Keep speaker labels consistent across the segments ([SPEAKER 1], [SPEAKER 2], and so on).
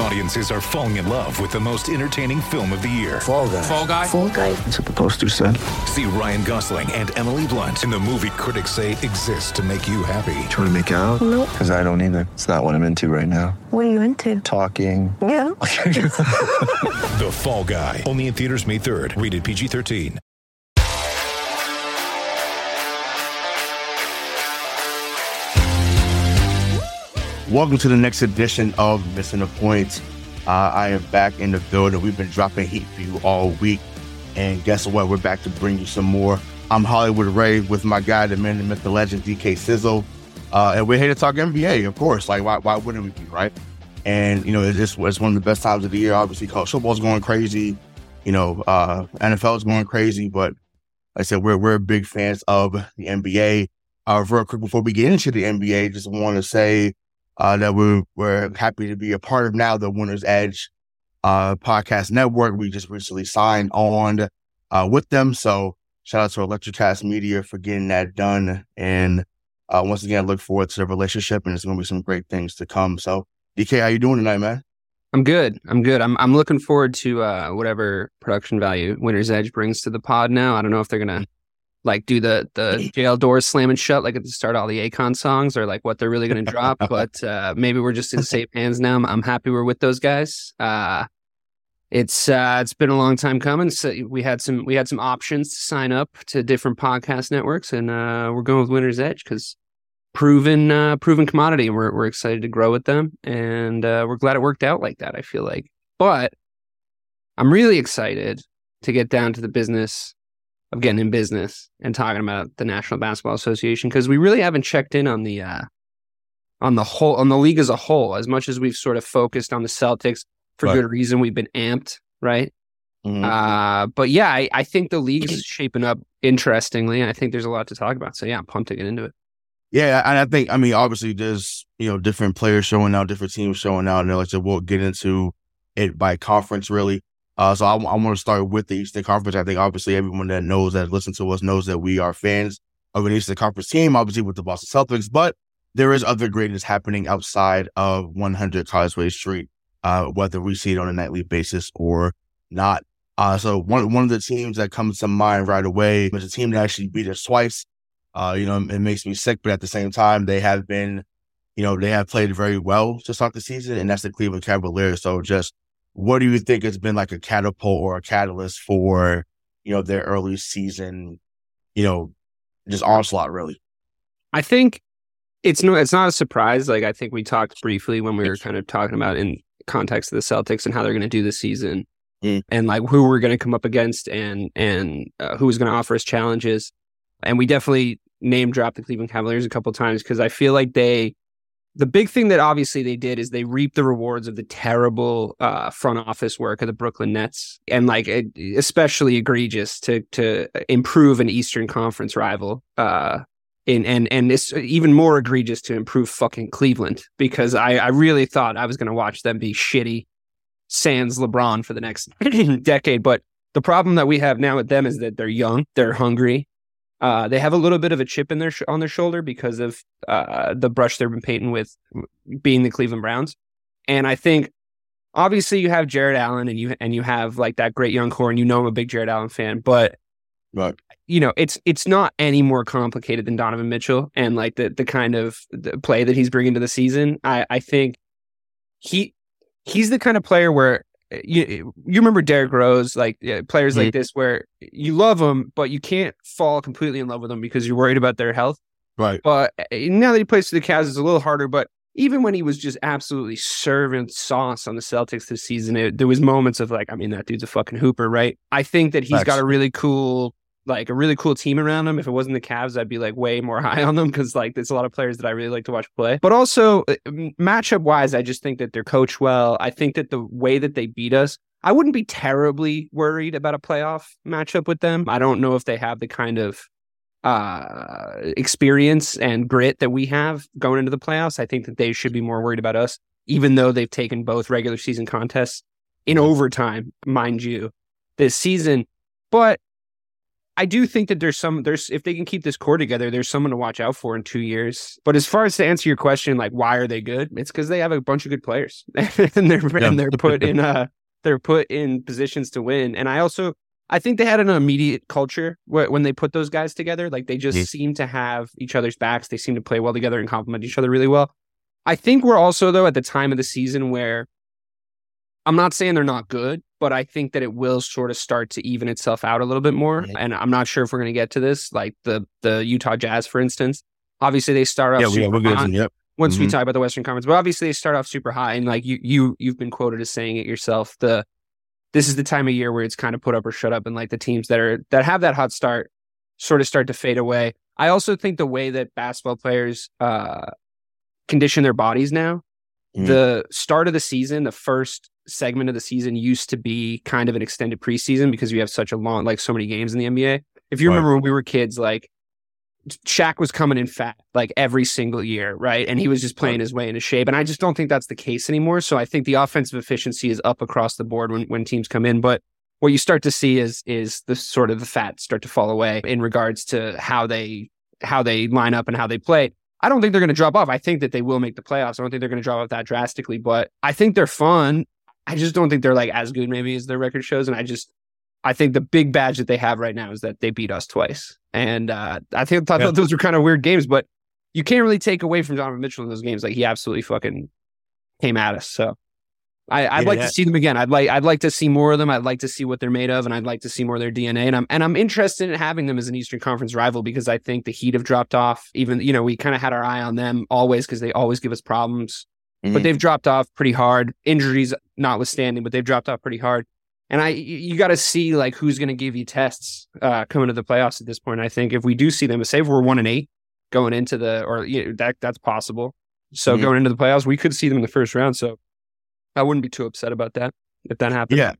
[SPEAKER 1] Audiences are falling in love with the most entertaining film of the year.
[SPEAKER 2] Fall guy.
[SPEAKER 3] Fall guy.
[SPEAKER 4] Fall guy.
[SPEAKER 2] That's what the poster said.
[SPEAKER 1] See Ryan Gosling and Emily Blunt in the movie critics say exists to make you happy.
[SPEAKER 2] Trying to make it out?
[SPEAKER 4] Nope.
[SPEAKER 2] Because I don't either. It's not what I'm into right now.
[SPEAKER 4] What are you into?
[SPEAKER 2] Talking.
[SPEAKER 4] Yeah.
[SPEAKER 1] The Fall Guy. Only in theaters May 3rd. Rated PG-13.
[SPEAKER 5] Welcome to the next edition of Missing the Point. Uh, I am back in the building. We've been dropping heat for you all week. And guess what? We're back to bring you some more. I'm Hollywood Ray with my guy, the man, the myth, the legend, DK Sizzle. Uh, and we're here to talk NBA, of course. Like, why, why wouldn't we be, right? And, you know, it's, it's one of the best times of the year. Obviously, college football's going crazy. You know, uh, NFL's going crazy. But like I said, we're, we're big fans of the NBA. Uh, real quick, before we get into the NBA, just want to say, uh, that we're, we're happy to be a part of now, the Winner's Edge uh, podcast network. We just recently signed on uh, with them. So shout out to Electrocast Media for getting that done. And uh, once again, I look forward to the relationship and it's going to be some great things to come. So DK, how you doing tonight, man?
[SPEAKER 3] I'm good. I'm good. I'm I'm looking forward to uh, whatever production value Winner's Edge brings to the pod now. I don't know if they're gonna like do the the jail doors slamming shut like at the start all the Akon songs or like what they're really gonna drop. but uh, maybe we're just in safe hands now. I'm, I'm happy we're with those guys. Uh, it's uh, it's been a long time coming. So we had some we had some options to sign up to different podcast networks, and uh, we're going with Winner's Edge because proven uh, proven commodity. We're we're excited to grow with them, and uh, we're glad it worked out like that. I feel like, but I'm really excited to get down to the business of getting in business and talking about the National Basketball Association because we really haven't checked in on the uh, on the whole on the league as a whole. As much as we've sort of focused on the Celtics for
[SPEAKER 5] Right.
[SPEAKER 3] good reason, we've been amped, right?
[SPEAKER 5] Mhm.
[SPEAKER 3] Uh, but yeah, I, I think the league is shaping up interestingly. I think there's a lot to talk about. So yeah, I'm pumped to get into it.
[SPEAKER 5] Yeah, and I think I mean obviously there's you know different players showing out, different teams showing out, and like said, we'll get into it by conference really. Uh, so I, I want to start with the Eastern Conference. I think obviously everyone that knows that listens to us knows that we are fans of an Eastern Conference team, obviously with the Boston Celtics, but there is other greatness happening outside of 100 Causeway Street, uh, whether we see it on a nightly basis or not. Uh, so one one of the teams that comes to mind right away is a team that actually beat us twice. Uh, you know, it makes me sick, but at the same time, they have been, you know, they have played very well to start the season, and that's the Cleveland Cavaliers. So, just what do you think has been like a catapult or a catalyst for, you know, their early season, you know, just onslaught, really?
[SPEAKER 3] I think it's no, it's not a surprise. Like I think we talked briefly when we were kind of talking about in context of the Celtics and how they're going to do this season,
[SPEAKER 5] Mm.
[SPEAKER 3] and like who we're going to come up against and and uh, who was going to offer us challenges. And we definitely name dropped the Cleveland Cavaliers a couple times because I feel like they. The big thing that obviously they did is they reaped the rewards of the terrible uh, front office work of the Brooklyn Nets, and like especially egregious to to improve an Eastern Conference rival. Uh, and and and it's even more egregious to improve fucking Cleveland because I I really thought I was going to watch them be shitty, sans LeBron for the next decade. But the problem that we have now with them is that they're young, they're hungry, uh, they have a little bit of a chip in their sh- on their shoulder because of uh, the brush they've been painting with being the Cleveland Browns, and I think obviously you have Jarrett Allen and you and you have like that great young core and you know I'm a big Jarrett Allen fan, but
[SPEAKER 5] Right.
[SPEAKER 3] you know, it's it's not any more complicated than Donovan Mitchell and like the the kind of the play that he's bringing to the season. I I think he he's the kind of player where you you remember Derrick Rose, like uh, players like this, where you love them, but you can't fall completely in love with them because you're worried about their health.
[SPEAKER 5] Right.
[SPEAKER 3] But uh, now that he plays for the Cavs, it's a little harder. But even when he was just absolutely serving sauce on the Celtics this season, it, there was moments of like, I mean, that dude's a fucking hooper, right? I think that he's
[SPEAKER 5] Facts.
[SPEAKER 3] got a really cool, like a really cool team around him. If it wasn't the Cavs, I'd be like way more high on them because like there's a lot of players that I really like to watch play. But also uh, matchup wise, I just think that they're coached well. I think that the way that they beat us, I wouldn't be terribly worried about a playoff matchup with them. I don't know if they have the kind of uh experience and grit that we have going into the playoffs. I think that they should be more worried about us, even though they've taken both regular season contests in overtime, mind you, this season. But I do think that there's some there's if they can keep this core together, there's someone to watch out for in two years. But as far as to answer your question, like why are they good? It's because they have a bunch of good players and they're
[SPEAKER 5] Yeah.
[SPEAKER 3] and they're put in uh they're put in positions to win. And I also I think they had an immediate culture when they put those guys together. Like they just
[SPEAKER 5] Yeah.
[SPEAKER 3] seem to have each other's backs. They seem to play well together and complement each other really well. I think we're also though at the time of the season where I'm not saying they're not good, but I think that it will sort of start to even itself out a little bit more.
[SPEAKER 5] Yeah.
[SPEAKER 3] And I'm not sure if we're going to get to this, like the the Utah Jazz, for instance. Obviously, they start off
[SPEAKER 5] Yeah, we,
[SPEAKER 3] super
[SPEAKER 5] we're good. Yep.
[SPEAKER 3] once we
[SPEAKER 5] Mhm.
[SPEAKER 3] talk about the Western Conference. But obviously, they start off super high, and like you you you've been quoted as saying it yourself. The this is the time of year where it's kind of put up or shut up, and like the teams that are that have that hot start sort of start to fade away. I also think the way that basketball players uh, condition their bodies now,
[SPEAKER 5] Mhm.
[SPEAKER 3] the start of the season, the first segment of the season used to be kind of an extended preseason because we have such a long, like so many games in the NBA. If you
[SPEAKER 5] Right.
[SPEAKER 3] remember when we were kids, like Shaq was coming in fat like every single year, right? And he was just playing his way into shape. And I just don't think that's the case anymore. So I think the offensive efficiency is up across the board when, when teams come in. But what you start to see is is the sort of the fat start to fall away in regards to how they how they line up and how they play. I don't think they're going to drop off. I think that they will make the playoffs. I don't think they're going to drop off that drastically, but I think they're fun. I just don't think they're like as good maybe as their record shows. And I just I think the big badge that they have right now is that they beat us twice. And uh, I think I
[SPEAKER 5] Yeah.
[SPEAKER 3] thought those were kind of weird games, but you can't really take away from Donovan Mitchell in those games. Like he absolutely fucking came at us. So I, I'd
[SPEAKER 5] Yeah,
[SPEAKER 3] like
[SPEAKER 5] that-
[SPEAKER 3] to see them again. I'd like I'd like to see more of them. I'd like to see what they're made of, and I'd like to see more of their DNA. And I'm and I'm interested in having them as an Eastern Conference rival because I think the Heat have dropped off. Even you know we kind of had our eye on them always because they always give us problems, but
[SPEAKER 5] Mhm.
[SPEAKER 3] they've dropped off pretty hard. Injuries notwithstanding, but they've dropped off pretty hard. And I, you, got to see like who's going to give you tests uh, coming to the playoffs at this point. I think if we do see them, say if we're one and eight going into the, or you know, that that's possible. So
[SPEAKER 5] Mhm.
[SPEAKER 3] going into the playoffs, we could see them in the first round. So I wouldn't be too upset about that if that happens.
[SPEAKER 5] Yeah.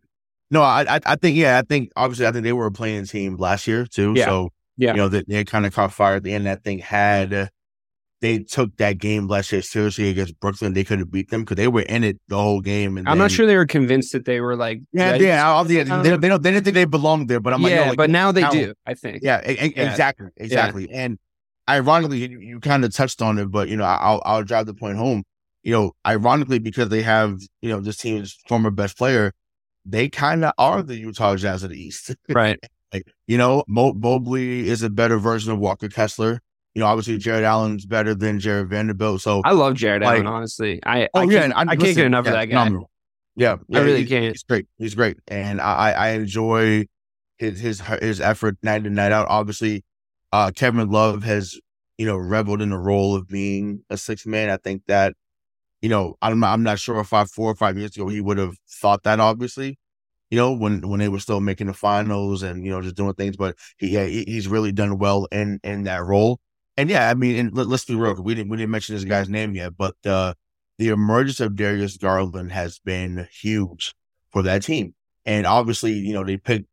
[SPEAKER 5] No, I, I I think yeah, I think obviously I think they were a playing team last year too.
[SPEAKER 3] Yeah.
[SPEAKER 5] So
[SPEAKER 3] Yeah.
[SPEAKER 5] you know that they, kind of caught fire at the end. That thing had uh, they took that game last year seriously against Brooklyn. They could have beat them because they were in it the whole game. And
[SPEAKER 3] I'm not sure they were convinced that they were like,
[SPEAKER 5] Yeah,
[SPEAKER 3] ready.
[SPEAKER 5] yeah. Yeah they, they don't. They didn't think they belonged there. But I'm like,
[SPEAKER 3] yeah,
[SPEAKER 5] no, like,
[SPEAKER 3] but now they
[SPEAKER 5] how-
[SPEAKER 3] do. I think.
[SPEAKER 5] Yeah, e-
[SPEAKER 3] Yeah.
[SPEAKER 5] exactly, exactly. And ironically, you, you kind of touched on it, but you know, I'll I'll drive the point home. You know, ironically, because they have you know this team's former best player, they kind of are the Utah Jazz of the East.
[SPEAKER 3] Right.
[SPEAKER 5] like you know, Mo- Mobley is a better version of Walker Kessler. You know, obviously Jarrett Allen's better than Jarred Vanderbilt. So
[SPEAKER 3] I love Jared
[SPEAKER 5] Like-
[SPEAKER 3] Allen. Honestly, I
[SPEAKER 5] Oh
[SPEAKER 3] I
[SPEAKER 5] yeah,
[SPEAKER 3] I can't get enough
[SPEAKER 5] yeah,
[SPEAKER 3] of that guy.
[SPEAKER 5] phenomenal. Yeah, yeah,
[SPEAKER 3] really
[SPEAKER 5] he's,
[SPEAKER 3] can't.
[SPEAKER 5] He's great. He's great, and I I I enjoy his his his effort night in night out. Obviously, uh, Kevin Love has you know reveled in the role of being a six man. I think that you know I'm not, I'm not sure if five four or five years ago he would have thought that. Obviously, you know when when they were still making the finals and you know just doing things, but he yeah he, he's really done well in in that role. And yeah, I mean, and let, us be real. We didn't we didn't mention this guy's name yet, but uh, the emergence of Darius Garland has been huge for that team. And obviously, you know, they picked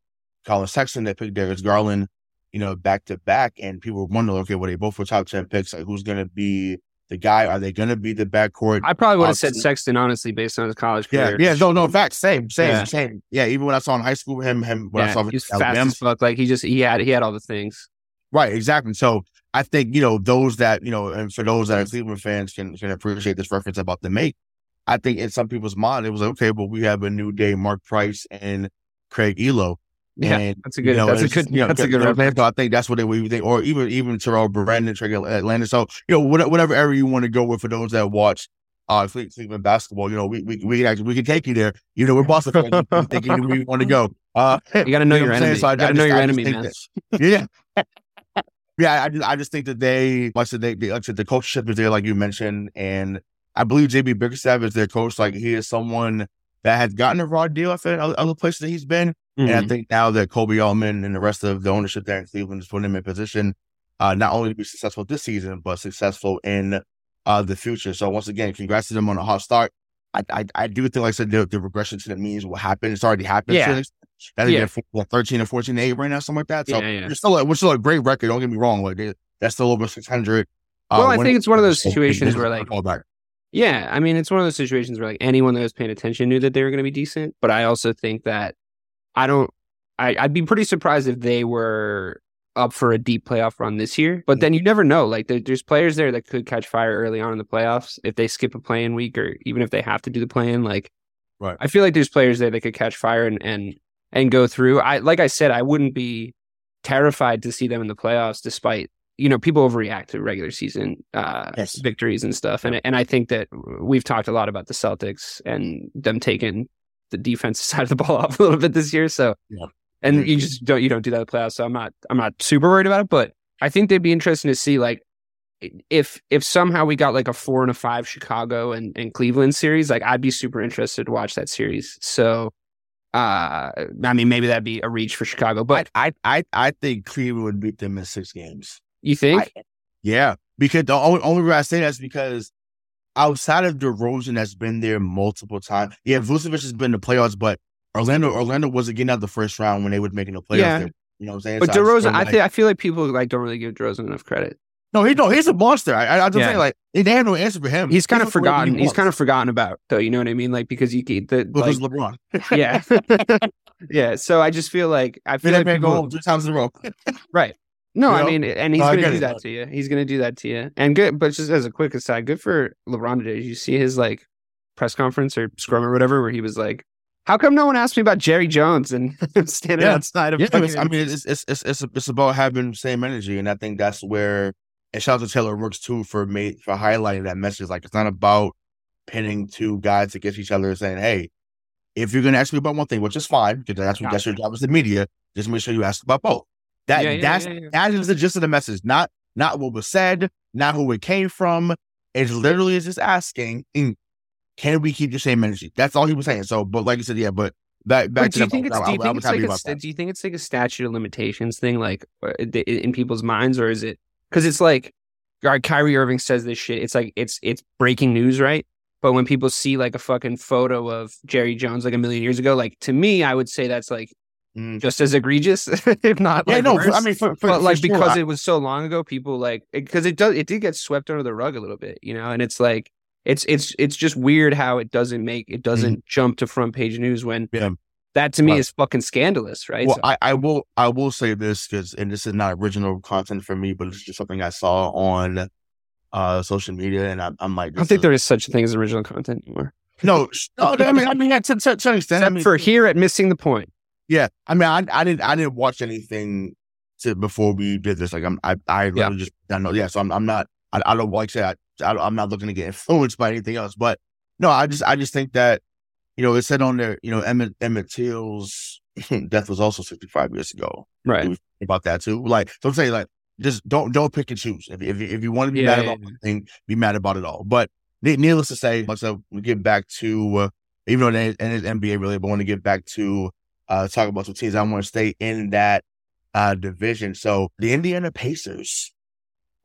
[SPEAKER 5] Collin Sexton, they picked Darius Garland, you know, back to back. And people were wondering, okay, well, they both were top 10 picks. Like, who's going to be the guy? Are they going to be the backcourt?
[SPEAKER 3] I probably would have said Sexton, honestly, based on his college
[SPEAKER 5] yeah,
[SPEAKER 3] career.
[SPEAKER 5] yeah, yeah, no, no, fact, same, same,
[SPEAKER 3] Yeah.
[SPEAKER 5] same. Yeah, even when I saw in high school him, him, when I saw him
[SPEAKER 3] he was
[SPEAKER 5] in
[SPEAKER 3] fast
[SPEAKER 5] Alabama,
[SPEAKER 3] as fuck. Like he just he had he had all the things.
[SPEAKER 5] Right, exactly. So I think you know those that you know, and for those that are Cleveland fans can can appreciate this reference I'm about to make. I think in some people's mind it was okay, but we have a new day, Mark Price and Craig Ehlo.
[SPEAKER 3] Yeah,
[SPEAKER 5] and,
[SPEAKER 3] that's a good.
[SPEAKER 5] you know,
[SPEAKER 3] that's a good.
[SPEAKER 5] you know,
[SPEAKER 3] that's a good.
[SPEAKER 5] know
[SPEAKER 3] reference.
[SPEAKER 5] So I think that's what they we think, or even even Terrell Brandon, Trey Atlanta. So you know, whatever, whatever area you want to go with for those that watch uh Cle- Cleveland basketball, you know, we we we can actually we can take you there. You know, we're Boston fans, we think you we want to go. Uh,
[SPEAKER 3] You got to know
[SPEAKER 5] you
[SPEAKER 3] your
[SPEAKER 5] what
[SPEAKER 3] enemy.
[SPEAKER 5] So I-
[SPEAKER 3] you got to know your
[SPEAKER 5] I
[SPEAKER 3] enemy, man.
[SPEAKER 5] that- yeah. Yeah, I just I just think that they like I said they, they like the coach ship is there like you mentioned and I believe JB Bickerstaff is their coach. Like he is someone that has gotten a raw deal after other, places that he's been. And I
[SPEAKER 3] Mhm.
[SPEAKER 5] think now that Koby Altman and the rest of the ownership there in Cleveland is putting him in position, uh, not only to be successful this season, but successful in uh, the future. So once again, congrats to them on a hot start. I I, I do think, like I said, the, the regression to the means will happen. It's already happened.
[SPEAKER 3] Yeah.
[SPEAKER 5] I think
[SPEAKER 3] Yeah.
[SPEAKER 5] they're what, 13 and 14 8 right now, something like that. So
[SPEAKER 3] Yeah, yeah.
[SPEAKER 5] still a, which is still a great record. Don't get me wrong. Like that's still over 600. uh,
[SPEAKER 3] Well, I think it's one of those situations where, like. Yeah, I mean, it's one of those situations where like anyone that was paying attention knew that they were going to be decent. But I also think that I don't. I, I'd be pretty surprised if they were up for a deep playoff run this year. But then you never know. Like there, there's players there that could catch fire early on in the playoffs if they skip a play-in week or even if they have to do the play-in. Like,
[SPEAKER 5] Right.
[SPEAKER 3] I feel like there's players there that could catch fire and and and go through. I like I said, I wouldn't be terrified to see them in the playoffs, despite you know people overreact to regular season uh,
[SPEAKER 5] Yes.
[SPEAKER 3] victories and stuff. And and I think that we've talked a lot about the Celtics and them taking the defensive side of the ball off a little bit this year. So
[SPEAKER 5] Yeah.
[SPEAKER 3] and you just don't you don't do that in the playoffs. So I'm not I'm not super worried about it, but I think they'd be interesting to see like if if somehow we got like a four and a five Chicago and, and Cleveland series, like I'd be super interested to watch that series. So uh I mean maybe that'd be a reach for Chicago, but
[SPEAKER 5] I, I I I think Cleveland would beat them in six games.
[SPEAKER 3] you think
[SPEAKER 5] I- Yeah, because the only, only reason I say that is because outside of DeRozan that's been there multiple times. Yeah, Vucevic has been in the playoffs, but Orlando Orlando wasn't getting out the first round when they were making the playoffs.
[SPEAKER 3] Yeah.
[SPEAKER 5] They- you know what I'm saying?
[SPEAKER 3] but
[SPEAKER 5] So I
[SPEAKER 3] DeRozan, I
[SPEAKER 5] like-
[SPEAKER 3] think I feel like people like don't really give DeRozan enough credit.
[SPEAKER 5] No, he no, he's a monster. I, I, just
[SPEAKER 3] Yeah.
[SPEAKER 5] saying, like they have no answer for him.
[SPEAKER 3] He's kind of
[SPEAKER 5] he
[SPEAKER 3] forgotten. He's kind of forgotten about though. You know what I mean? Like because you get the
[SPEAKER 5] Well,
[SPEAKER 3] like,
[SPEAKER 5] LeBron.
[SPEAKER 3] yeah, yeah. So I just feel like I feel like
[SPEAKER 5] man go three times in a row.
[SPEAKER 3] right. No,
[SPEAKER 5] You
[SPEAKER 3] I
[SPEAKER 5] know?
[SPEAKER 3] mean, and he's
[SPEAKER 5] No,
[SPEAKER 3] gonna do
[SPEAKER 5] it,
[SPEAKER 3] that to you. He's gonna do that to you. And good, but just as a quick aside, good for LeBron today. Did you see his like press conference or scrum or whatever, where he was like, "How come no one asked me about Jerry Jones?" And standing
[SPEAKER 5] Yeah.
[SPEAKER 3] outside of.
[SPEAKER 5] Yeah,
[SPEAKER 3] fucking-
[SPEAKER 5] I mean, it's it's it's it's, it's about having the same energy, and I think that's where. And shout out to Taylor Rooks too for made for highlighting that message. Like it's not about pinning two guys against each other and saying, "Hey, if you're gonna ask me about one thing, which is fine, because that's what that's your job as the media, just make sure you ask about both." That
[SPEAKER 3] Yeah, yeah,
[SPEAKER 5] that's
[SPEAKER 3] yeah,
[SPEAKER 5] that is the gist of the message, not not what was said, not who it came from. It's literally just asking, mm, can we keep the same energy? That's all he was saying. So, but like I said, yeah, but back back
[SPEAKER 3] But
[SPEAKER 5] to
[SPEAKER 3] do you
[SPEAKER 5] that,
[SPEAKER 3] think it's do you think it's like a do you think it's like a statute of limitations thing, like uh, in people's minds, or is it because it's like, all right, Kyrie Irving says this shit. It's like it's it's breaking news, right? But when people see like a fucking photo of Jerry Jones like a million years ago, like to me, I would say that's like
[SPEAKER 5] Mm.
[SPEAKER 3] just as egregious, if not.
[SPEAKER 5] Yeah,
[SPEAKER 3] like,
[SPEAKER 5] no, for-. I mean, for, for,
[SPEAKER 3] but like
[SPEAKER 5] sure,
[SPEAKER 3] because
[SPEAKER 5] I-
[SPEAKER 3] it was so long ago, people like because it, does it did get swept under the rug a little bit, you know, and it's like it's it's it's just weird how it doesn't make it doesn't jump to front page news when.
[SPEAKER 5] Yeah.
[SPEAKER 3] That to me
[SPEAKER 5] Right.
[SPEAKER 3] is fucking scandalous, right?
[SPEAKER 5] Well,
[SPEAKER 3] So-
[SPEAKER 5] I, I will I will say this because and this is not original content for me, but it's just something I saw on uh social media, and I'm, I'm like,
[SPEAKER 3] I don't think there is such a thing as original content anymore.
[SPEAKER 5] no, no. I mean, I mean, to, to, to an extent, I mean,
[SPEAKER 3] for here at missing the point.
[SPEAKER 5] yeah, I mean, I, I didn't I didn't watch anything to before we did this. Like, I'm I I
[SPEAKER 3] Yeah.
[SPEAKER 5] just I know, yeah. So I'm I'm not I, I don't like I say I, I I'm not looking to get influenced by anything else, but no, I just I just think that you know it said on there, you know, Emmett Emmett Till's death was also 65 years ago.
[SPEAKER 3] Right.
[SPEAKER 5] about that too. Like, so I'm saying, like, just don't don't pick and choose. If if, if you want to be
[SPEAKER 3] Yeah,
[SPEAKER 5] mad
[SPEAKER 3] yeah,
[SPEAKER 5] about one thing, be mad about it all. But needless to say, so we get back to uh, even though it is NBA really, but I want to get back to uh talk about some teams I want to stay in that uh division. So the Indiana Pacers.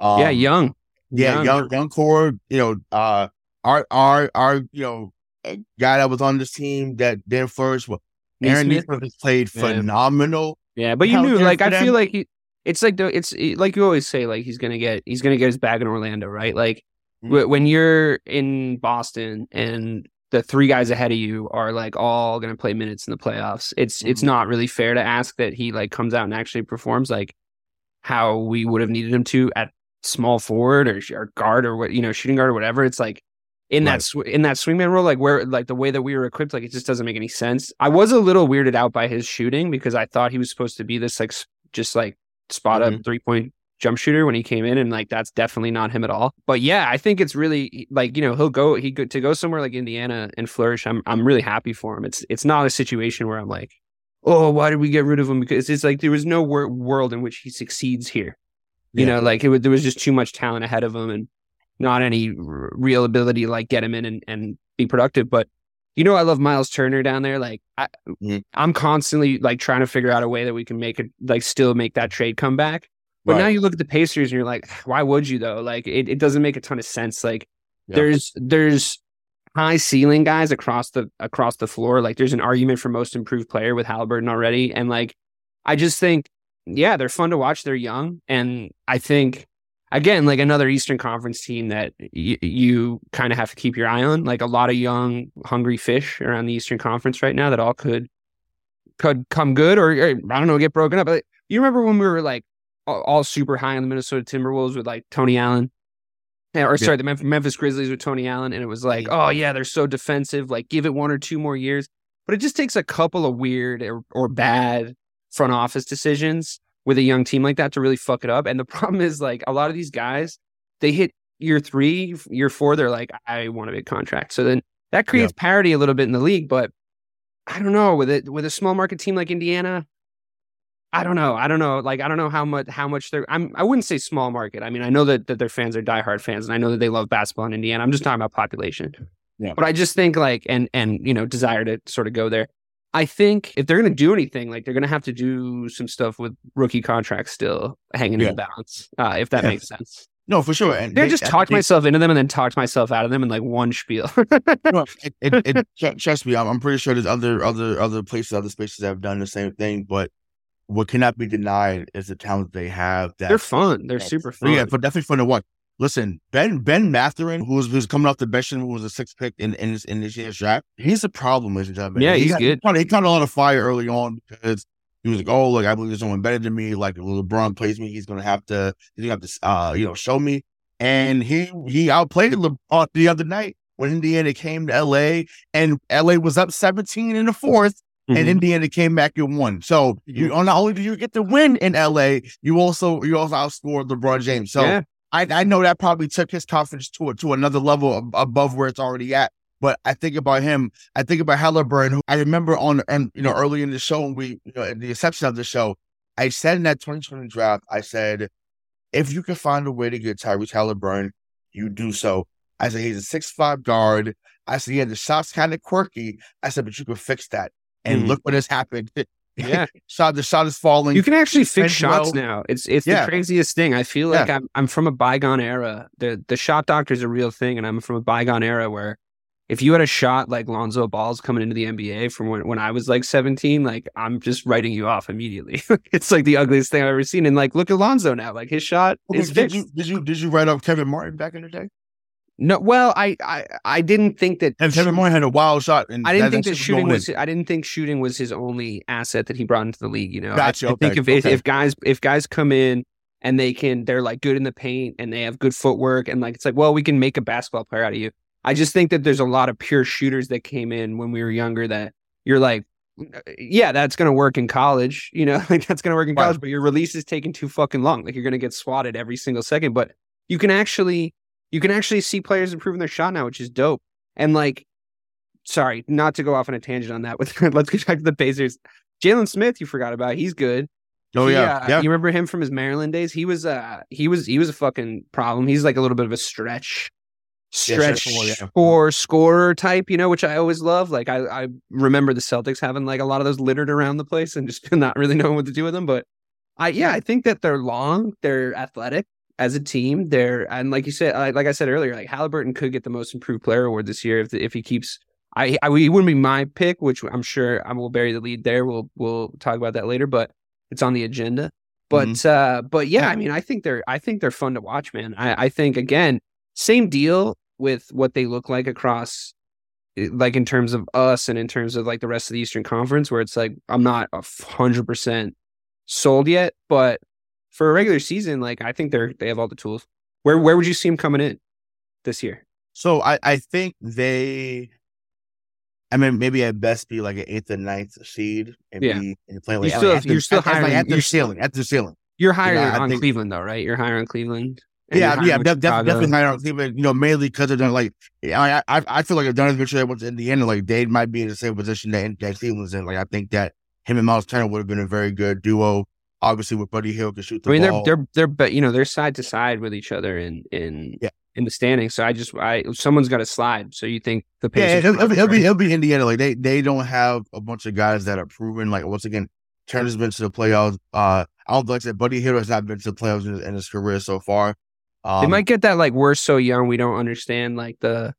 [SPEAKER 5] Um,
[SPEAKER 3] yeah, young.
[SPEAKER 5] yeah, young, young core. You know, uh, our our our you know guy that was on this team that didn't flourish. Well, Aaron Nesmith. Has played
[SPEAKER 3] Yeah.
[SPEAKER 5] phenomenal.
[SPEAKER 3] Yeah, but you knew, like, I
[SPEAKER 5] them.
[SPEAKER 3] feel like he, it's like the, it's like you always say, like he's gonna get, he's gonna get his bag in Orlando, right? Like
[SPEAKER 5] Mhm.
[SPEAKER 3] wh- when you're in Boston and the three guys ahead of you are like all gonna play minutes in the playoffs, it's it's
[SPEAKER 5] Mhm.
[SPEAKER 3] not really fair to ask that he like comes out and actually performs like how we would have needed him to at small forward or, or guard or what you know shooting guard or whatever. It's like in
[SPEAKER 5] Right.
[SPEAKER 3] that sw- in that swingman role, like where like the way that we were equipped, like it just doesn't make any sense. I was a little weirded out by his shooting because I thought he was supposed to be this like just like spot up
[SPEAKER 5] Mhm.
[SPEAKER 3] three point jump shooter when he came in, and like that's definitely not him at all. But yeah, I think it's really like you know he'll go he go to go somewhere like Indiana and flourish. I'm I'm really happy for him. It's it's not a situation where I'm like, oh, why did we get rid of him? Because it's like there was no wor- world in which he succeeds here. You
[SPEAKER 5] Yeah.
[SPEAKER 3] know, like it was, there was just too much talent ahead of him, and not any r- real ability to like get him in and, and be productive. But you know, I love Miles Turner down there. Like I,
[SPEAKER 5] Mhm.
[SPEAKER 3] I'm constantly like trying to figure out a way that we can make it like still make that trade come back. But now you look at the Pacers and you're like, why would you though? Like it, it doesn't make a ton of sense. Like
[SPEAKER 5] Yeah.
[SPEAKER 3] there's there's high ceiling guys across the across the floor. Like there's an argument for most improved player with Halliburton already. And like I just think, yeah, they're fun to watch. They're young. And I think again, like another Eastern Conference team that y- you kind of have to keep your eye on. Like a lot of young, hungry fish around the Eastern Conference right now that all could could come good or, or, I don't know, get broken up. But you remember when we were like all, all super high on the Minnesota Timberwolves with like Tony Allen? Eh, yeah, or sorry, the Memphis, Memphis Grizzlies with Tony Allen, and it was like, oh yeah, they're so defensive. Like, give it one or two more years. But it just takes a couple of weird or, or bad front office decisions with a young team like that to really fuck it up. And the problem is, like, a lot of these guys, they hit year three, year four, they're like, I want a big contract. So then that creates parity a little bit in the league. But I don't know with it with a small market team like Indiana. I don't know. I don't know. Like I don't know how much how much they're. I'm. I wouldn't say small market. I mean, I know that that their fans are diehard fans, and I know that they love basketball in Indiana. I'm just talking about population.
[SPEAKER 5] Yeah.
[SPEAKER 3] But I just think like and and you know desire to sort of go there. I think if they're going to do anything, like they're going to have to do some stuff with rookie contracts still hanging
[SPEAKER 5] Yeah.
[SPEAKER 3] in the balance, uh, if that
[SPEAKER 5] Yeah.
[SPEAKER 3] makes sense.
[SPEAKER 5] No, for sure. And
[SPEAKER 3] They
[SPEAKER 5] they-
[SPEAKER 3] just talked
[SPEAKER 5] think-
[SPEAKER 3] myself into them and then talked myself out of them in like one spiel.
[SPEAKER 5] No, it, it, it, trust me, I'm, I'm pretty sure there's other other other places, other spaces that have done the same thing. But what cannot be denied is the talent they have. That
[SPEAKER 3] they're fun. They're super fun.
[SPEAKER 5] Yeah, but definitely fun to watch. Listen, Ben Ben Mathurin, who was who's coming off the bench and was a sixth pick in in this, in this year's draft, he's a problem, ladies and gentlemen.
[SPEAKER 3] Yeah,
[SPEAKER 5] he
[SPEAKER 3] he's
[SPEAKER 5] got-
[SPEAKER 3] good.
[SPEAKER 5] He caught, he caught a lot of fire early on because he was like, "Oh, look, I believe there's someone better than me. Like if LeBron plays me, he's gonna have to he's gonna have to uh you know show me." And he he outplayed LeBron the other night when Indiana came to LA and LA was up 17 in the 4th
[SPEAKER 3] Mhm.
[SPEAKER 5] and Indiana came back and won. So you not only did you get the win in LA, you also you also outscored LeBron James. So
[SPEAKER 3] yeah.
[SPEAKER 5] I, I know that probably took his confidence to to another level above where it's already at. But I think about him. I think about Halliburton. Who I remember on and you know early in the show, when we you know at the inception of the show, I said in that 2020 draft, I said, if you can find a way to get Tyrese Halliburton, you do so. I said he's a six five guard. I said yeah, the shot's kind of quirky. I said, but you can fix that. And
[SPEAKER 3] Mhm.
[SPEAKER 5] look what has happened.
[SPEAKER 3] Yeah.
[SPEAKER 5] shot the shot is falling.
[SPEAKER 3] You can actually fix shots
[SPEAKER 5] well.
[SPEAKER 3] now. It's it's
[SPEAKER 5] Yeah.
[SPEAKER 3] the craziest thing. I feel like
[SPEAKER 5] Yeah.
[SPEAKER 3] I'm I'm from a bygone era. The the shot doctor is a real thing, and I'm from a bygone era where if you had a shot like Lonzo Ball's coming into the NBA from when, when I was like 17, like I'm just writing you off immediately. it's like the ugliest thing I've ever seen. And like look at Lonzo now. Like his shot
[SPEAKER 5] Okay,
[SPEAKER 3] is
[SPEAKER 5] did
[SPEAKER 3] fixed.
[SPEAKER 5] you did you did you write up Kevin Martin back in the day?
[SPEAKER 3] No, well, I I I didn't think that
[SPEAKER 5] And Kevin Moore had a wild shot. And
[SPEAKER 3] I didn't think
[SPEAKER 5] that
[SPEAKER 3] shooting was. I didn't think shooting was his only asset that he brought into the league. You know, I-
[SPEAKER 5] Gotcha,
[SPEAKER 3] I, think
[SPEAKER 5] okay,
[SPEAKER 3] if if-
[SPEAKER 5] okay.
[SPEAKER 3] if guys if guys come in and they can they're like good in the paint and they have good footwork and like it's like well we can make a basketball player out of you. I just think that there's a lot of pure shooters that came in when we were younger that you're like. Mm, yeah, that's gonna work in college. You know, like that's gonna work in college, but your release is taking too fucking long. Like you're gonna get swatted every single second. But you can actually, you can actually see players improving their shot now, which is dope. And like, sorry, not to go off on a tangent on that. With let's get back to the Pacers. Jalen Smith, you forgot about. He's good.
[SPEAKER 5] Oh
[SPEAKER 3] He,
[SPEAKER 5] yeah,
[SPEAKER 3] uh,
[SPEAKER 5] yeah.
[SPEAKER 3] You remember him from his Maryland days? He was uh he was he was a fucking problem. He's like a little bit of a stretch
[SPEAKER 5] Yeah,
[SPEAKER 3] stretch
[SPEAKER 5] stretch four, yeah.
[SPEAKER 3] scorer type, you know, which I always love. Like I I remember the Celtics having like a lot of those littered around the place and just not really knowing what to do with them. But I yeah, I think that they're long, they're athletic as a team. They're and like you said, like, I said earlier, like Halliburton could get the most improved player award this year if if he keeps. I, I he wouldn't be my pick, which I'm sure I will bury the lead there. We'll we'll talk about that later, but it's on the agenda. But uh, but yeah, I mean, I think they're I think they're fun to watch, man. I, I think again, same deal with what they look like across, eh, like in terms of us and in terms of like the rest of the Eastern Conference, where it's like I'm not a hundred percent sold yet, but for a regular season, like I think they're they have all the tools. Where where would you see them coming in this year?
[SPEAKER 5] So I, I think they, I mean, maybe at best be like an eighth and ninth seed and
[SPEAKER 3] Yeah.
[SPEAKER 5] be and play
[SPEAKER 3] You
[SPEAKER 5] like
[SPEAKER 3] still- you're still
[SPEAKER 5] at, at, like,
[SPEAKER 3] higher-
[SPEAKER 5] at the
[SPEAKER 3] you're-
[SPEAKER 5] ceiling, at the ceiling.
[SPEAKER 3] You're higher
[SPEAKER 5] I
[SPEAKER 3] on
[SPEAKER 5] think-
[SPEAKER 3] Cleveland though, right? You're higher on Cleveland. and
[SPEAKER 5] Yeah, yeah, def- def- definitely higher on Cleveland. You know, mainly because they're done like I, I I feel like if Donovan Mitchell went to Indiana, like they might be in the same position that, that Cleveland's in. Like I think that him and Miles Turner would have been a very good duo. Obviously, with Buddy Hield can shoot the
[SPEAKER 3] I mean,
[SPEAKER 5] ball.
[SPEAKER 3] they're they're they're but you know they're side to side with each other in in
[SPEAKER 5] Yeah.
[SPEAKER 3] in the standings. So I just I someone's got to slide. So you think the
[SPEAKER 5] Yeah,
[SPEAKER 3] Pacers?
[SPEAKER 5] it'll, be, it'll be it'll be Indiana. Like they they don't have a bunch of guys that are proven. Like once again, Turner's been to the playoffs. Uh, I don't like said Buddy Hield has not been to the playoffs in, in his career so far. Um,
[SPEAKER 3] they might get that like we're so young we don't understand like the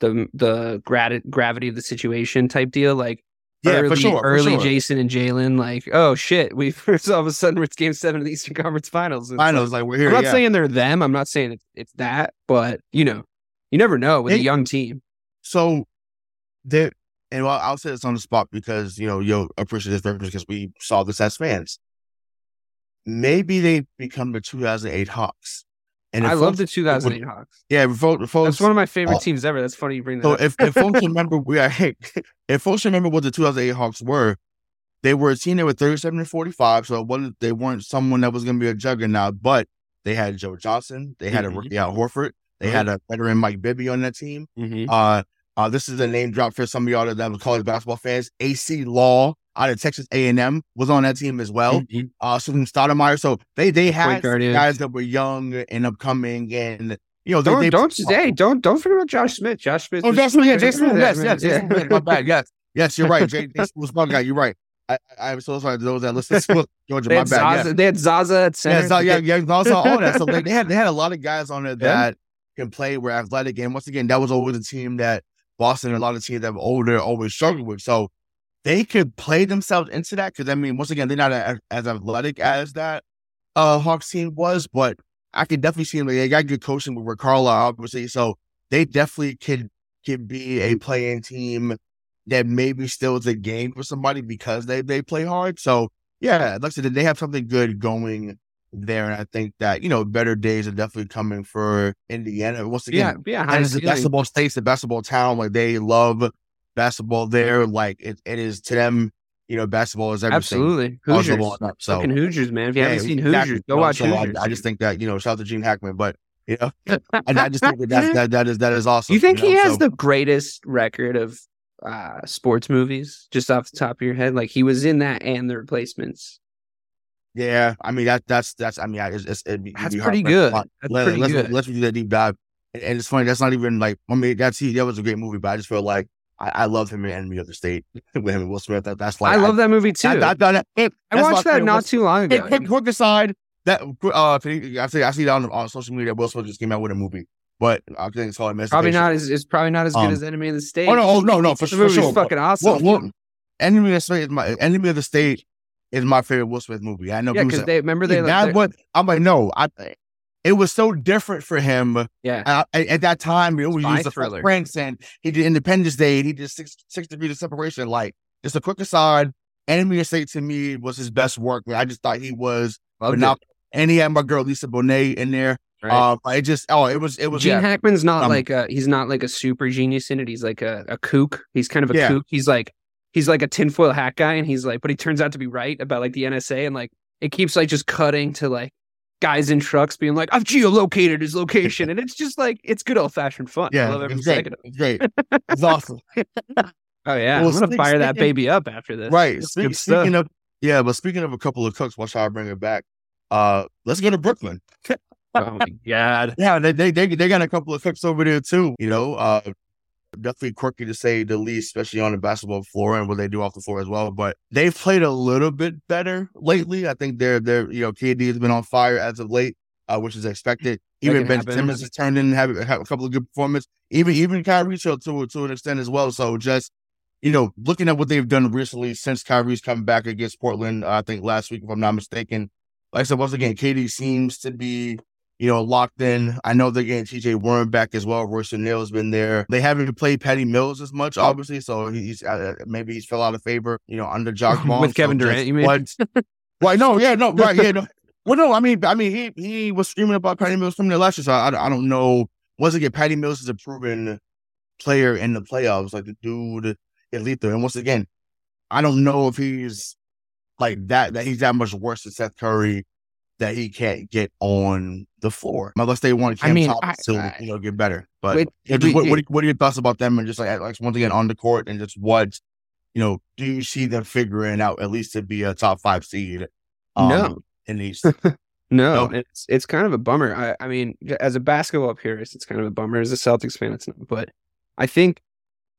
[SPEAKER 3] the the grati- gravity of the situation type deal. Like
[SPEAKER 5] yeah
[SPEAKER 3] early,
[SPEAKER 5] for sure. for
[SPEAKER 3] early
[SPEAKER 5] sure.
[SPEAKER 3] Jason and Jalen, like oh shit, we all of a sudden it's game seven of the Eastern Conference Finals. It's
[SPEAKER 5] I know
[SPEAKER 3] like-
[SPEAKER 5] it's like we're here.
[SPEAKER 3] I'm not
[SPEAKER 5] yeah.
[SPEAKER 3] saying they're them. I'm not saying it's, it's that, but you know, you never know with a young team.
[SPEAKER 5] So there, and I'll, I'll say this on the spot because you know you'll appreciate this reference because we saw this as fans. Maybe they become the 2008 Hawks. And
[SPEAKER 3] I love the 2008 Hawks.
[SPEAKER 5] Yeah, folks,
[SPEAKER 3] That's one of my favorite
[SPEAKER 5] oh.
[SPEAKER 3] teams ever. That's funny you bring that
[SPEAKER 5] So
[SPEAKER 3] up.
[SPEAKER 5] if, if folks remember, we are, if folks remember what the 2008 Hawks were, they were a team that were 37 and 45. So it wasn't, they weren't someone that was going to be a juggernaut, but they had Joe Johnson, they had
[SPEAKER 3] Mhm.
[SPEAKER 5] a rookie Horford, they had a veteran Mike Bibby on that team.
[SPEAKER 3] Mhm.
[SPEAKER 5] Uh, uh, this is a name drop for some of y'all that was college basketball fans. Acie Law out of Texas A&M was on that team as well.
[SPEAKER 3] Mhm.
[SPEAKER 5] Uh, Susan Stoudamire. So they they had guys that were young and upcoming, and you know they
[SPEAKER 3] Don't
[SPEAKER 5] they
[SPEAKER 3] don't hey don't don't forget about Josh Smith. Josh Smith.
[SPEAKER 5] Oh,
[SPEAKER 3] was-
[SPEAKER 5] that's yeah, Jason.
[SPEAKER 3] Yeah,
[SPEAKER 5] Yes, yes,
[SPEAKER 3] yeah.
[SPEAKER 5] My bad. Yes, yes, you're right. Jason was my guy. You're right. I, I, I'm so sorry to those that listen to Georgia.
[SPEAKER 3] They
[SPEAKER 5] My
[SPEAKER 3] had,
[SPEAKER 5] bad.
[SPEAKER 3] Zaza,
[SPEAKER 5] Yes.
[SPEAKER 3] they had Zaza at center.
[SPEAKER 5] Yeah, so, yeah, yeah, also all that. So they, they had they had a lot of guys on there that can play, were athletic, and once again, that was always a team that Boston and a lot of teams that were older always struggled with. So they could play themselves into that because I mean, once again, they're not a, as athletic as that uh Hawks team was, but I can definitely see them. They got good coaching with Rick Carlisle, obviously, so they definitely could could be a playing team that maybe still is a game for somebody because they they play hard. So yeah, like I said, they have something good going there, and I think that you know better days are definitely coming for Indiana. Once
[SPEAKER 3] yeah,
[SPEAKER 5] again,
[SPEAKER 3] yeah. high
[SPEAKER 5] it's a basketball state, it's a basketball town. Like they love basketball there. Like it, it is to them, you know, basketball is everything.
[SPEAKER 3] Absolutely. Hoosiers.
[SPEAKER 5] up, so
[SPEAKER 3] Fucking Hoosiers, man. If you
[SPEAKER 5] Yeah,
[SPEAKER 3] haven't seen
[SPEAKER 5] exactly.
[SPEAKER 3] Hoosiers, go
[SPEAKER 5] You
[SPEAKER 3] watch
[SPEAKER 5] so I-
[SPEAKER 3] Hoosiers.
[SPEAKER 5] I, just think that you know, shout out to Gene Hackman, but you know, and I just think that that's, that that is that is awesome.
[SPEAKER 3] you think
[SPEAKER 5] know,
[SPEAKER 3] he has
[SPEAKER 5] so-
[SPEAKER 3] the greatest record of uh sports movies just off the top of your head? Like he was in that and the replacements.
[SPEAKER 5] Yeah, I mean that that's that's I mean it's, it's it'd be, it'd
[SPEAKER 3] That's
[SPEAKER 5] be
[SPEAKER 3] pretty good. That's
[SPEAKER 5] Let,
[SPEAKER 3] pretty
[SPEAKER 5] let's,
[SPEAKER 3] good.
[SPEAKER 5] Let's do that deep dive. And, and it's funny that's not even like I mean that's he that was a great movie, but I just feel like I, I love him in Enemy of the State with him and Will Smith. That, that's like
[SPEAKER 3] I love that movie too.
[SPEAKER 5] I, I, I, I,
[SPEAKER 3] I watched that not too long ago.
[SPEAKER 5] Quick, quick, quick aside that uh, I see I see that on, on social media. Will Smith just came out with a movie, but I think it's called
[SPEAKER 3] Probably not as it's probably not as good
[SPEAKER 5] Um,
[SPEAKER 3] as Enemy of the State.
[SPEAKER 5] Oh no, oh no, no, for,
[SPEAKER 3] the
[SPEAKER 5] for sure.
[SPEAKER 3] fucking awesome.
[SPEAKER 5] Well, well, Enemy of the State is my Enemy of the State is my favorite Will Smith movie. I know
[SPEAKER 3] yeah, because they remember
[SPEAKER 5] "Hey,
[SPEAKER 3] they
[SPEAKER 5] that's
[SPEAKER 3] they're-
[SPEAKER 5] what I'm like. No, I. It was so different for him
[SPEAKER 3] yeah.
[SPEAKER 5] uh, at, at that time. You know, we used the
[SPEAKER 3] thriller.
[SPEAKER 5] Prince and he did Independence Day. And he did six six degrees of separation. Like just a quick aside, Enemy of State to me was his best work. I just thought he was phenomenal. And he had my girl Lisa Bonet in there.
[SPEAKER 3] Right.
[SPEAKER 5] Um, it just oh, it was it was
[SPEAKER 3] Gene
[SPEAKER 5] yeah.
[SPEAKER 3] Hackman's not
[SPEAKER 5] Um,
[SPEAKER 3] like a he's not like a super genius in it. He's like a, a kook. He's kind of a
[SPEAKER 5] Yeah.
[SPEAKER 3] kook. He's like he's like a tinfoil hat guy, and he's like, but he turns out to be right about like the NSA, and like it keeps like just cutting to like guys in trucks being like, I've geolocated his location, and it's just like it's good old fashioned fun. I
[SPEAKER 5] yeah,
[SPEAKER 3] love every
[SPEAKER 5] it's great.
[SPEAKER 3] second of it.
[SPEAKER 5] It's great. It's awesome.
[SPEAKER 3] Oh yeah,
[SPEAKER 5] Well,
[SPEAKER 3] I'm gonna fire that baby up after this.
[SPEAKER 5] right.
[SPEAKER 3] It's
[SPEAKER 5] Speak-
[SPEAKER 3] good stuff.
[SPEAKER 5] speaking of yeah, but speaking of a couple of cooks, watch how I bring it back. Uh, let's go to Brooklyn.
[SPEAKER 3] oh my god.
[SPEAKER 5] Yeah, they they they, they got a couple of cooks over there too. You know, uh, definitely quirky to say the least, especially on the basketball floor and what they do off the floor as well. But they've played a little bit better lately. I think they're they're you know KD has been on fire as of late, uh, which is expected. Even Ben
[SPEAKER 3] happen.
[SPEAKER 5] Simmons has turned in and have, have a couple of good performances. Even even Kyrie to to to an extent as well. So just you know, looking at what they've done recently since Kyrie's come back against Portland, uh, I think last week, if I'm not mistaken. Like I said, once again, KD seems to be, you know, locked in. I know they're getting TJ Warren back as well. Royce O'Neale's been there. They haven't played Patty Mills as much, obviously, so he's uh, maybe he's fell out of favor, you know, under Jacque Vaughn.
[SPEAKER 3] With Kevin
[SPEAKER 5] So
[SPEAKER 3] Durant, you mean?
[SPEAKER 5] What? No, yeah, no, right, yeah, no. Well, no, I mean, I mean, he he was screaming about Patty Mills coming there last year, so I, I don't know. Once again, Patty Mills is a proven player in the playoffs. Like the dude is lethal, and once again, I don't know if he's like that. That he's that much worse than Seth Curry that he can't get on the floor unless they want
[SPEAKER 3] I
[SPEAKER 5] Cam
[SPEAKER 3] mean,
[SPEAKER 5] Thomas to
[SPEAKER 3] I- I-
[SPEAKER 5] you know get better. But
[SPEAKER 3] Wait,
[SPEAKER 5] yeah, just
[SPEAKER 3] wait,
[SPEAKER 5] what, what, what are your thoughts about them and just like like once again on the court and just what you know do you see them figuring out at least to be a top five seed? um,
[SPEAKER 3] No.
[SPEAKER 5] in these.
[SPEAKER 3] No,
[SPEAKER 5] No.
[SPEAKER 3] it's it's kind of a bummer. I, I mean, as a basketball purist, it's kind of a bummer. As a Celtics fan, it's not. But I think,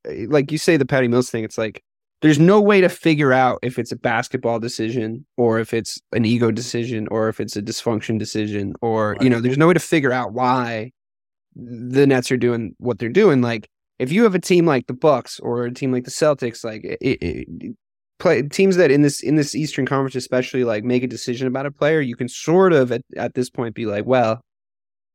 [SPEAKER 3] eh, like you say, the Patty Mills thing, it's like there's no way to figure out if it's a basketball decision or if it's an ego decision or if it's a dysfunction decision or you know, there's no way to figure out why the Nets are doing what they're doing. Like if you have a team like the Bucks or a team like the Celtics, like it, it, play teams that in this in this Eastern Conference, especially like make a decision about a player, you can sort of at, at this point be like, well,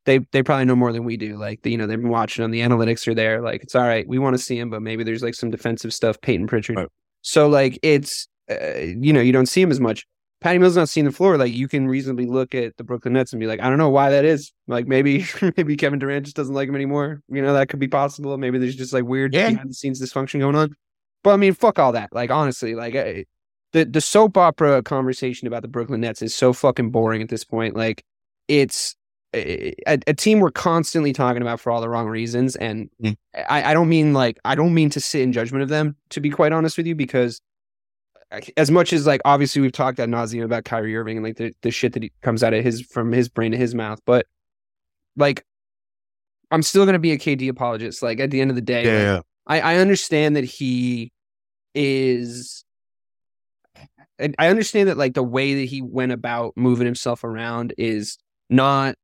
[SPEAKER 3] they they probably know more than we do. Like you know, they've been watching them. The analytics are there. Like it's all right. We want to see him, but maybe there's like some defensive stuff. Payton Pritchard.
[SPEAKER 5] Right.
[SPEAKER 3] So like it's uh, you know you don't see him as much. Patty Mills not seeing the floor. Like you can reasonably look at the Brooklyn Nets and be like, I don't know why that is. Like maybe maybe Kevin Durant just doesn't like him anymore. You know that could be possible. Maybe there's just like weird
[SPEAKER 5] Yeah.
[SPEAKER 3] behind the scenes dysfunction going on. But I mean, fuck all that. Like honestly, like eh, the the soap opera conversation about the Brooklyn Nets is so fucking boring at this point. Like it's a, a team we're constantly talking about for all the wrong reasons, and
[SPEAKER 5] Mm.
[SPEAKER 3] I, I don't mean like I don't mean to sit in judgment of them. To be quite honest with you, because as much as like obviously we've talked ad nauseum about Kyrie Irving and like the, the shit that he comes out of his from his brain to his mouth, but like I'm still gonna be a KD apologist. Like at the end of the day, like,
[SPEAKER 5] Yeah,
[SPEAKER 3] I, I understand that he is and I understand that like the way that he went about moving himself around is not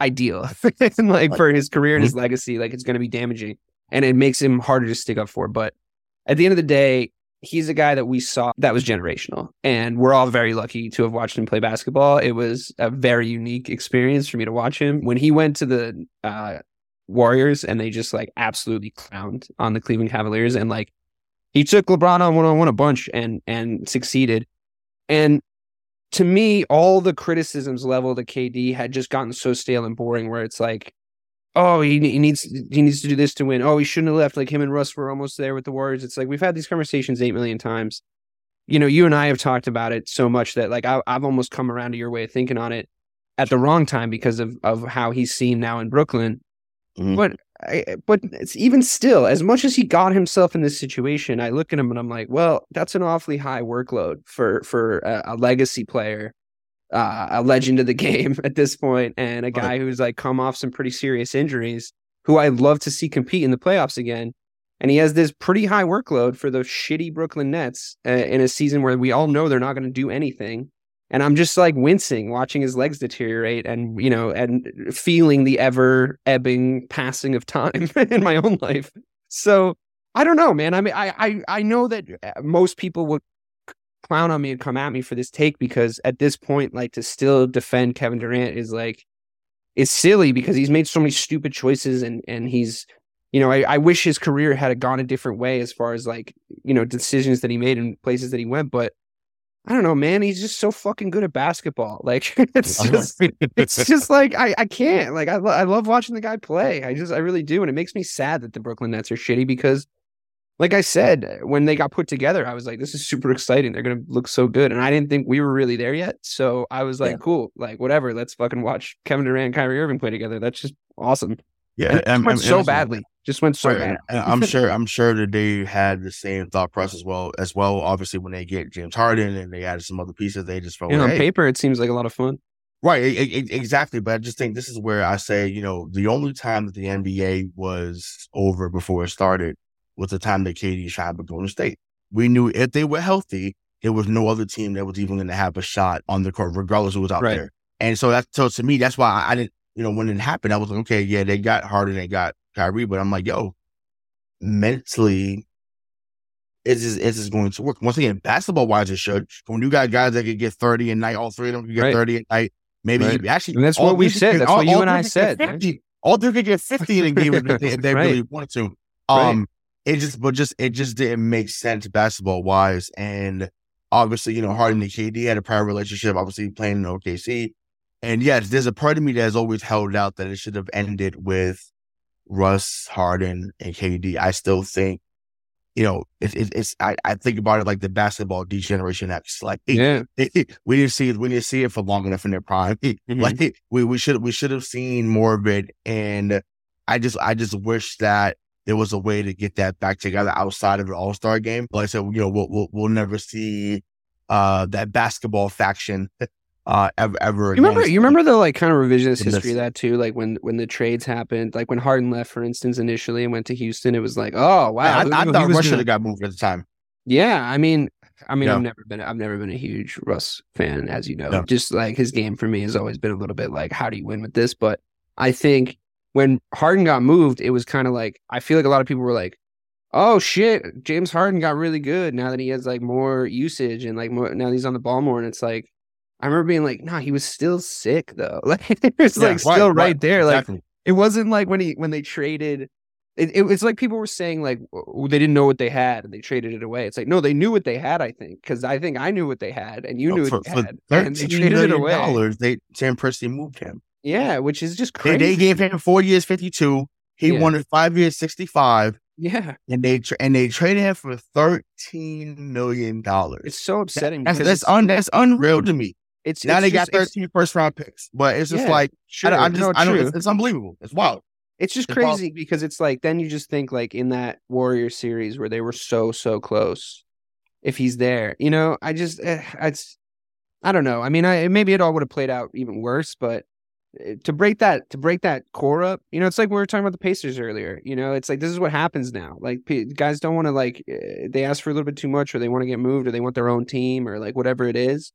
[SPEAKER 3] ideal. and like for his career and his legacy, like it's gonna be damaging. And it makes him harder to stick up for. But at the end of the day, he's a guy that we saw that was generational. And we're all very lucky to have watched him play basketball. It was a very unique experience for me to watch him. When he went to the uh Warriors and they just like absolutely clowned on the Cleveland Cavaliers and like he took LeBron on one on one a bunch and and succeeded. And to me, all the criticisms leveled at KD had just gotten so stale and boring where it's like, oh, he, he needs he needs to do this to win. Oh, he shouldn't have left. Like him and Russ were almost there with the Warriors. It's like we've had these conversations eight million times. You know, you and I have talked about it so much that like I, I've almost come around to your way of thinking on it at the wrong time because of of how he's seen now in Brooklyn.
[SPEAKER 5] Mhm.
[SPEAKER 3] But I, but it's even still, as much as he got himself in this situation, I look at him and I'm like, well, that's an awfully high workload for for a, a legacy player, uh, a legend of the game at this point, and a guy who's like come off some pretty serious injuries, who I'd love to see compete in the playoffs again. And he has this pretty high workload for those shitty Brooklyn Nets uh, in a season where we all know they're not going to do anything. And I'm just like wincing watching his legs deteriorate and, you know, and feeling the ever ebbing passing of time in my own life. So I don't know, man. I mean, I, I, I know that uh, most people would clown on me and come at me for this take because at this point, like to still defend Kevin Durant is like, is silly because he's made so many stupid choices and, and he's, you know, I, I wish his career had gone a different way as far as like, you know, decisions that he made and places that he went. But I don't know, man. He's just so fucking good at basketball. Like it's just, it's just like I, I can't. Like I, lo- I love watching the guy play. I just, I really do, and it makes me sad that the Brooklyn Nets are shitty because, like I said, eh, when they got put together, I was like, this is super exciting. They're gonna look so good, and I didn't think we were really there yet. So I was like,
[SPEAKER 5] Yeah.
[SPEAKER 3] cool, like whatever. Let's fucking watch Kevin Durant, and Kyrie Irving play together. That's just awesome.
[SPEAKER 5] yeah.
[SPEAKER 3] And
[SPEAKER 5] and- and-
[SPEAKER 3] so badly. Just went oh, so
[SPEAKER 5] Right,
[SPEAKER 3] bad.
[SPEAKER 5] and- and I'm sure I'm sure that they had the same thought process as well as well. Obviously, when they get James Harden and they added some other pieces, they just felt like,
[SPEAKER 3] on
[SPEAKER 5] hey,
[SPEAKER 3] paper, it seems like a lot of fun.
[SPEAKER 5] Right, e- e- exactly. But I just think this is where I say, you know, the only time that the NBA was over before it started was the time that KD shot with Golden State. We knew if they were healthy, there was no other team that was even going to have a shot on the court, regardless who was out
[SPEAKER 3] Right.
[SPEAKER 5] there. And so that's so to me, that's why I, I didn't, you know, when it happened, I was like, okay, yeah, they got Harden, they got Kyrie, but I'm like, yo, mentally, is this, is this going to work? Once again, basketball wise, it should. When you got guys that could get 30 a night, all three of them could get
[SPEAKER 3] Right.
[SPEAKER 5] 30 a night. Maybe
[SPEAKER 3] Right.
[SPEAKER 5] actually,
[SPEAKER 3] And that's what we said.
[SPEAKER 5] could-
[SPEAKER 3] That's
[SPEAKER 5] all-
[SPEAKER 3] what you and I said, man.
[SPEAKER 5] 50. All three could get 50 in a game if they, if they really wanted to. Um, it just, but just, it just didn't make sense basketball wise. And obviously, you know, Harden and KD had a prior relationship, obviously playing in OKC. And yes, there's a part of me that has always held out that it should have ended with Russ, Harden, and KD. I still think, you know, it, it, it's, I, I think about it like the basketball D-Generation X. Like,
[SPEAKER 3] Yeah.
[SPEAKER 5] we didn't see it, we didn't see it for long enough in their prime.
[SPEAKER 3] Mhm.
[SPEAKER 5] Like we, we should we should have seen more of it. And I just I just wish that there was a way to get that back together outside of the All Star game. Like I said, you know, we'll, we'll we'll never see uh that basketball faction uh, ever ever.
[SPEAKER 3] You remember? You remember the like kind of revisionist history of that too. Like when when the trades happened, like when Harden left, for instance, initially and went to Houston, it was like, oh wow,
[SPEAKER 5] I, I, I thought Russ should have got moved at the time.
[SPEAKER 3] Yeah, I mean, I mean,
[SPEAKER 5] Yeah.
[SPEAKER 3] I've never been, I've never been a huge Russ fan, as you know.
[SPEAKER 5] Yeah.
[SPEAKER 3] Just like his game for me has always been a little bit like, how do you win with this? But I think when Harden got moved, it was kind of like I feel like a lot of people were like, oh shit, James Harden got really good now that he has like more usage and like more now he's on the ball more, and it's like. I remember being like, "Nah, he was still sick though. Like it was
[SPEAKER 5] Yeah,
[SPEAKER 3] like still right, there. Like it wasn't like when he when they traded it, it was like people were saying like they didn't know what they had and they traded it away. It's like no, they knew what they had. I think because I think I knew what they had and you oh, knew
[SPEAKER 5] for,
[SPEAKER 3] what they had, and they traded it away.
[SPEAKER 5] dollars. They Sam Presti moved him.
[SPEAKER 3] Yeah, which is just crazy.
[SPEAKER 5] they gave him four years, fifty two. He
[SPEAKER 3] Yeah.
[SPEAKER 5] wanted five years, sixty five,
[SPEAKER 3] yeah,
[SPEAKER 5] and they tra- and they traded him for thirteen million dollars.
[SPEAKER 3] it's so upsetting.
[SPEAKER 5] That's that's un, that's unreal to me.
[SPEAKER 3] It's
[SPEAKER 5] Now
[SPEAKER 3] it's
[SPEAKER 5] they
[SPEAKER 3] just-
[SPEAKER 5] got 13 first round picks, but it's just
[SPEAKER 3] Yeah,
[SPEAKER 5] like
[SPEAKER 3] Sure,
[SPEAKER 5] I, don't- I just
[SPEAKER 3] no,
[SPEAKER 5] I don't. It's, it's unbelievable. It's wild.
[SPEAKER 3] It's just
[SPEAKER 5] It's wild.
[SPEAKER 3] crazy because it's like then you just think like in that Warrior series where they were so so close. If he's there, you know, I just eh, it's I don't know. I mean, I maybe it all would have played out even worse, but eh, to break that to break that core up, you know, it's like we were talking about the Pacers earlier. You know, it's like this is what happens now. Like guys don't want to like eh, they ask for a little bit too much, or they want to get moved, or they want their own team, or like whatever it is.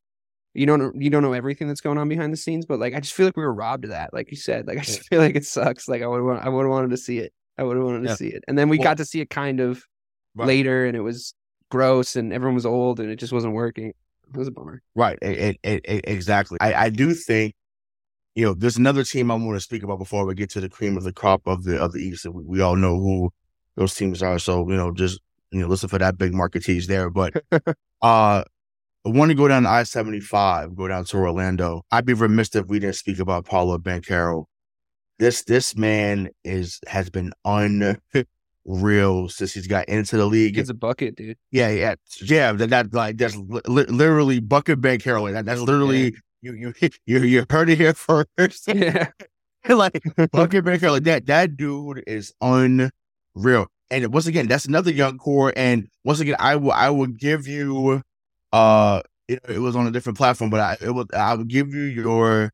[SPEAKER 3] You don't know, you don't know everything that's going on behind the scenes, but like I just feel like we were robbed of that. Like you said, like I just feel like it sucks. Like I would want, I would have wanted to see it. I would have wanted to see it, and then we
[SPEAKER 5] Well-
[SPEAKER 3] got to see it kind of
[SPEAKER 5] Right.
[SPEAKER 3] later, and it was gross, and everyone was old, and it just wasn't working. It was a bummer.
[SPEAKER 5] Right. It, it, it, exactly. I, I do think, you know, there's another team I want to speak about before we get to the cream of the crop of the of the East. We, we all know who those teams are, so you know, just you know, listen for that big market tease there. But uh I want to go down to I seventy five, go down to Orlando. I'd be remiss if we didn't speak about Paolo Banchero. This this man is has been unreal since he's got into the league.
[SPEAKER 3] It's a bucket, dude.
[SPEAKER 5] Yeah, yeah, yeah. That, that like that's li- li- literally bucket bank heroin. That, that's literally you you you you heard it here first.
[SPEAKER 3] Yeah,
[SPEAKER 5] like bucket bank heroin. That that dude is unreal. And once again, that's another young core. And once again, I will I will give you uh it, it was on a different platform, but I it was I will give you your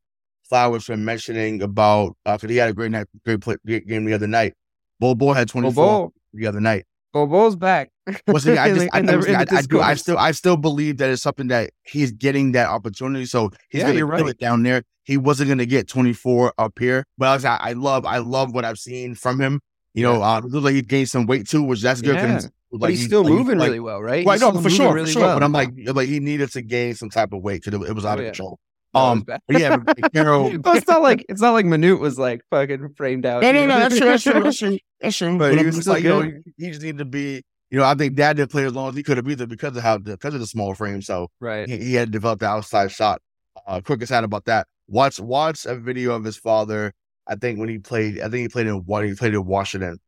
[SPEAKER 5] flowers for mentioning about because he had a great night, great play, great game the other night. Bol Bol had twenty four the other night.
[SPEAKER 3] Bobo's back.
[SPEAKER 5] Once again, I just, I,
[SPEAKER 3] the-
[SPEAKER 5] once again,
[SPEAKER 3] in the
[SPEAKER 5] I, I do, I still, I still believe that it's something that he's getting that opportunity. So he's
[SPEAKER 3] Yeah,
[SPEAKER 5] gonna kill
[SPEAKER 3] right.
[SPEAKER 5] it down there. He wasn't gonna get 24 up here, but I, was, I, I love, I love what I've seen from him. You know, uh, it looks like he gained some weight too, which that's good.
[SPEAKER 3] Yeah.
[SPEAKER 5] he's-
[SPEAKER 3] But
[SPEAKER 5] like,
[SPEAKER 3] he's still
[SPEAKER 5] like,
[SPEAKER 3] moving
[SPEAKER 5] like,
[SPEAKER 3] really well, right? He's
[SPEAKER 5] no, for sure,
[SPEAKER 3] really
[SPEAKER 5] for sure.
[SPEAKER 3] well.
[SPEAKER 5] But I'm like, like he needed to gain some type of weight because it, it was out
[SPEAKER 3] Oh,
[SPEAKER 5] of
[SPEAKER 3] yeah.
[SPEAKER 5] control. Um, but yeah, Carol.
[SPEAKER 3] But it's not like it's not like Manute was like fucking framed out.
[SPEAKER 5] No, no, no, that's true, that's true, that's true, that's true.
[SPEAKER 3] But
[SPEAKER 5] But,
[SPEAKER 3] he was
[SPEAKER 5] just like, you know,
[SPEAKER 3] good.
[SPEAKER 5] he just needed to be. You know, I think Dad didn't play as long as he could have either because of how because of the small frame. So
[SPEAKER 3] right.
[SPEAKER 5] he, he had developed develop the outside shot. Uh, quick aside about that. Watch watch a video of his father. I think when he played, I think he played in what he played in Washington,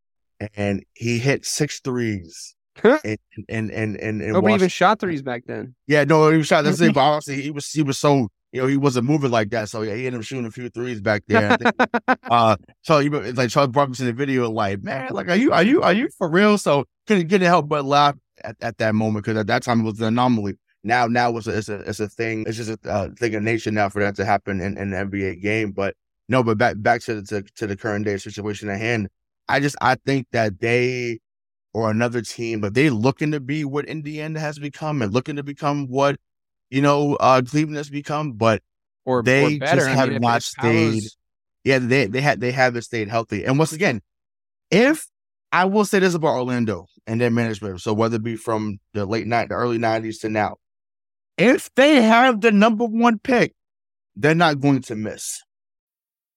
[SPEAKER 5] and he hit six threes.
[SPEAKER 3] Huh?
[SPEAKER 5] And and and and, and
[SPEAKER 3] Nobody even shot threes back then.
[SPEAKER 5] Yeah, no, he was shot. That's it. But honestly, he was he was so you know he wasn't moving like that. So yeah, he ended up shooting a few threes back there. Think, uh, so you it's like Charles brought me to the video, like man, like are you are you are you for real? So couldn't couldn't help but laugh at, at that moment because at that time it was an anomaly. Now now it's a it's a it's a thing. It's just a uh, thing of nature now for that to happen in, in an NBA game. But no, but back back to the to, to the current day situation at hand. I just I think that they or another team, but they looking to be what Indiana has become and looking to become what you know uh Cleveland has become. But
[SPEAKER 3] Or
[SPEAKER 5] They
[SPEAKER 3] or
[SPEAKER 5] just
[SPEAKER 3] I
[SPEAKER 5] have
[SPEAKER 3] mean, if-
[SPEAKER 5] not stayed- yeah, they they had they haven't stayed healthy. And once again, if I will say this about Orlando and their management, so whether it be from the late night, the early nineties to now, if they have the number one pick, they're not going to miss.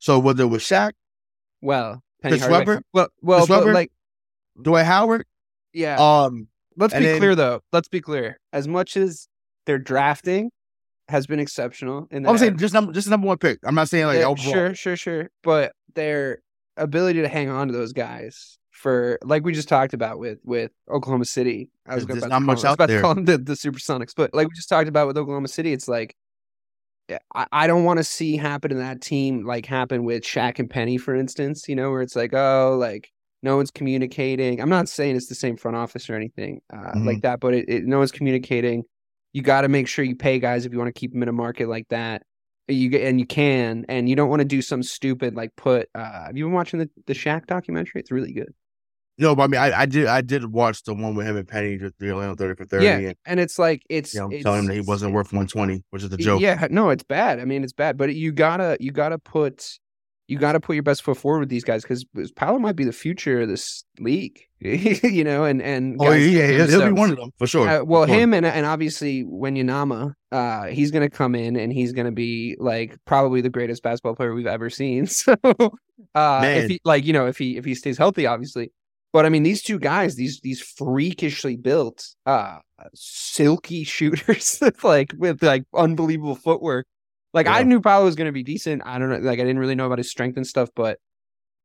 [SPEAKER 5] So whether it was Shaq,
[SPEAKER 3] Well, Penny
[SPEAKER 5] Chris
[SPEAKER 3] Hardaway-
[SPEAKER 5] Webber?
[SPEAKER 3] Well, well,
[SPEAKER 5] Chris Webber?
[SPEAKER 3] like,
[SPEAKER 5] Dwight Howard,
[SPEAKER 3] yeah.
[SPEAKER 5] um,
[SPEAKER 3] Let's be
[SPEAKER 5] then-
[SPEAKER 3] clear though. Let's be clear. As much as they're drafting has been exceptional. In
[SPEAKER 5] I'm saying just number, just number one pick. I'm not saying like overall.
[SPEAKER 3] sure, sure, sure. But their ability to hang on to those guys for, like we just talked about with with Oklahoma City. I was
[SPEAKER 5] There's-
[SPEAKER 3] about to
[SPEAKER 5] not
[SPEAKER 3] call
[SPEAKER 5] much
[SPEAKER 3] them- I was
[SPEAKER 5] out
[SPEAKER 3] about to
[SPEAKER 5] there.
[SPEAKER 3] call them the, the Supersonics, but like we just talked about with Oklahoma City, it's like I, I don't want to see happen in that team like happen with Shaq and Penny, for instance. You know, where it's like, oh, like no one's communicating. I'm not saying it's the same front office or anything uh,
[SPEAKER 5] Mhm.
[SPEAKER 3] like that, but it, it, no one's communicating. You got to make sure you pay guys if you want to keep them in a market like that. You get and you can, and you don't want to do some stupid like put. Uh, have you been watching the the Shaq documentary? It's really good.
[SPEAKER 5] No, but I mean, I, I did I did watch the one with him and Penny, the thirty for thirty,
[SPEAKER 3] Yeah,
[SPEAKER 5] and
[SPEAKER 3] and it's like it's
[SPEAKER 5] you know,
[SPEAKER 3] it's,
[SPEAKER 5] telling him that he wasn't worth one twenty, which is a joke.
[SPEAKER 3] Yeah, no, it's bad. I mean, it's bad, but you gotta you gotta put you gotta put your best foot forward with these guys because Paolo might be the future of this league, you know, and and
[SPEAKER 5] Oh
[SPEAKER 3] guys
[SPEAKER 5] yeah,
[SPEAKER 3] like
[SPEAKER 5] he'll, be one of them for sure.
[SPEAKER 3] Uh, well,
[SPEAKER 5] For sure.
[SPEAKER 3] him and and obviously Wembanyama, uh, he's gonna come in and he's gonna be like probably the greatest basketball player we've ever seen. So, uh, if he like you know if he if he stays healthy, obviously. But I mean, these two guys, these these freakishly built, uh, silky shooters, like with like unbelievable footwork. Like I knew Paolo was gonna be decent. I don't know, like I didn't really know about his strength and stuff, but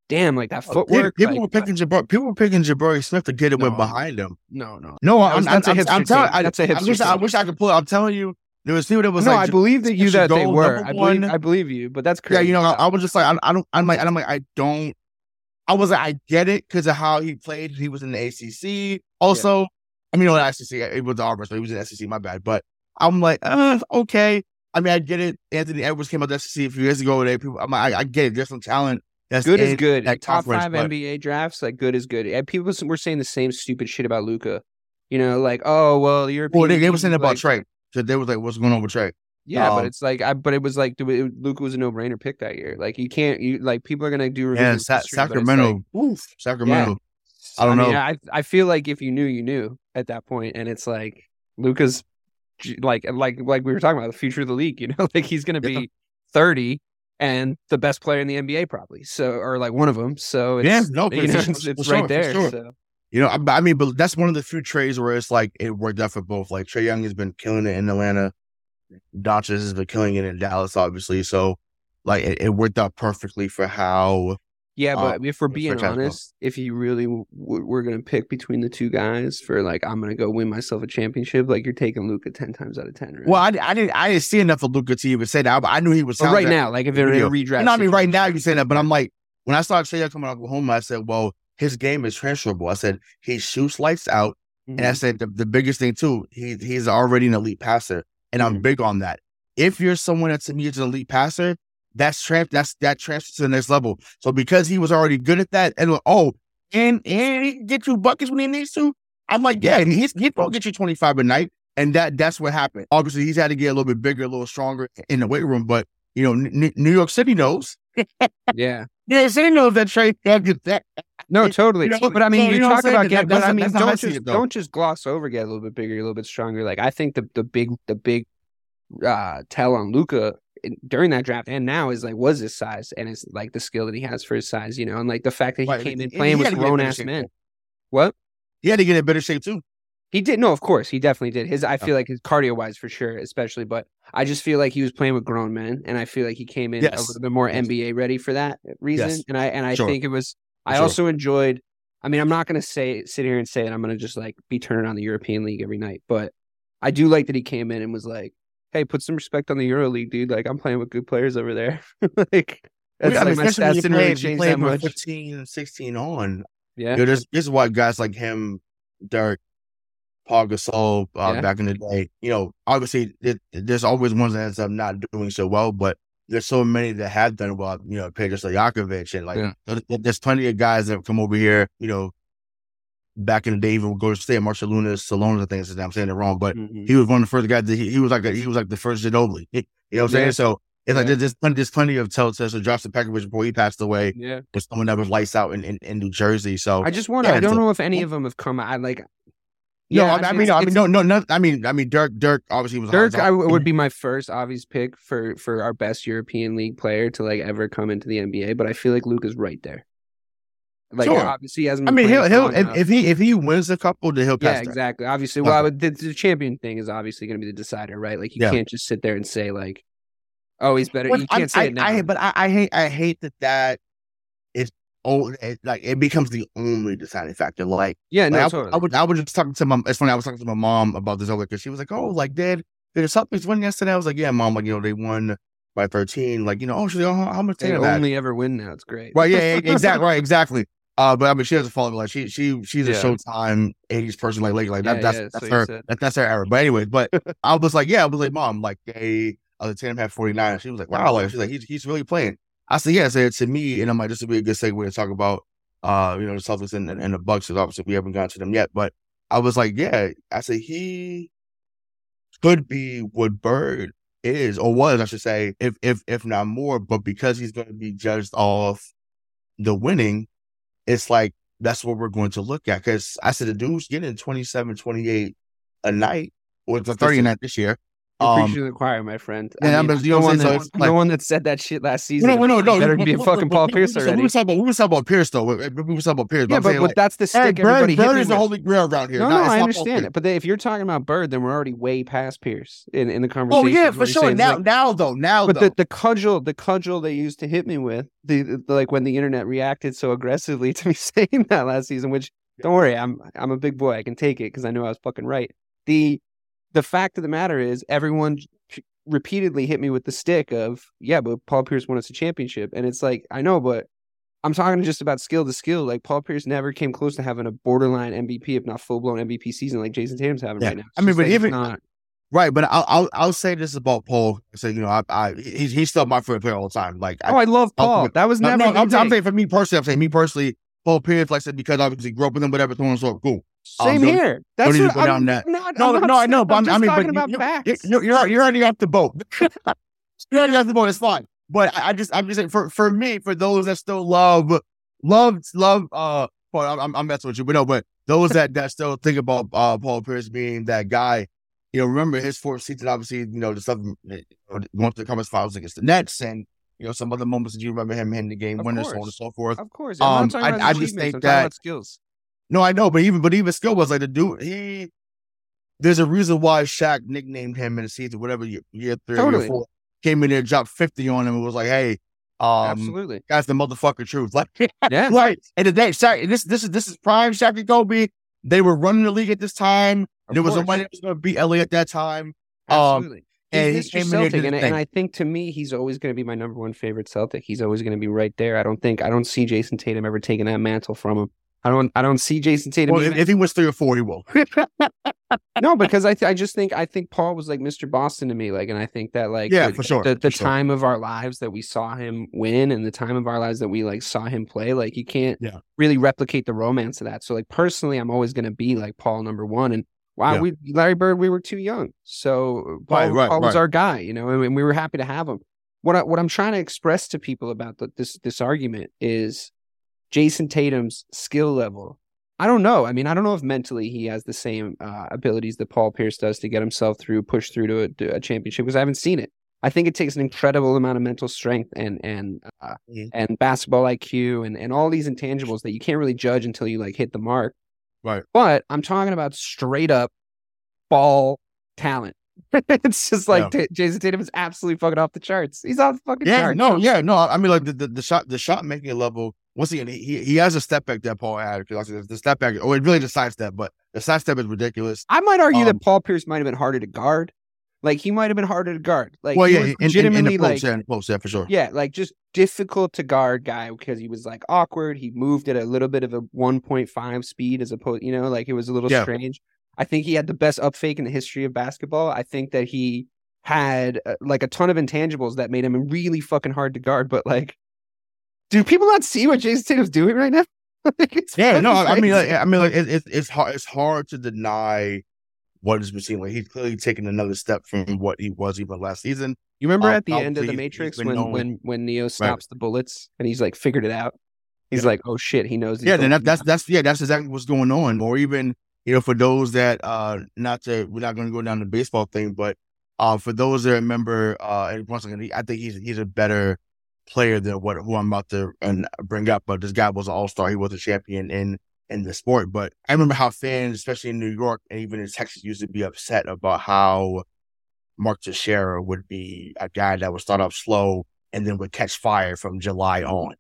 [SPEAKER 3] damn, like that
[SPEAKER 5] Oh,
[SPEAKER 3] footwork.
[SPEAKER 5] People
[SPEAKER 3] like,
[SPEAKER 5] were picking Jabari. People were picking Jabari Smith to get him
[SPEAKER 3] No.
[SPEAKER 5] in behind him.
[SPEAKER 3] no, no,
[SPEAKER 5] No, I'm,
[SPEAKER 3] that's a
[SPEAKER 5] I'm,
[SPEAKER 3] hipster
[SPEAKER 5] I'm telling. I,
[SPEAKER 3] That's a
[SPEAKER 5] I wish
[SPEAKER 3] hipster
[SPEAKER 5] I wish I could pull. it. I'm telling you, there was people that was
[SPEAKER 3] no,
[SPEAKER 5] like,
[SPEAKER 3] I believe that you that they were. I believe. I believe you, but that's crazy.
[SPEAKER 5] yeah, you know, I, I was just like, I, I don't, I'm like, I'm like, I don't. I was like, I get it because of how he played. He was in the ACC. Also, I mean, no, the ACC. It was the Auburn, so he was in the SEC. My bad, but I'm like, uh, okay. I mean, I get it. Anthony Edwards came out the SEC a few years ago. They people, I'm like, I, I get it. There's some talent. That's
[SPEAKER 3] good is good. Top five
[SPEAKER 5] but-
[SPEAKER 3] NBA drafts, like good is good. And people were saying the same stupid shit about Luka. You know, like oh well, you're.
[SPEAKER 5] Well, they, they were saying about Trae. So they was like, what's going on with Trae?
[SPEAKER 3] Yeah,
[SPEAKER 5] Um,
[SPEAKER 3] but it's like, I, but it was like, Luka was a no brainer pick that year. Like you can't, you like people are gonna do
[SPEAKER 5] Yeah, Sa-
[SPEAKER 3] history,
[SPEAKER 5] Sacramento.
[SPEAKER 3] like-
[SPEAKER 5] oof, Sacramento. I don't
[SPEAKER 3] mean,
[SPEAKER 5] know.
[SPEAKER 3] I I feel like if you knew, you knew at that point, and it's like Luka's like like like we were talking about the future of the league. You know, like he's gonna
[SPEAKER 5] Yeah.
[SPEAKER 3] be thirty and the best player in the NBA probably. So or like one of them. So it's,
[SPEAKER 5] Yeah, no,
[SPEAKER 3] you know, it's, it's right there.
[SPEAKER 5] sure.
[SPEAKER 3] So
[SPEAKER 5] You know, I, I mean, but that's one of the few trades where it's like it worked out for both. Like Trae Young has been killing it in Atlanta. Doncic has been killing it in Dallas, obviously. So, like, it, it worked out perfectly for how.
[SPEAKER 3] yeah,
[SPEAKER 5] Uh,
[SPEAKER 3] but if we're being honest, if you really w- were gonna pick between the two guys for like I'm gonna go win myself a championship, like you're taking Luka ten times out of ten, right?
[SPEAKER 5] Well, I, I didn't I didn't see enough of Luka to even say that, but I knew he was
[SPEAKER 3] right now, like if they're in a redraft,
[SPEAKER 5] No, I mean, right now you say that, but I'm like, when I saw Trae coming out of Oklahoma, I said, well, his game is transferable. I said he shoots lights out. And I
[SPEAKER 3] Mhm.
[SPEAKER 5] said the, the biggest thing too, he he's already an elite passer, and I'm
[SPEAKER 3] Mhm.
[SPEAKER 5] big on that. If you're someone that's an elite passer, that's trans that's that transfers to the next level. So because he was already good at that, and oh, and and he can get you buckets when he needs to. I'm like, yeah, and he's he's gonna get you 25 a night, and that that's what happened. Obviously, he's had to get a little bit bigger, a little stronger in the weight room, but you know, N- New York City knows.
[SPEAKER 3] yeah.
[SPEAKER 5] New York City knows that Trae can't that.
[SPEAKER 3] No, totally.
[SPEAKER 5] you know,
[SPEAKER 3] but I mean,
[SPEAKER 5] so
[SPEAKER 3] you,
[SPEAKER 5] you know
[SPEAKER 3] talk about get, but I mean,
[SPEAKER 5] that's how I
[SPEAKER 3] don't just
[SPEAKER 5] it,
[SPEAKER 3] don't just gloss over get a little bit bigger, a little bit stronger. Like I think the the big the big uh tell on Luka during that draft and now is like was his size and it's like the skill that he has for his size, you know, and like the fact that he
[SPEAKER 5] Right,
[SPEAKER 3] came in playing with
[SPEAKER 5] had to get in
[SPEAKER 3] grown ass men. What?
[SPEAKER 5] He had to get in better shape too.
[SPEAKER 3] He did no, of course, he definitely did. His I feel like his cardio wise for sure, especially, but I just feel like he was playing with grown men, and I feel like he came in a little bit more
[SPEAKER 5] Yes.
[SPEAKER 3] NBA ready for that reason.
[SPEAKER 5] Yes.
[SPEAKER 3] And I and I
[SPEAKER 5] Sure.
[SPEAKER 3] think it was.
[SPEAKER 5] For
[SPEAKER 3] I
[SPEAKER 5] sure.
[SPEAKER 3] also enjoyed. I mean, I'm not gonna say sit here and say that I'm gonna just like be turning on the European League every night, but I do like that he came in and was like, "Hey, put some respect on the Euro League, dude. Like I'm playing with good players over there. like that's
[SPEAKER 5] Yeah, I
[SPEAKER 3] like
[SPEAKER 5] mean,
[SPEAKER 3] my stats
[SPEAKER 5] you
[SPEAKER 3] didn't really change that much.
[SPEAKER 5] 15, 16 on.
[SPEAKER 3] Yeah,
[SPEAKER 5] You know, this, this is why guys like him, Dirk, Paul Gasol, uh,
[SPEAKER 3] Yeah.
[SPEAKER 5] back in the day, you know, obviously it, there's always ones that ends up not doing so well, but there's so many that have done well, you know, Peja Stojakovic and like,
[SPEAKER 3] Yeah.
[SPEAKER 5] there's plenty of guys that come over here, you know, back in the day, even would go to stay at Marshall Lunas, Salonis, I think I'm saying it wrong, but
[SPEAKER 3] Mhm.
[SPEAKER 5] he was one of the first guys that he, he was like, a, he was like the first Ginobili. You know what I'm saying?
[SPEAKER 3] Yeah.
[SPEAKER 5] So it's like
[SPEAKER 3] Yeah.
[SPEAKER 5] there's plenty, there's plenty of telltales. So Drazen Petrovic before he passed away
[SPEAKER 3] yeah.
[SPEAKER 5] was someone that was lights out in, in, in New Jersey. So
[SPEAKER 3] I just wonder.
[SPEAKER 5] yeah,
[SPEAKER 3] I don't know if any of them have come. I like.
[SPEAKER 5] No,
[SPEAKER 3] Yeah,
[SPEAKER 5] I, I mean, I mean, no, no, no. I mean, I mean, Dirk, Dirk obviously was
[SPEAKER 3] Dirk, I would be mm-hmm. my first obvious pick for for our best European League player to like ever come into the NBA, but I feel like Luke is right there. Like
[SPEAKER 5] Sure.
[SPEAKER 3] obviously he hasn't.
[SPEAKER 5] I mean, he'll he'll if, if he if he wins a couple, then he'll
[SPEAKER 3] yeah,
[SPEAKER 5] pass that.
[SPEAKER 3] exactly. Obviously, well, would- the, the champion thing is obviously going to be the decider, right? Like you
[SPEAKER 5] Yeah.
[SPEAKER 3] can't just sit there and say like, "Oh, he's better."
[SPEAKER 5] Well,
[SPEAKER 3] you can't
[SPEAKER 5] I,
[SPEAKER 3] say
[SPEAKER 5] I,
[SPEAKER 3] it now.
[SPEAKER 5] I, but I, I hate I hate that that is oh it, like it becomes the only deciding factor. Like,
[SPEAKER 3] yeah, no,
[SPEAKER 5] like, I,
[SPEAKER 3] totally.
[SPEAKER 5] I was I was just talking to my it's funny I was talking to my mom about this earlier because she was like, oh, like did did the Celtics win yesterday? I was like, yeah, mom, like you know they won by thirteen. Like you know, oh, she's like, oh, how much
[SPEAKER 3] they
[SPEAKER 5] that?
[SPEAKER 3] only ever win now. It's great.
[SPEAKER 5] Right, yeah, yeah, exactly, right, exactly. Uh, but I mean, she doesn't follow me. Like she, she, she's a
[SPEAKER 3] Yeah.
[SPEAKER 5] Showtime '80s person, like, like, like
[SPEAKER 3] Yeah,
[SPEAKER 5] that's
[SPEAKER 3] yeah, that's
[SPEAKER 5] that's her, that, that's her era. But anyway, but I was like, yeah, I was like, mom, like they, uh, the Tatum had 49. She was like, wow, like she's like, he's, he's really playing. I said, yeah, I said to me, and I'm like, this would be a good segue to talk about, uh, you know, the Celtics and, and, and the Bucks. Because obviously we haven't gotten to them yet, but I was like, yeah, I said he could be what Bird is or was, I should say, if if if not more. But because he's going to be judged off the winning, it's like that's what we're going to look at. Because I said the dude's getting 27, 28 a night, or the 30 a night this year.
[SPEAKER 3] You're
[SPEAKER 5] Um,
[SPEAKER 3] preaching to the choir, my friend.
[SPEAKER 5] yeah,
[SPEAKER 3] I
[SPEAKER 5] but
[SPEAKER 3] mean,
[SPEAKER 5] you know
[SPEAKER 3] no
[SPEAKER 5] what I'm
[SPEAKER 3] one that,
[SPEAKER 5] So like-
[SPEAKER 3] no one that said that shit last season.
[SPEAKER 5] no, no, no,
[SPEAKER 3] Better
[SPEAKER 5] no.
[SPEAKER 3] be a fucking Paul Pierce
[SPEAKER 5] So we
[SPEAKER 3] already.
[SPEAKER 5] were talking about we were talking about Pierce though. We, we were talking about Pierce.
[SPEAKER 3] Yeah,
[SPEAKER 5] I'm
[SPEAKER 3] but, but
[SPEAKER 5] like,
[SPEAKER 3] that's the
[SPEAKER 5] hey,
[SPEAKER 3] stick
[SPEAKER 5] Bird,
[SPEAKER 3] everybody hit
[SPEAKER 5] Bird is the holy grail around here.
[SPEAKER 3] No, no, I understand it. But if you're talking about Bird, then we're already way past Pierce in, in the conversation.
[SPEAKER 5] Oh
[SPEAKER 3] yeah,
[SPEAKER 5] for sure. Now, now though, now
[SPEAKER 3] but
[SPEAKER 5] though.
[SPEAKER 3] the, the cudgel, the cudgel they used to hit me with, the, the like when the internet reacted so aggressively to me saying that last season. Which don't worry, I'm I'm a big boy. I can take it because I know I was fucking right. The the fact of the matter is, everyone repeatedly hit me with the stick of yeah, but Paul Pierce won us a championship, and it's like I know, but I'm talking just about skill to skill. Like Paul Pierce never came close to having a borderline MVP, if not full blown MVP season like Jayson Tatum's having
[SPEAKER 5] Yeah.
[SPEAKER 3] right now.
[SPEAKER 5] I mean, but even-
[SPEAKER 3] not.
[SPEAKER 5] Right, but I'll, I'll I'll say this about Paul. I say you know I I he's he's still my favorite player all the time. Like I,
[SPEAKER 3] Oh, I love
[SPEAKER 5] I'll-
[SPEAKER 3] Paul. That was never.
[SPEAKER 5] no, I'm, I'm saying for me personally, I'm saying me personally, Paul Pierce, like I said, because obviously grew up with him, whatever, so on and so. Cool.
[SPEAKER 3] Same
[SPEAKER 5] don't-
[SPEAKER 3] here. That's what
[SPEAKER 5] go
[SPEAKER 3] I'm
[SPEAKER 5] down that-
[SPEAKER 3] Not,
[SPEAKER 5] No, no, I know, but
[SPEAKER 3] I'm
[SPEAKER 5] I
[SPEAKER 3] just
[SPEAKER 5] mean,
[SPEAKER 3] talking
[SPEAKER 5] but
[SPEAKER 3] about
[SPEAKER 5] you-
[SPEAKER 3] facts.
[SPEAKER 5] You're you're, you're already off the boat. you're already off the boat. It's fine. But I, I just I'm just saying for for me, for those that still love love love uh Paul, I'm- I'm messing with you, but no, but those that that still think about uh Paul Pierce being that guy. You know, remember his fourth season, obviously, you know, the stuff going to the conference finals against the Nets and you know, some other moments that you remember him hitting the game
[SPEAKER 3] Of
[SPEAKER 5] winners, so on and so forth.
[SPEAKER 3] Of course, I'm
[SPEAKER 5] Um, I- I just think that-
[SPEAKER 3] skills.
[SPEAKER 5] No, I know, but even but even skill was like the dude. He there's a reason why Shaq nicknamed him in the season, whatever year, year three or
[SPEAKER 3] Totally.
[SPEAKER 5] year four, came in there, dropped fifty on him, and was like, "Hey, um,
[SPEAKER 3] Absolutely.
[SPEAKER 5] that's the motherfucking truth." Like,
[SPEAKER 3] Yeah.
[SPEAKER 5] right. And the day Shaq, this this is this is prime Shaq and Kobe. They were running the league at this time.
[SPEAKER 3] Of
[SPEAKER 5] there was
[SPEAKER 3] course.
[SPEAKER 5] somebody that was going to beat LA at that time. Um,
[SPEAKER 3] Absolutely.
[SPEAKER 5] and
[SPEAKER 3] He's
[SPEAKER 5] he came
[SPEAKER 3] Mr.
[SPEAKER 5] in and
[SPEAKER 3] Celtic, and,
[SPEAKER 5] his
[SPEAKER 3] and
[SPEAKER 5] thing.
[SPEAKER 3] I think to me, he's always going to be my number one favorite Celtic. He's always going to be right there. I don't think I don't see Jayson Tatum ever taking that mantle from him. I don't. I don't see Jayson Tatum.
[SPEAKER 5] Well, if, if he was three or four, he will.
[SPEAKER 3] no, because I th- I just think I think Paul was like Mr. Boston to me. Like, and I think that like
[SPEAKER 5] Yeah,
[SPEAKER 3] the,
[SPEAKER 5] for sure,
[SPEAKER 3] the, the
[SPEAKER 5] for sure.
[SPEAKER 3] time of our lives that we saw him win and the time of our lives that we like saw him play, like you can't
[SPEAKER 5] Yeah.
[SPEAKER 3] really replicate the romance of that. So like personally, I'm always going to be like Paul number one. And wow,
[SPEAKER 5] Yeah.
[SPEAKER 3] we Larry Bird, we were too young, so Paul,
[SPEAKER 5] Right, right,
[SPEAKER 3] Paul was
[SPEAKER 5] right.
[SPEAKER 3] our guy, you know, and, and we were happy to have him. What I, what I'm trying to express to people about the, this this argument is Jayson Tatum's skill level. I don't know. I mean, I don't know if mentally he has the same uh, abilities that Paul Pierce does to get himself through, push through to a, to a championship because I haven't seen it. I think it takes an incredible amount of mental strength and and uh,
[SPEAKER 5] Mhm.
[SPEAKER 3] and basketball IQ and and all these intangibles that you can't really judge until you like hit the mark.
[SPEAKER 5] Right.
[SPEAKER 3] But I'm talking about straight up ball talent. it's just like Ta- Jayson Tatum is absolutely fucking off the charts. He's off the fucking
[SPEAKER 5] Yeah,
[SPEAKER 3] charts.
[SPEAKER 5] no, yeah, no. I mean, like the, the, the shot, the shot making level. Once again, he he- he has a step back that Paul had. Because the step back, or really the side step, but the side step is ridiculous.
[SPEAKER 3] I might argue
[SPEAKER 5] Um,
[SPEAKER 3] that Paul Pierce might have been harder to guard. Like he might have been harder to guard. Like
[SPEAKER 5] well,
[SPEAKER 3] he
[SPEAKER 5] yeah,
[SPEAKER 3] was
[SPEAKER 5] in, in, in the post,
[SPEAKER 3] like
[SPEAKER 5] yeah, in post, yeah, for sure.
[SPEAKER 3] yeah, like just difficult to guard guy because he was like awkward. He moved at a little bit of a 1.5 speed as opposed, you know, like it was a little
[SPEAKER 5] Yeah.
[SPEAKER 3] strange. I think he had the best up fake in the history of basketball. I think that he had uh, like a ton of intangibles that made him really fucking hard to guard. But like, do people not see what Jayson Tatum's doing right now? Like,
[SPEAKER 5] Yeah, no,
[SPEAKER 3] fucking
[SPEAKER 5] I mean, like. I mean, like, it, it, it's hard. It's hard to deny what has been seen. Like he's clearly taken another step from what he was even last season.
[SPEAKER 3] You remember
[SPEAKER 5] Um,
[SPEAKER 3] at the end of the
[SPEAKER 5] he's- he's
[SPEAKER 3] Matrix when
[SPEAKER 5] known-
[SPEAKER 3] when when Neo stops the bullets and he's like figured it out. He's
[SPEAKER 5] Yeah.
[SPEAKER 3] like, oh shit, he knows.
[SPEAKER 5] Yeah, then that, that's that's yeah, that's exactly what's going on. Or even you know, for those that uh, not to we're not going to go down the baseball thing, but uh, for those that remember, uh, and once again, I think he's he's a better player than what who I'm about to and bring up. But this guy was an all star. He was a champion in in the sport. But I remember how fans, especially in New York and even in Texas, used to be upset about how Mark Teixeira would be a guy that would start off slow and then would catch fire from July on.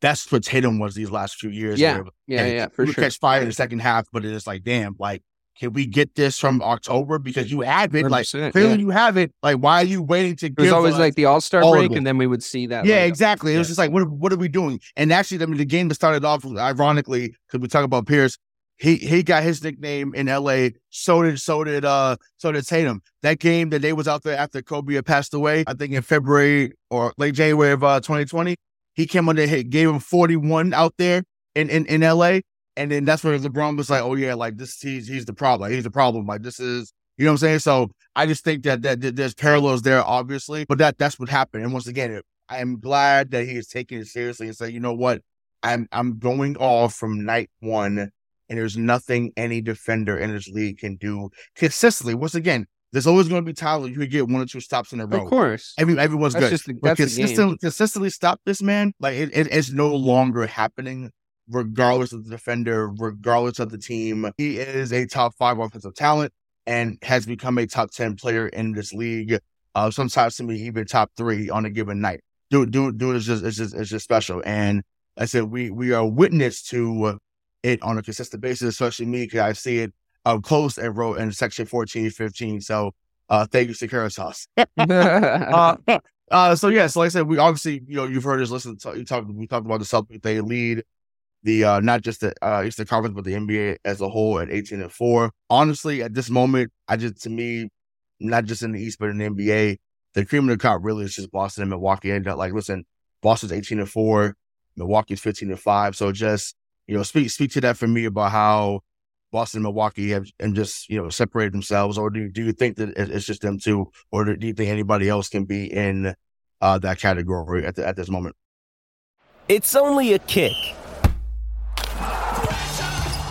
[SPEAKER 5] That's what Tatum was these last few years.
[SPEAKER 3] Yeah, yeah, yeah, for sure.
[SPEAKER 5] catch fire in the second half, but it's like, damn, like, can we get this from October? Because you have it. Like,
[SPEAKER 3] 100%,
[SPEAKER 5] clearly
[SPEAKER 3] yeah.
[SPEAKER 5] you have it. Like, why are you waiting to
[SPEAKER 3] It was always like the All Star break, and then we would see that.
[SPEAKER 5] yeah,
[SPEAKER 3] like,
[SPEAKER 5] exactly. It was just like, what what are we doing? And actually, I mean, the game that started off ironically because we talk about Pierce. He he got his nickname in L.A. So did so did uh so did Tatum. That game that they was out there after Kobe had passed away, I think in February or late January of uh, 2020. He came on there, hit, gave him 41 out there in in, in L.A. And then that's where LeBron was like, oh yeah, like this he's he's the problem. Like, he's the problem. Like this is you know what I'm saying. So I just think that that, that there's parallels there, obviously, but that that's what happened. And once again, it, I am glad that he is taking it seriously and say, you know what, I'm I'm going off from night one, and there's nothing any defender in this league can do consistently. Once again, there's always going to be times where you could get one or two stops in a row.
[SPEAKER 3] Of course.
[SPEAKER 5] Every, everyone's
[SPEAKER 3] That's
[SPEAKER 5] good.
[SPEAKER 3] just
[SPEAKER 5] but
[SPEAKER 3] that's the game.
[SPEAKER 5] consistently, consistently stop this man. Like it, it, it's no longer happening, regardless of the defender, regardless of the team. He is a top five offensive talent and has become a top ten player in this league. Uh, sometimes to me, even top three on a given night. Dude, dude, dude is just, it's just, it's just special. And I said we we are witness to it on a consistent basis, especially me because I see it up close and wrote in section 14, 15. So uh, thank you, Securitas. uh, uh, so yeah, so like I said, we obviously, you know, you've heard us listen to you talk we talked about the Celtics. They lead the uh not just the uh Eastern Conference, but the NBA as a whole at 18 and 4. Honestly, at this moment, I just to me, not just in the East, but in the NBA, the cream of the crop really is just Boston and Milwaukee. And like, listen, Boston's 18 and 4, Milwaukee's 15 and 5. So just, you know, speak speak to that for me about how Boston and Milwaukee have and just, you know, separated themselves, or do you, do you think that it's just them two, or do you think anybody else can be in uh, that category at the, at this moment?
[SPEAKER 6] It's only a kick,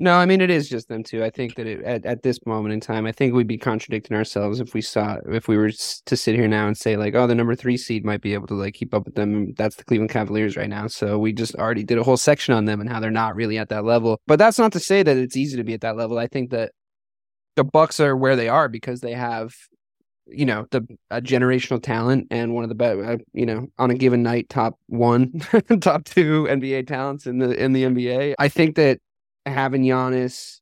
[SPEAKER 3] No, I mean it is just them two. I think that it, at at this moment in time, I think we'd be contradicting ourselves if we saw if we were to sit here now and say like, oh, the number three seed might be able to like keep up with them. That's the Cleveland Cavaliers right now. So we just already did a whole section on them and how they're not really at that level. But that's not to say that it's easy to be at that level. I think that the Bucks are where they are because they have, you know, the a generational talent and one of the best, uh, you know, on a given night, top one, top two NBA talents in the in the NBA. I think that having Giannis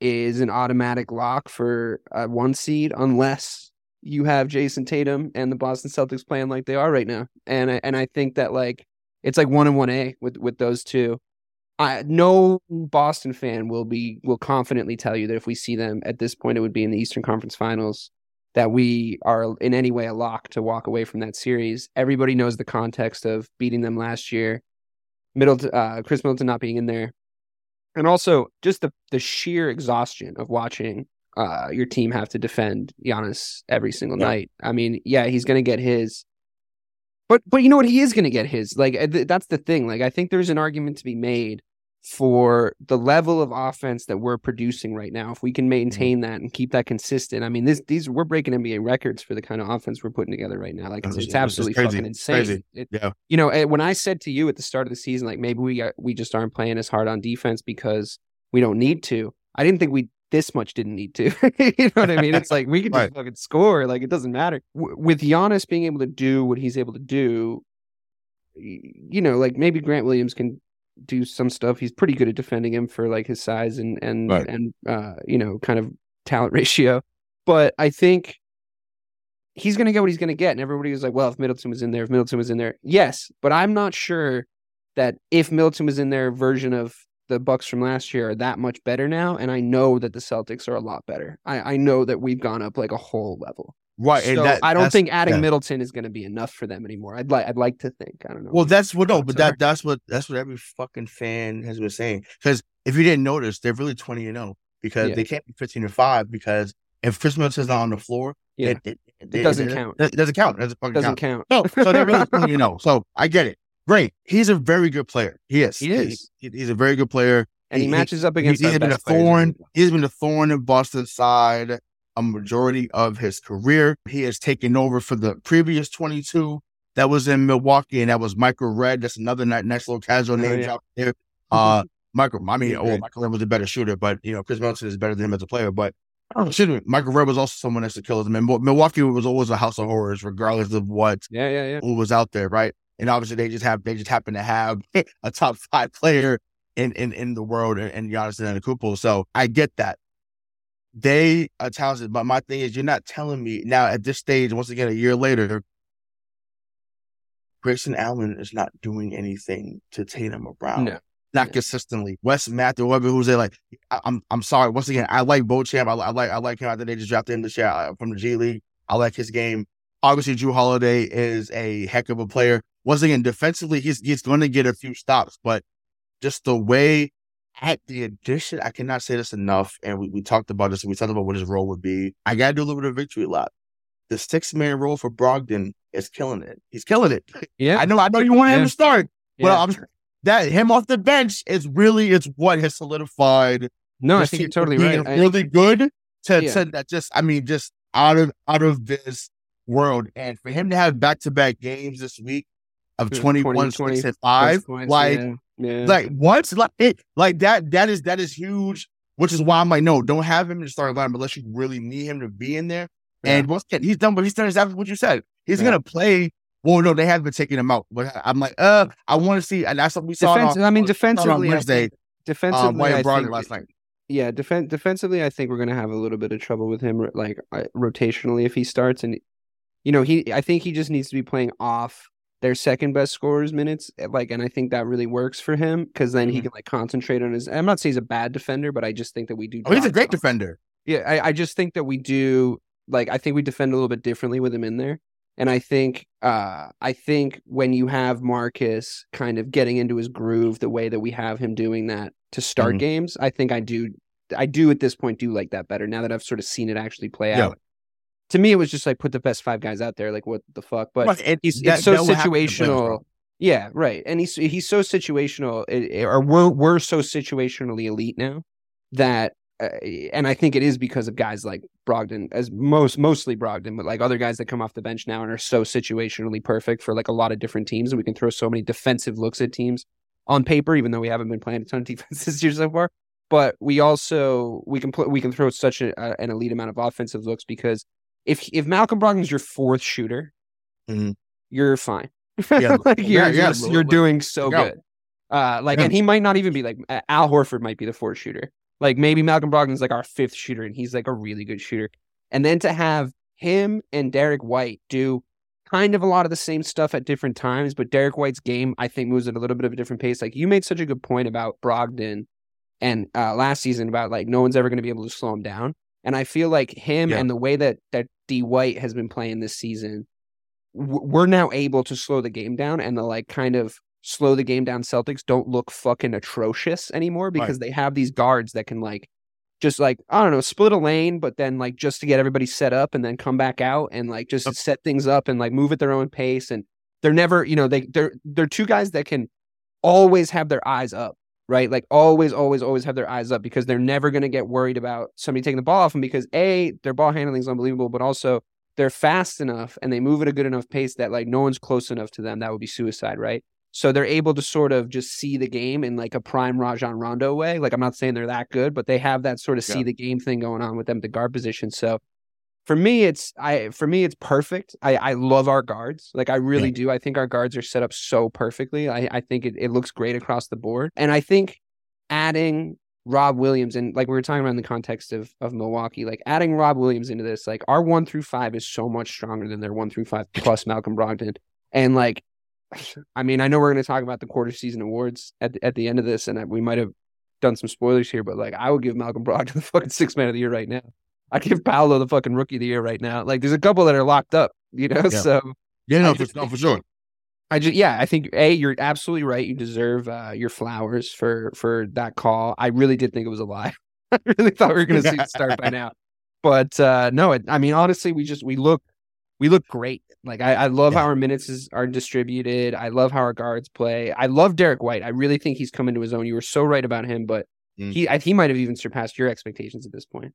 [SPEAKER 3] is an automatic lock for a one seed unless you have Jayson Tatum and the Boston Celtics playing like they are right now. And I, and I think that like it's like one and one A with with those two. I no Boston fan will be will confidently tell you that if we see them at this point, it would be in the Eastern Conference Finals. That we are in any way a lock to walk away from that series. Everybody knows the context of beating them last year. Middleton, uh, Khris Middleton not being in there, and also just the the sheer exhaustion of watching uh, your team have to defend Giannis every single
[SPEAKER 5] Yeah.
[SPEAKER 3] night. I mean, yeah, he's going to get his, but but you know what? He is going to get his. Like uh, th- that's the thing. Like I think there's an argument to be made for the level of offense that we're producing right now. If we can maintain that and keep that consistent, I mean, this these we're breaking NBA records for the kind of offense we're putting together right now. Like it's,
[SPEAKER 5] It's-
[SPEAKER 3] it's
[SPEAKER 5] it's
[SPEAKER 3] absolutely
[SPEAKER 5] crazy.
[SPEAKER 3] fucking insane. It-
[SPEAKER 5] Yeah.
[SPEAKER 3] you know, when I said to you at the start of the season, like maybe we got, we just aren't playing as hard on defense because we don't need to. I didn't think we this much didn't need to. you know what I mean? It's like we can just
[SPEAKER 5] Right.
[SPEAKER 3] fucking score. Like it doesn't matter. W- with Giannis being able to do what he's able to do, you know, like maybe Grant Williams can do some stuff. He's pretty good at defending him for like his size and and
[SPEAKER 5] Right.
[SPEAKER 3] and uh, you know, kind of talent ratio. But I think he's going to get what he's going to get. And everybody was like, well, if Middleton was in there, if Middleton was in there, yes. But I'm not sure that if Middleton was in their version of the Bucks from last year are that much better now. And I know that the Celtics are a lot better. I, I know that we've gone up like a whole level.
[SPEAKER 5] Right. and
[SPEAKER 3] so
[SPEAKER 5] that-
[SPEAKER 3] I don't think adding
[SPEAKER 5] yeah.
[SPEAKER 3] Middleton is going to be enough for them anymore. I'd like I'd like to think. I don't know.
[SPEAKER 5] Well, that's what no, but that that's what that's what every fucking fan has been saying. Because if you didn't notice, they're really twenty and zero because
[SPEAKER 3] Yeah.
[SPEAKER 5] they can't be fifteen and five because If Khris Middleton's not on the floor,
[SPEAKER 3] Yeah.
[SPEAKER 5] it, it,
[SPEAKER 3] It doesn't count.
[SPEAKER 5] It, doesn't count. It doesn't fucking
[SPEAKER 3] Doesn't
[SPEAKER 5] count.
[SPEAKER 3] count.
[SPEAKER 5] No, so they're really, twenty you oh, know. So I get it. Great. He's a very good player. He is.
[SPEAKER 3] He is.
[SPEAKER 5] He- he's a very good player.
[SPEAKER 3] and he,
[SPEAKER 5] He-
[SPEAKER 3] matches up against
[SPEAKER 5] he's been a thorn. He's been a thorn in Boston's side a majority of his career. He has taken over for the previous 22 that was in Milwaukee, and that was Michael Redd. That's another nice little casual
[SPEAKER 3] Oh,
[SPEAKER 5] name
[SPEAKER 3] yeah.
[SPEAKER 5] drop there. Uh, Michael, I mean, oh, Michael Redd was a better shooter, but you know, Khris Middleton is better than him as a player. But oh, excuse me, Michael Redd was also someone that's a killer. I mean, Milwaukee was always a house of horrors, regardless of what
[SPEAKER 3] Yeah, yeah, yeah.
[SPEAKER 5] who was out there, right? And obviously, they just have they just happen to have a top five player in in, in the world, and, and Giannis Antetokounmpo. So I get that they are talented, but my thing is, you're not telling me now at this stage. Once again, a year later, Grayson Allen is not doing anything to Tatum or Brown.
[SPEAKER 3] No.
[SPEAKER 5] Not
[SPEAKER 3] Yeah.
[SPEAKER 5] consistently. Wes Matthew, whoever who's there, like I, I'm. I'm sorry. Once again, I like Beauchamp. I, I like. I like him. I think they just drafted him this year uh, from the G League. I like his game. Obviously, Jrue Holiday is a heck of a player. Once again, defensively, he's he's going to get a few stops, but just the way at the addition, I cannot say this enough. And we, we talked about this. We talked about what his role would be. I got to do a little bit of victory lap. The six man role for Brogdon is killing it. He's killing it.
[SPEAKER 3] Yeah.
[SPEAKER 5] I know. I know you want him
[SPEAKER 3] Yeah.
[SPEAKER 5] to start.
[SPEAKER 3] yeah.
[SPEAKER 5] Well, I'm that him off the bench is really it's what has solidified.
[SPEAKER 3] no, I think you're totally right. I-
[SPEAKER 5] Really good to,
[SPEAKER 3] Yeah.
[SPEAKER 5] to that just I mean just out of out of this world, and for him to have back to back games this week of
[SPEAKER 3] Yeah,
[SPEAKER 5] 21,
[SPEAKER 3] 20,
[SPEAKER 5] 6, and
[SPEAKER 3] First points,
[SPEAKER 5] like
[SPEAKER 3] yeah, yeah.
[SPEAKER 5] like what like it like that that is that is huge. Which is why I'm like, no, don't have him in the starting lineup unless you really need him to be in there. And once again, he's done, but he's done exactly what you said. He's
[SPEAKER 3] Yeah.
[SPEAKER 5] gonna play. Well, no, they have been taking him out, but I'm like, uh, I want to see, and that's what we saw.
[SPEAKER 3] Defense,
[SPEAKER 5] on,
[SPEAKER 3] I mean,
[SPEAKER 5] on-
[SPEAKER 3] defensively,
[SPEAKER 5] on
[SPEAKER 3] I
[SPEAKER 5] Wednesday.
[SPEAKER 3] think, defensively,
[SPEAKER 5] Um,
[SPEAKER 3] I think,
[SPEAKER 5] last night.
[SPEAKER 3] yeah, defen- defensively, I think we're gonna have a little bit of trouble with him, like uh, rotationally if he starts, and you know, he, I think he just needs to be playing off their second best scorers minutes, eh, like, and I think that really works for him because then he
[SPEAKER 5] Mhm.
[SPEAKER 3] can like concentrate on his. I'm not saying he's a bad defender, but I just think that we do.
[SPEAKER 5] Oh, he's a great defender.
[SPEAKER 3] Yeah, I, I just think that we do like I think we defend a little bit differently with him in there. And I think uh I think when you have Marcus kind of getting into his groove the way that we have him doing that to start
[SPEAKER 5] Mhm.
[SPEAKER 3] games, I think I do I do at this point do like that better now that I've sort of seen it actually play
[SPEAKER 5] Yeah.
[SPEAKER 3] out. To me it was just like put the best five guys out there like what the fuck, but
[SPEAKER 5] Right, and
[SPEAKER 3] he's
[SPEAKER 5] that-
[SPEAKER 3] it's so
[SPEAKER 5] that will happen to players,
[SPEAKER 3] situational. Yeah, right. And he's he's so situational, or we're we're so situationally elite now that, uh, and I think it is because of guys like Brogdon, as most mostly Brogdon, but like other guys that come off the bench now and are so situationally perfect for like a lot of different teams, and we can throw so many defensive looks at teams on paper, even though we haven't been playing a ton of defense this year so far. But we also we can put we can throw such a, a- an elite amount of offensive looks because if if Malcolm Brogdon's your fourth shooter,
[SPEAKER 5] Mhm.
[SPEAKER 3] you're fine.
[SPEAKER 5] Yeah,
[SPEAKER 3] like you're
[SPEAKER 5] yeah,
[SPEAKER 3] you're doing so
[SPEAKER 5] yeah.
[SPEAKER 3] good. Uh, like, and he might not even be like Al Horford might be the fourth shooter. Like maybe Malcolm Brogdon's like our fifth shooter, and he's like a really good shooter. And then to have him and Derrick White do kind of a lot of the same stuff at different times, but Derrick White's game I think moves at a little bit of a different pace. Like you made such a good point about Brogdon and uh, last season about like no one's ever going to be able to slow him down. And I feel like him
[SPEAKER 5] Yeah.
[SPEAKER 3] and the way that that D White has been playing this season, we're now able to slow the game down, and the like kind of slow the game down Celtics don't look fucking atrocious anymore because they have these guards that can like just like I don't know split a lane, but then like just to get everybody set up and then come back out and like just
[SPEAKER 5] Yep.
[SPEAKER 3] set things up and like move at their own pace and they're never you know they they're they're two guys that can always have their eyes up right? Like always, always, always have their eyes up because they're never going to get worried about somebody taking the ball off them because a their ball handling is unbelievable, but also they're fast enough and they move at a good enough pace that like no one's close enough to them. That would be suicide, right? So they're able to sort of just see the game in like a prime Rajon Rondo way. Like I'm not saying they're that good, but they have that sort of see the game thing going on with them at the guard position. So for me, it's I for me it's perfect. I I love our guards. Like I really
[SPEAKER 5] Yeah.
[SPEAKER 3] do. I think our guards are set up so perfectly. I I think it, it looks great across the board. And I think adding Rob Williams and like we were talking about in the context of of Milwaukee, like adding Rob Williams into this, like our one through five is so much stronger than their one through five plus Malcolm Brogdon. And like I mean, I know we're going to talk about the quarter season awards at the, at the end of this, and we might have done some spoilers here, but like I would give Malcolm Brogdon the fucking six man of the year right now. I'd give Paolo the fucking rookie of the year right now. Like there's a couple that are locked up, you know.
[SPEAKER 5] Yeah.
[SPEAKER 3] So
[SPEAKER 5] Yeah, no,
[SPEAKER 3] I
[SPEAKER 5] for,
[SPEAKER 3] just
[SPEAKER 5] no, for sure.
[SPEAKER 3] I just yeah, I think a you're absolutely right. You deserve uh, your flowers for for that call. I really did think it was a lie. I really thought we were going to see it start by now. but uh no, it, I mean honestly, we just we look we look great. Like I, I love
[SPEAKER 5] Yeah.
[SPEAKER 3] how our minutes is, are distributed. I love how our guards play. I love Derrick White. I really think he's come into his own. You were so right about him, but
[SPEAKER 5] Mm.
[SPEAKER 3] he I, he might have even surpassed your expectations at this point.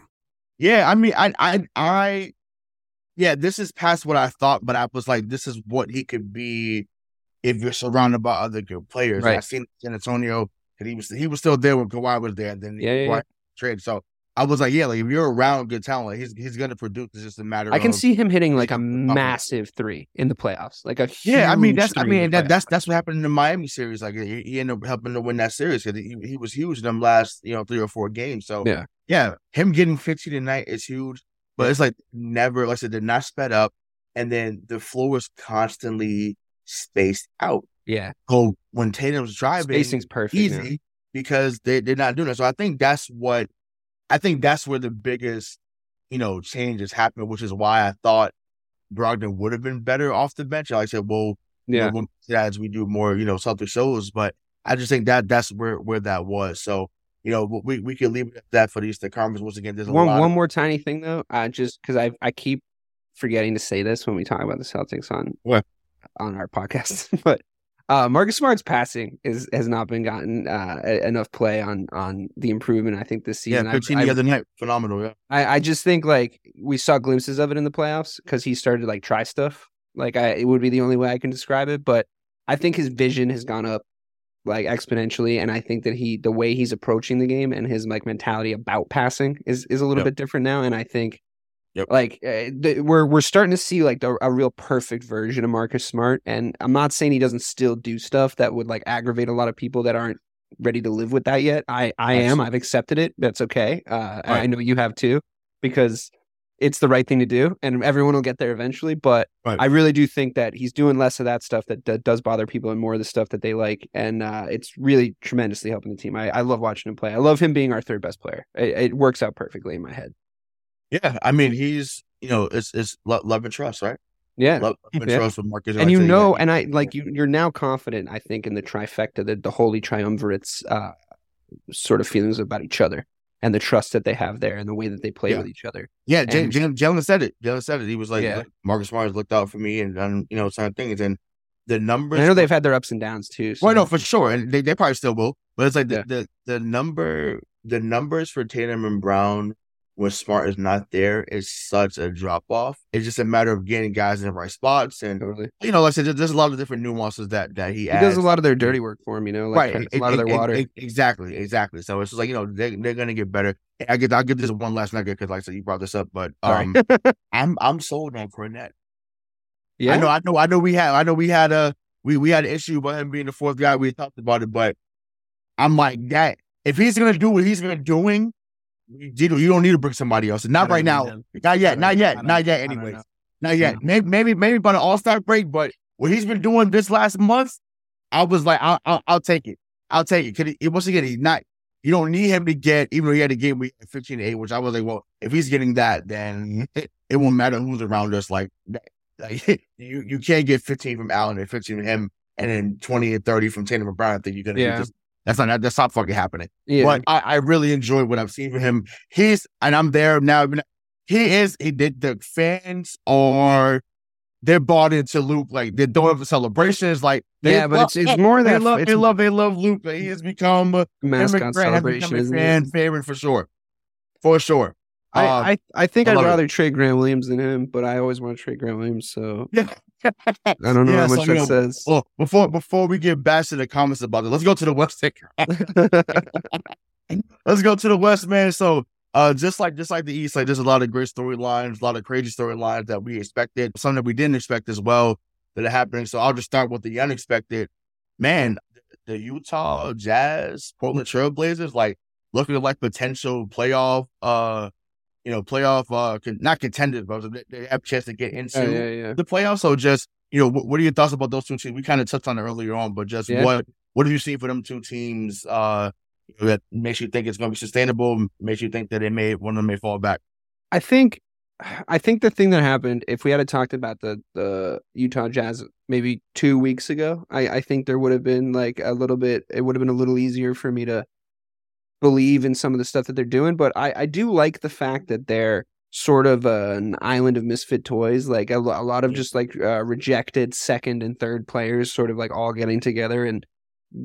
[SPEAKER 5] Yeah, I mean, I, I, I, yeah, this is past what I thought, but I was like, this is what he could be if you're surrounded by other good players.
[SPEAKER 3] Right.
[SPEAKER 5] I seen San Antonio, and he was he was still there when Kawhi was there. Then
[SPEAKER 3] Yeah, yeah,
[SPEAKER 5] Kawhi
[SPEAKER 3] yeah.
[SPEAKER 5] trade. So I was like, yeah, like if you're around good talent, like, he's he's gonna produce. It's just a matter.
[SPEAKER 3] I can
[SPEAKER 5] of,
[SPEAKER 3] see him hitting like a massive three in the playoffs, like a
[SPEAKER 5] Yeah, I mean that's I mean that, that's that's what happened in the Miami series. Like he, he ended up helping to win that series because he, he was huge in them last you know three or four games. So
[SPEAKER 3] Yeah.
[SPEAKER 5] yeah, him getting 15 tonight is huge, but it's like never like I said, they're not sped up, and then the floor is constantly spaced out.
[SPEAKER 3] yeah.
[SPEAKER 5] So when Tatum's driving,
[SPEAKER 3] Spacing's perfect.
[SPEAKER 5] easy because they they're not doing it. So I think that's what I think that's where the biggest you know changes happen, which is why I thought Brogdon would have been better off the bench. Like I said, well, you know,
[SPEAKER 3] Yeah.
[SPEAKER 5] we'll as we do more, you know, Celtic shows, but I just think that that's where where that was. So you know, we we could leave it at that for the Eastern Conference. Once again, there's a
[SPEAKER 3] One
[SPEAKER 5] lot.
[SPEAKER 3] one
[SPEAKER 5] of,
[SPEAKER 3] more tiny thing though, uh, just because I I keep forgetting to say this when we talk about the Celtics on
[SPEAKER 5] What?
[SPEAKER 3] on our podcast, but uh, Marcus Smart's passing is has not been gotten uh, enough play on on the improvement. I think this
[SPEAKER 5] yeah,
[SPEAKER 3] season. I-
[SPEAKER 5] 15
[SPEAKER 3] I,
[SPEAKER 5] the other night, phenomenal. Yeah,
[SPEAKER 3] I, I just think like we saw glimpses of it in the playoffs because he started to like try stuff. Like I, it would be the only way I can describe it. But I think his vision has gone up like exponentially, and I think that he, the way he's approaching the game and his like mentality about passing is is a little
[SPEAKER 5] Yep.
[SPEAKER 3] bit different now. And I think,
[SPEAKER 5] Yep.
[SPEAKER 3] like uh, we're we're starting to see like the, a real perfect version of Marcus Smart. And I'm not saying he doesn't still do stuff that would like aggravate a lot of people that aren't ready to live with that yet. I I am. I've accepted it. That's okay. Uh, I know you have too because it's the right thing to do and everyone will get there eventually but
[SPEAKER 5] Right.
[SPEAKER 3] i really do think that he's doing less of that stuff that, that does bother people and more of the stuff that they like and uh, it's really tremendously helping the team I, I love watching him play i love him being our third best player it, it works out perfectly in my head
[SPEAKER 5] yeah. I mean, he's you know, it's it's lo- love and trust, right?
[SPEAKER 3] yeah
[SPEAKER 5] Love, love and
[SPEAKER 3] Yeah.
[SPEAKER 5] trust with Marcus.
[SPEAKER 3] and you know and i like you you're now confident i think in the trifecta the, the holy triumvirates uh, sort of feelings about each other and the trust that they have there and the way that they play
[SPEAKER 5] Yeah.
[SPEAKER 3] with each other
[SPEAKER 5] Yeah, J-
[SPEAKER 3] And-
[SPEAKER 5] J- Jalen said it. Jalen said it. He was like,
[SPEAKER 3] Yeah.
[SPEAKER 5] Marcus Smart looked out for me and done, you know, certain things. And the numbers.
[SPEAKER 3] And i know they've had their ups and downs too so.
[SPEAKER 5] Well, no, for sure, and they, they probably still will. But it's like the, the the number the numbers for Tatum and Brown when Smart is not there is such a drop off. It's just a matter of getting guys in the right spots, and
[SPEAKER 3] totally
[SPEAKER 5] you know, like I said, there's- a lot of different nuances that that he,
[SPEAKER 3] he
[SPEAKER 5] adds.
[SPEAKER 3] does a lot of their dirty work for him, you know, like
[SPEAKER 5] right,
[SPEAKER 3] a lot of their
[SPEAKER 5] e-
[SPEAKER 3] water.
[SPEAKER 5] exactly, exactly. So it's just like you know they they're gonna get better. I get I'll give this one last nugget because like I said, you brought this up, but um, I'm I'm sold on Kornet.
[SPEAKER 3] yeah,
[SPEAKER 5] I know, I know, I know. We had, I know, we had a, we we had an issue about him being the fourth guy. We talked about it, but I'm like that. If he's gonna do what he's been doing, you, you don't need to bring somebody else. Not right now.
[SPEAKER 7] him.
[SPEAKER 5] Not yet.
[SPEAKER 7] don't-
[SPEAKER 5] yet.
[SPEAKER 7] don't-
[SPEAKER 5] yet. Anyways, not yet. Maybe maybe maybe by the All Star break, but what he's been doing this last month, I was like, I'll I'll, I'll take it. I'll take it. He, once again, he's not. You don't need him to get, even though he had a game with 15 to 8, which I was like, well, if he's getting that, then it, it won't matter who's around us. Like, like you, you can't get 15 from Allen and 15 from him, and then 20 and 30 from Tatum and Brown. I think you're gonna
[SPEAKER 3] Yeah.
[SPEAKER 5] get this. That's not that's not fucking happening.
[SPEAKER 3] yeah.
[SPEAKER 5] But I, I really enjoy what I've seen from him. He's and I'm there now. He is. He did. The fans are. They're bought into Luke. Like they're doing celebrations. Like they
[SPEAKER 3] Yeah, but
[SPEAKER 5] love-
[SPEAKER 3] it's- it's more
[SPEAKER 5] they love.
[SPEAKER 3] it's-
[SPEAKER 5] They love. They love Luke. He has become. Uh,
[SPEAKER 3] mascot
[SPEAKER 5] has
[SPEAKER 3] celebration,
[SPEAKER 5] a fan
[SPEAKER 3] it?
[SPEAKER 5] favorite for sure, for sure.
[SPEAKER 3] I,
[SPEAKER 5] Uh,
[SPEAKER 3] I I think
[SPEAKER 5] I
[SPEAKER 3] I'd
[SPEAKER 5] love it.
[SPEAKER 3] rather trade Grant Williams than him, but I always want to trade Grant Williams, so
[SPEAKER 5] yeah.
[SPEAKER 3] I don't know
[SPEAKER 5] Yeah,
[SPEAKER 3] how much
[SPEAKER 5] you
[SPEAKER 3] that
[SPEAKER 5] know,
[SPEAKER 3] says.
[SPEAKER 5] Well, before before we get bashed in the comments about it, let's go to the West. let's go to the West, man. So, uh, just like just like the East, like there's a lot of great storylines, a lot of crazy storylines that we expected, some that we didn't expect as well that are happening. So I'll just start with the unexpected. Man, the Utah Jazz, Portland Trailblazers, like looking like potential playoff uh you know, playoff, uh, con- not contenders, but they- they have a chance to get into
[SPEAKER 3] yeah, yeah.
[SPEAKER 5] the playoffs. So just, you know, what, what are your thoughts about those two teams? We kind of touched on it earlier on, but just what what have you seen for them two teams uh, that makes you think it's going to be sustainable? Makes you think that it may one of them may fall back?
[SPEAKER 3] I think I think the thing that happened, if we had talked about the the Utah Jazz maybe two weeks ago, I, I think there would have been like a little bit it would have been a little easier for me to believe in some of the stuff that they're doing. But I, I do like the fact that they're sort of uh, an island of misfit toys, like a, a lot of just like uh, rejected second and third players sort of like all getting together and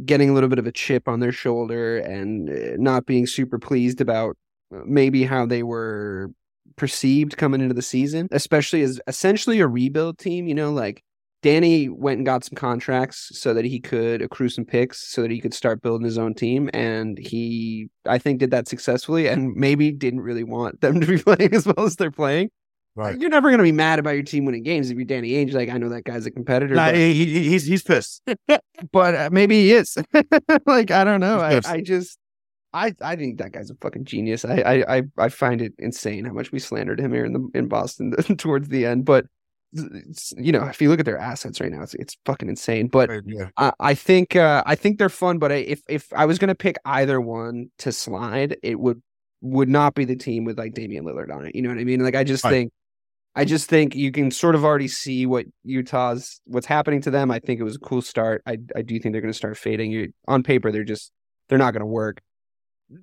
[SPEAKER 3] getting a little bit of a chip on their shoulder and uh, not being super pleased about uh, maybe how they were perceived coming into the season, especially as essentially a rebuild team. You know, like Danny went and got some contracts so that he could accrue some picks so that he could start building his own team. And he, I think, did that successfully and maybe didn't really want them to be playing as well as they're playing.
[SPEAKER 5] Right.
[SPEAKER 3] You're never going to be mad about your team winning games if you're Danny Ainge. Like, I know that guy's a competitor.
[SPEAKER 5] Nah,
[SPEAKER 3] but-
[SPEAKER 5] he, he- he's he's pissed.
[SPEAKER 3] but uh, maybe he is. like I don't know. I, I just I I think that guy's a fucking genius. I I I, find it insane how much we slandered him here in the in Boston towards the end. But you know, if you look at their assets right now, it's it's fucking insane. But
[SPEAKER 5] yeah.
[SPEAKER 3] I, I think uh, I think they're fun. But I, if if I was gonna pick either one to slide, it would would not be the team with like Damian Lillard on it. You know what I mean? Like I just
[SPEAKER 5] Right.
[SPEAKER 3] think I just think you can sort of already see what Utah's what's happening to them. I think it was a cool start. I I do think they're going to start fading. You on paper, they're just they're not going to work.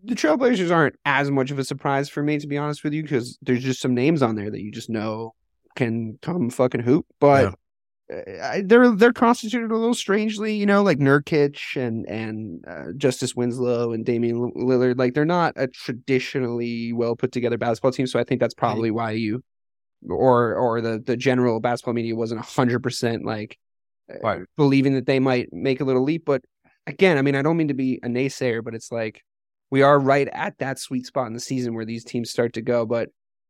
[SPEAKER 3] The Trailblazers aren't as much of a surprise for me, to be honest with you, because there's just some names on there that you just know can come fucking hoop. But uh, I, they're they're constituted a little strangely, you know, like Nurkic and and uh, Justice Winslow and Damian Lillard. Like they're not a traditionally well put together basketball team. So I think that's probably why you or or the the general basketball media wasn't hundred percent like uh, believing that they might make a little leap. But again, I mean, I don't mean to be a naysayer, but it's like we are right at that sweet spot in the season where these teams start to go. But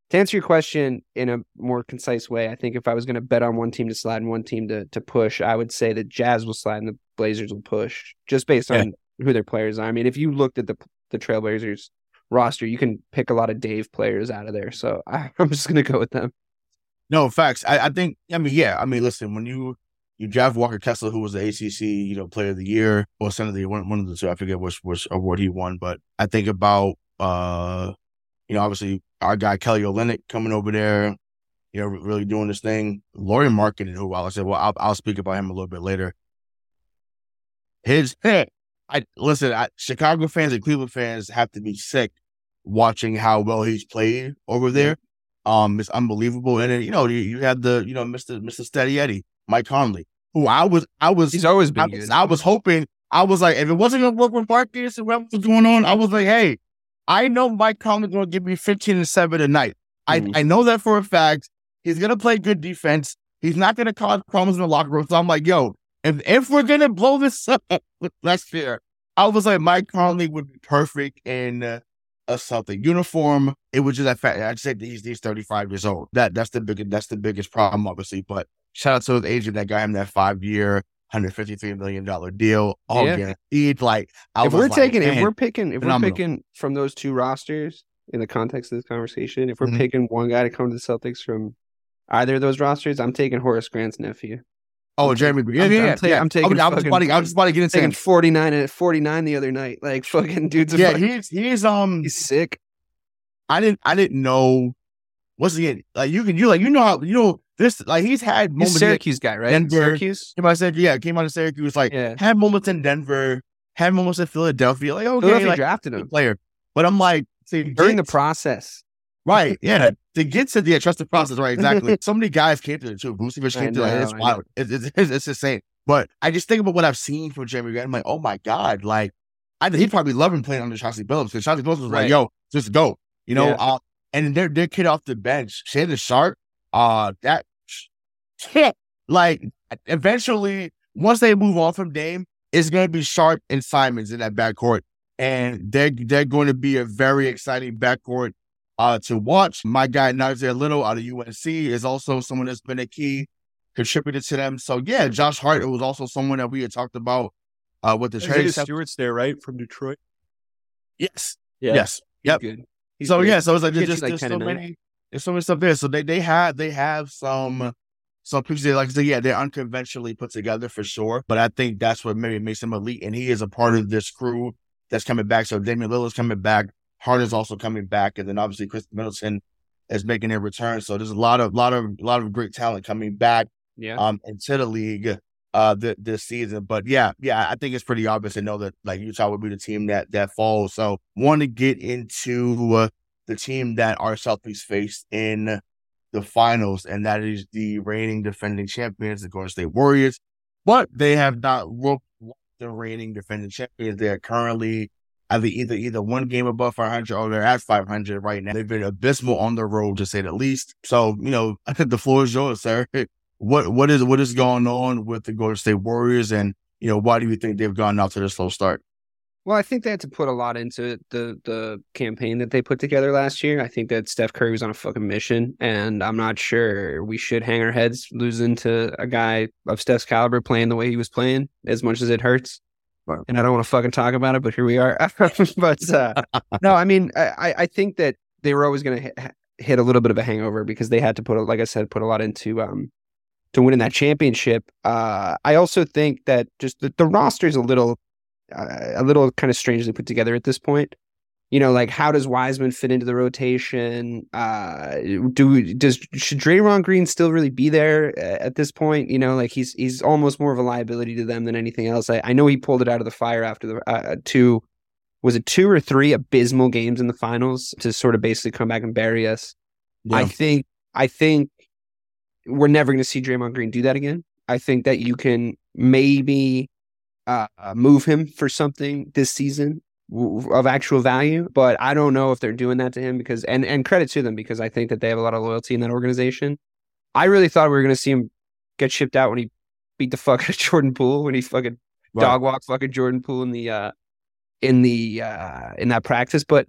[SPEAKER 3] to answer your question in a more concise way, I think if I was going to bet on one team to slide and one team to to push, I would say that Jazz will slide and the Blazers will push, just based
[SPEAKER 5] Yeah.
[SPEAKER 3] on who their players are. I mean, if you looked at the the Trailblazers roster, you can pick a lot of Dave players out of there. So I, I'm just going to go with them.
[SPEAKER 5] No facts. I, I think. I mean, yeah. I mean, listen. When you you draft Walker Kessler, who was the ACC, you know, Player of the Year or Son of the Year, one, one of the two. I forget which which award he won, but I think about uh, you know, obviously our guy Kelly Olynyk coming over there, you know, really doing this thing. Lauri Markkanen, who I said, well, I'll, I'll speak about him a little bit later. His, I listen. I, Chicago fans and Cleveland fans have to be sick watching how well he's played over there. Um, it's unbelievable. And then, you know, you, you had the, you know, Mr. Mr. Steady Eddie, Mike Conley, who I was, I was,
[SPEAKER 3] He's always been
[SPEAKER 5] I I was hoping, I was like, if it wasn't gonna work with Marcus and what was going on, I was like, hey, I know Mike Conley's gonna give me 15 and 7 tonight. I,
[SPEAKER 3] Mhm.
[SPEAKER 5] I know that for a fact. He's gonna play good defense. He's not gonna cause problems in the locker room. So I'm like, yo, if if we're gonna blow this up next year, I was like, Mike Conley would be perfect in uh, a something uniform. It was just that fact. I'd say that he's he's 35 years old. That that's the biggest that's the biggest problem, obviously. But shout out to his agent that got him that five year, 153 million dollar deal, all
[SPEAKER 3] Yeah.
[SPEAKER 5] guaranteed. Like I
[SPEAKER 3] if we're
[SPEAKER 5] like,
[SPEAKER 3] taking if we're picking if
[SPEAKER 5] phenomenal.
[SPEAKER 3] we're picking from those two rosters in the context of this conversation, if we're
[SPEAKER 5] Mhm.
[SPEAKER 3] picking one guy to come to the Celtics from either of those rosters, I'm taking Horace Grant's nephew.
[SPEAKER 5] oh Jeremy Green, yeah,
[SPEAKER 3] I'm-
[SPEAKER 5] yeah,
[SPEAKER 3] I'm
[SPEAKER 5] yeah,
[SPEAKER 3] ta-
[SPEAKER 5] yeah.
[SPEAKER 3] I'm taking
[SPEAKER 5] I was, I was
[SPEAKER 3] fucking-
[SPEAKER 5] about to, I was just about to get into
[SPEAKER 3] Taking 49 and 49 the other night. Like fucking dude's
[SPEAKER 5] Yeah,
[SPEAKER 3] fucking,
[SPEAKER 5] he's he's um
[SPEAKER 3] he's sick.
[SPEAKER 5] I didn't I didn't know once again like you can you like you know how you know this like he's had moments.
[SPEAKER 3] He's Syracuse guy, right?
[SPEAKER 5] Denver.
[SPEAKER 3] Syracuse.
[SPEAKER 5] Came out of Syracuse, yeah, came out of Syracuse like
[SPEAKER 3] Yeah.
[SPEAKER 5] had moments in Denver, had moments in Philadelphia, like okay,
[SPEAKER 3] Philadelphia
[SPEAKER 5] like,
[SPEAKER 3] drafted him
[SPEAKER 5] player. But I'm like
[SPEAKER 3] during the process.
[SPEAKER 5] right, yeah, to get to the trusted process, right? Exactly. so many guys came to it too. Vucevic came to it.
[SPEAKER 3] know,
[SPEAKER 5] It's wild. It's, it's, it's, it's insane. But I just think about what I've seen from Jerami Grant. I'm like, oh my god, like I he'd probably love him playing under Chauncey Billups because Chauncey Billups was
[SPEAKER 3] Right.
[SPEAKER 5] like, yo, just go, you know.
[SPEAKER 3] Yeah.
[SPEAKER 5] Uh, and their their kid off the bench, Shaedon Sharpe, uh, that shit, like eventually once they move on from Dame, it's gonna be Sharpe and Simons in that backcourt, and they're they're going to be a very exciting backcourt uh, to watch. My guy Nassir Little out of UNC is also someone that's been a key contributor to them. So yeah, Josh Hart was also someone that we had talked about uh, with the trade.
[SPEAKER 7] Stewart's there, right? From Detroit.
[SPEAKER 5] Yes,
[SPEAKER 3] Yeah.
[SPEAKER 5] yes,
[SPEAKER 3] He's
[SPEAKER 5] yep.
[SPEAKER 3] good. He's
[SPEAKER 5] so yeah, so it's like just
[SPEAKER 3] like,
[SPEAKER 5] there's so many there's so many stuff there. So they they have they have some some pieces that, like I said, yeah, they're unconventionally put together for sure. But I think that's what maybe makes him elite, and he is a part of this crew that's coming back. So Damian Lillard's coming back, Harden's also coming back, and then obviously Khris Middleton is making a return. So there's a lot of lot of lot of great talent coming back
[SPEAKER 3] Yeah.
[SPEAKER 5] um into the league uh th- this season. But yeah, yeah, I think it's pretty obvious to know that like Utah would be the team that that falls. So want to get into uh, the team that our Celtics faced in the finals, and that is the reigning defending champions, the Golden State Warriors. But they have not looked like the reigning defending champions. They are currently either either either one game above 500 or they're at 500 right now. They've been abysmal on the road, to say the least. So you know, I think the floor is yours, sir. What what is what is going on with the Golden State Warriors, and you know why do you think they've gone out to this slow start?
[SPEAKER 3] Well, I think they had to put a lot into the the campaign that they put together last year. I think that Steph Curry was on a fucking mission, and I'm not sure we should hang our heads losing to a guy of Steph's caliber playing the way he was playing, as much as it hurts. And I don't want to fucking talk about it, but here we are. but uh, no, I mean, I, I- think that they were always going to hit, hit a little bit of a hangover because they had to put, like I said, put a lot into um to winning that championship. Uh, I also think that just the, the roster is a little a little kind of strangely put together at this point. You know, like how does Wiseman fit into the rotation? Uh, do does should Draymond Green still really be there uh, at this point? You know, like he's he's almost more of a liability to them than anything else. I, I know he pulled it out of the fire after the uh, two was it two or three abysmal games in the finals to sort of basically come back and bury us. I think I think we're never going to see Draymond Green do that again. I think that you can maybe uh, move him for something this season of actual value, but I don't know if they're doing that to him because and and credit to them because I think that they have a lot of loyalty in that organization. I really thought we were going to see him get shipped out when he beat the fuck out of Jordan Poole when he fucking
[SPEAKER 5] Right.
[SPEAKER 3] dog walked fucking Jordan Poole in the uh in the uh in that practice, but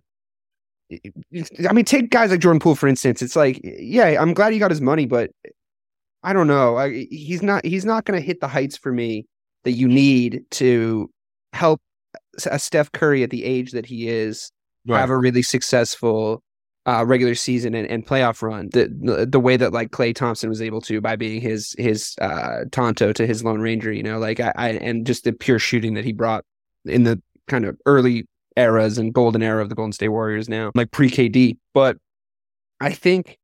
[SPEAKER 3] I mean, take guys like Jordan Poole for instance. It's like, yeah, I'm glad he got his money, but I don't know. I, he's not. He's not going to hit the heights for me that you need to help a Steph Curry at the age that he is
[SPEAKER 5] Right.
[SPEAKER 3] have a really successful uh, regular season and, and playoff run. The, the the way that like Klay Thompson was able to by being his his uh, Tonto to his Lone Ranger. You know, like I, I and just the pure shooting that he brought in the kind of early eras and golden era of the Golden State Warriors now, like pre KD. But I think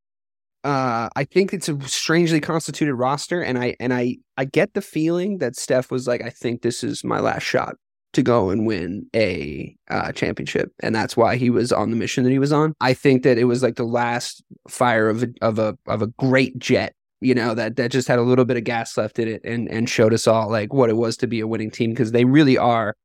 [SPEAKER 3] uh I think it's a strangely constituted roster and I and I I get the feeling that Steph was like I think this is my last shot to go and win a uh, championship and that's why he was on the mission that he was on. I think that it was like the last fire of a of a of a great jet you know that that just had a little bit of gas left in it and and showed us all like what it was to be a winning team because they really are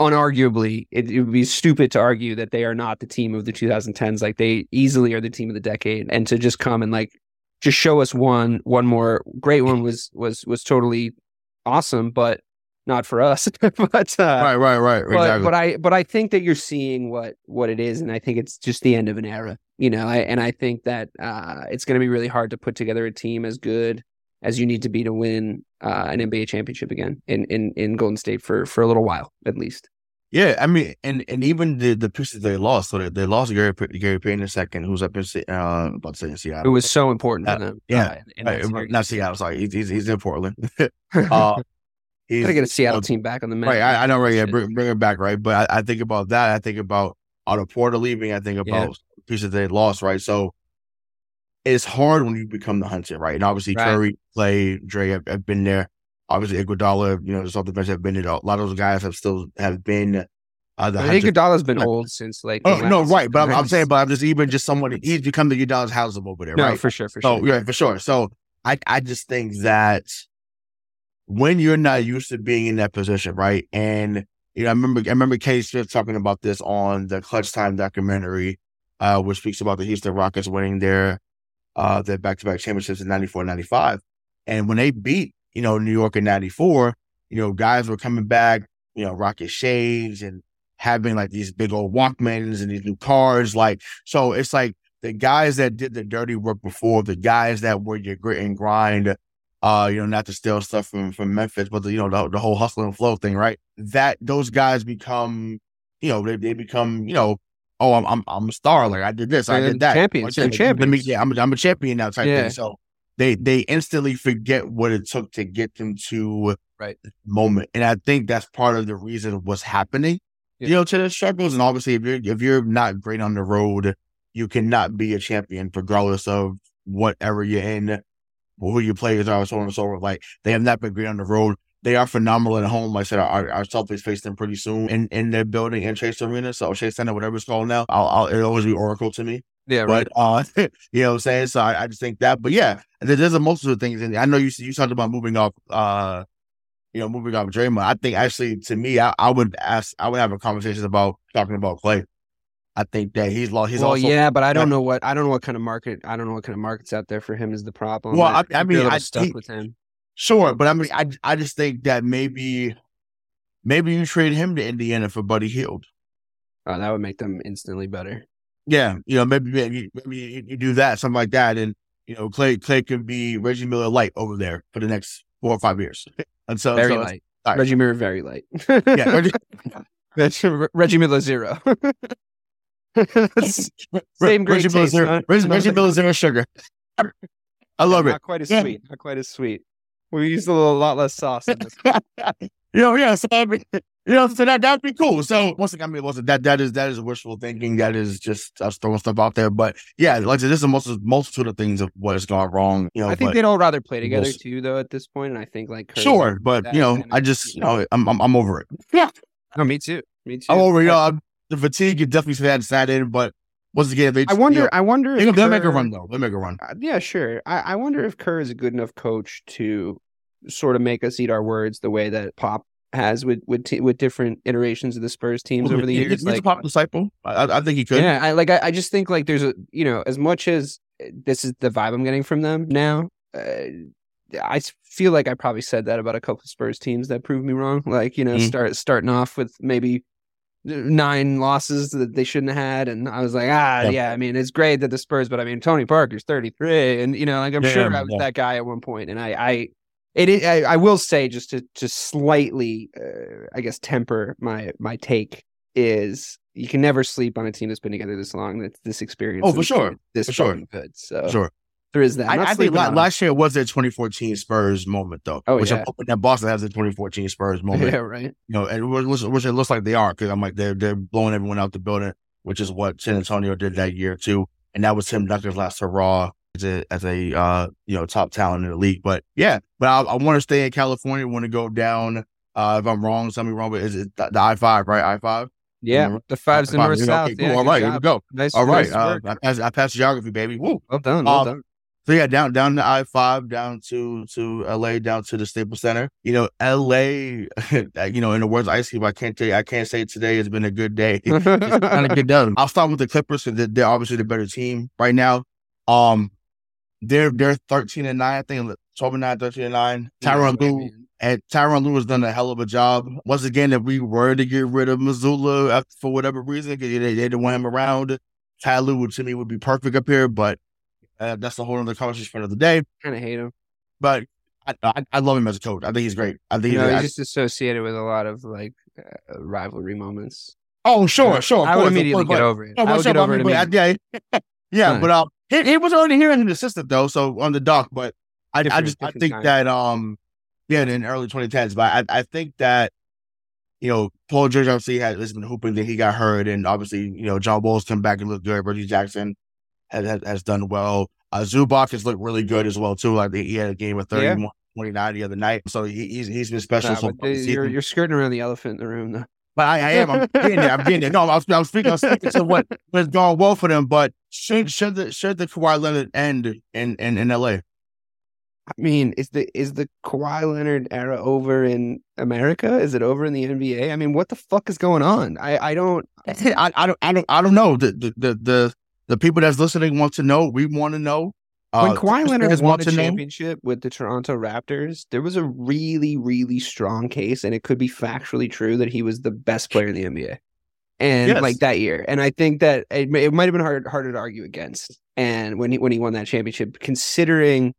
[SPEAKER 3] unarguably it, it would be stupid to argue that they are not the team of the 2010s like they easily are the team of the decade and to just come and like just show us one one more great one was was was totally awesome but not for us but uh
[SPEAKER 5] right, right, right,
[SPEAKER 3] but,
[SPEAKER 5] exactly.
[SPEAKER 3] but I but I think that you're seeing what what it is, and I think it's just the end of an era. You know, I, and I think that uh, it's going to be really hard to put together a team as good as you need to be to win uh, an NBA championship again in, in in Golden State for for a little while at least.
[SPEAKER 5] Yeah, I mean, and and even the the pieces they lost, so they, they lost Gary Gary Payton the second, who's up in uh, about to say in Seattle.
[SPEAKER 3] It was so important
[SPEAKER 5] Uh,
[SPEAKER 3] them.
[SPEAKER 5] yeah,
[SPEAKER 3] uh,
[SPEAKER 5] Right, not Seattle. Sorry, he's he's, he's in Portland. uh, he's,
[SPEAKER 3] Gotta get a Seattle
[SPEAKER 5] uh,
[SPEAKER 3] team back on the map.
[SPEAKER 5] Right, I, I know, right? Yeah, bring, bring it back, right? But I, I think about that. I think about Otto Porter leaving. I think
[SPEAKER 3] Yeah.
[SPEAKER 5] about pieces they lost, right? So it's hard when you become the hunter, right? And obviously,
[SPEAKER 3] Right.
[SPEAKER 5] Curry, Klay, Dre have, have been there. Obviously, Iguodala, you know, the Celtics bench have been there. A lot of those guys have still have been uh, the
[SPEAKER 3] I think. Iguodala's been
[SPEAKER 5] Right.
[SPEAKER 3] old since like.
[SPEAKER 5] Oh no, right, but I'm, I'm saying, but I'm just even just someone. He's become the Iguodala's house over there,
[SPEAKER 3] no,
[SPEAKER 5] right?
[SPEAKER 3] for sure, for
[SPEAKER 5] So
[SPEAKER 3] sure.
[SPEAKER 5] yeah, for sure. So I I just think that when you're not used to being in that position, right? And you know, I remember I remember Kay Smith talking about this on the Clutch Time documentary, uh, which speaks about the Houston Rockets winning their uh their back to back championships in 94, 95. And when they beat, you know, New York in 94, you know, guys were coming back, you know, rocket shades and having like these big old Walkmans and these new cars. Like, so it's like the guys that did the dirty work before, the guys that were your grit and grind, uh, you know, not to steal stuff from, from Memphis, but the, you know, the, the whole hustle and flow thing, right? That those guys become, you know, they, they become, you know, oh, I'm I'm, I'm a star. Like I did this, I did that.
[SPEAKER 3] champions. They're
[SPEAKER 5] let me- yeah, I'm a, I'm a champion now type
[SPEAKER 3] Yeah.
[SPEAKER 5] thing. So they they instantly forget what it took to get them to
[SPEAKER 3] Right.
[SPEAKER 5] moment, and I think that's part of the reason what's happening.
[SPEAKER 3] Yeah.
[SPEAKER 5] You know, to the struggles, and obviously, if you're if you're not great on the road, you cannot be a champion, regardless of whatever you're in, who your players are, so on and so forth. Like they have not been great on the road. They are phenomenal at home. Like I said, our, our Celtics face them pretty soon in, in their building in Chase Arena, so Chase Center, whatever it's called now. I'll, I'll it'll always be Oracle to me.
[SPEAKER 3] Yeah, right.
[SPEAKER 5] But uh, you know what I'm saying? So I, I just think that. But yeah, there- there's a multitude of things. And I know you you talked about moving off uh you know, moving off Draymond. I think actually to me, I, I would ask I would have a conversation about talking about Klay. I think that he's lost he's
[SPEAKER 3] well,
[SPEAKER 5] also
[SPEAKER 3] yeah, but I don't know what I don't know what kind of market I don't know what kind of markets out there for him is the problem.
[SPEAKER 5] Well, I- I
[SPEAKER 3] I'd be a
[SPEAKER 5] mean, I-
[SPEAKER 3] stuck
[SPEAKER 5] he-
[SPEAKER 3] with him.
[SPEAKER 5] Sure, but I mean I I just think that maybe maybe you trade him to Indiana for Buddy Hield.
[SPEAKER 3] Oh, that would make them instantly better.
[SPEAKER 5] Yeah, you know, maybe maybe, maybe you, do that, something like that, and you know, Klay Klay could be Reggie Miller light over there for the next four or five years. And so,
[SPEAKER 3] Very
[SPEAKER 5] so
[SPEAKER 3] light.
[SPEAKER 5] right.
[SPEAKER 3] Reggie Miller very light.
[SPEAKER 5] yeah, Reggie,
[SPEAKER 3] Reggie, Reggie Miller zero. Same
[SPEAKER 5] Reggie Miller zero? Reggie, Reggie Miller zero sugar. I love it.
[SPEAKER 3] Not quite as
[SPEAKER 5] Yeah.
[SPEAKER 3] sweet. Not quite as sweet. We used a little lot less sauce. In this.
[SPEAKER 5] you know, yeah. So I mean, you know, so that that'd be cool. So once again, I mean, listen, that that is that is wishful thinking. That is just us throwing stuff out there. But yeah, like I said, there's a multitude, multitude of things of what has gone wrong. You know,
[SPEAKER 3] I think they'd all rather play together
[SPEAKER 5] We'll
[SPEAKER 3] too, though. At this point, and I think like Curry
[SPEAKER 5] sure, but you know, I just you know, I'm I'm, I'm over it. Yeah,
[SPEAKER 3] No, me too. Me too.
[SPEAKER 5] I'm over. You
[SPEAKER 3] I,
[SPEAKER 5] know, I'm- the fatigue you definitely had sat in, but once again, they
[SPEAKER 3] I wonder.
[SPEAKER 5] You know,
[SPEAKER 3] I wonder. If
[SPEAKER 5] they'll make a run though. They'll make a run.
[SPEAKER 3] Uh, yeah, sure. I, I wonder if Kerr is a good enough coach to sort of make us eat our words the way that Pop has with with te- with different iterations of the Spurs teams over the
[SPEAKER 5] He-
[SPEAKER 3] years.
[SPEAKER 5] he's a pop disciple. I, I think he could.
[SPEAKER 3] yeah, I like. I, I just think like there's a you know as much as uh, this is the vibe I'm getting from them now. Uh, I feel like I probably said that about a couple of Spurs teams that proved me wrong. Like you know,
[SPEAKER 5] Mhm.
[SPEAKER 3] start starting off with maybe nine losses that they shouldn't have had, and I was like, ah,
[SPEAKER 5] Yeah.
[SPEAKER 3] yeah. I mean, it's great that the Spurs, but I mean, Tony Parker's 33, and you know, like I'm
[SPEAKER 5] Yeah,
[SPEAKER 3] sure I was
[SPEAKER 5] yeah.
[SPEAKER 3] that guy at one point, and I, I, it, is- I, I will say just to to slightly, uh, I guess, temper my my take is you can never sleep on a team that's been together this long. That this experience,
[SPEAKER 5] Oh, for sure.
[SPEAKER 3] this
[SPEAKER 5] For sure.
[SPEAKER 3] good. So
[SPEAKER 5] Sure.
[SPEAKER 3] There is that. I'm
[SPEAKER 5] I, think
[SPEAKER 3] sleeping
[SPEAKER 5] la-
[SPEAKER 3] on 'em.
[SPEAKER 5] last year was their 2014 Spurs moment, though.
[SPEAKER 3] Oh,
[SPEAKER 5] which
[SPEAKER 3] yeah.
[SPEAKER 5] I'm hoping that Boston has their 2014 Spurs moment.
[SPEAKER 3] yeah, right.
[SPEAKER 5] You know, and which, which- which it looks like they are because I'm like they're they're blowing everyone out the building, which is what San Antonio did that year too. And that was Tim Duncan's last hurrah as a as a uh, you know top talent in the league. But yeah, but I, I want to stay in California. Want to go down. Uh, if I'm wrong, something wrong. But is it the, the I five right? I five.
[SPEAKER 3] Yeah, the fives the north
[SPEAKER 5] you know,
[SPEAKER 3] south.
[SPEAKER 5] okay, cool.
[SPEAKER 3] Yeah,
[SPEAKER 5] all
[SPEAKER 3] good
[SPEAKER 5] right, here we go.
[SPEAKER 3] Nice,
[SPEAKER 5] All right,
[SPEAKER 3] nice
[SPEAKER 5] uh. I passed I passed geography, baby. Woo.
[SPEAKER 3] well done. Well
[SPEAKER 5] um,
[SPEAKER 3] done.
[SPEAKER 5] So yeah, down down to I five, down to to LA, down to the Staples Center. You know, LA. you know, in the words of Ice Cube, I can't tell you, I can't say today has been a good day. It's kind of get done. I'll start with the Clippers because they're, obviously the better team right now. Um, they're they're thirteen and nine, I think 12 and 9, 13 and nine. Tyronn Lue and Tyronn Lue has done a hell of a job. Once again, if we were to get rid of Mazzulla after, for whatever reason, because they, they didn't want him around, Ty Lue would to me would be perfect up here, but uh, that's a whole other conversation for another day.
[SPEAKER 3] kind of hate him.
[SPEAKER 5] But I, I, I love him as a coach. I think he's great. I think
[SPEAKER 3] You know,
[SPEAKER 5] he's,
[SPEAKER 3] he's just associated with a lot of like uh, rivalry moments.
[SPEAKER 5] oh sure, sure.
[SPEAKER 3] I would
[SPEAKER 5] course,
[SPEAKER 3] immediately
[SPEAKER 5] course,
[SPEAKER 3] get over it.
[SPEAKER 5] No,
[SPEAKER 3] I would get
[SPEAKER 5] I
[SPEAKER 3] over it
[SPEAKER 5] mean, but I- yeah, yeah,
[SPEAKER 3] Fine.
[SPEAKER 5] but um, he, he was already here as an assistant though, so on the dock. But I, I just I think
[SPEAKER 3] time.
[SPEAKER 5] that um, yeah, in early 2010s. But I, I think that you know Paul George obviously has, has been hooping that he got hurt, and obviously you know John Wall's come back and looked good. Reggie Jackson has has, has done well. Uh, Zubac has looked really good as well too. Like he had a game of 31, 29 the other night, so he, he's he's been special.
[SPEAKER 3] Nah,
[SPEAKER 5] so
[SPEAKER 3] the- you're, you're skirting around the elephant in the room, though.
[SPEAKER 5] But I, I am. I'm getting there. I'm getting there. No, I was, I'm speaking. I'm speaking to what what's going well for them. But should should the should the Kawhi Leonard end in in, in LA?
[SPEAKER 3] I mean, is the is the Kawhi Leonard era over in America? Is it over in the NBA? I mean, what the fuck is going on? I I don't.
[SPEAKER 5] I, I don't I don't I don't know. The the the the, the people that's listening want to know. We want to know.
[SPEAKER 3] When
[SPEAKER 5] Uh,
[SPEAKER 3] Kawhi
[SPEAKER 5] fans
[SPEAKER 3] Leonard won a
[SPEAKER 5] know.
[SPEAKER 3] championship with the Toronto Raptors, there was a really, really strong case, and it could be factually true that he was the best player in the NBA, and
[SPEAKER 5] Yes.
[SPEAKER 3] like that year. And I think that it, it might have been hard, harder to argue against. And when he when he won that championship, considering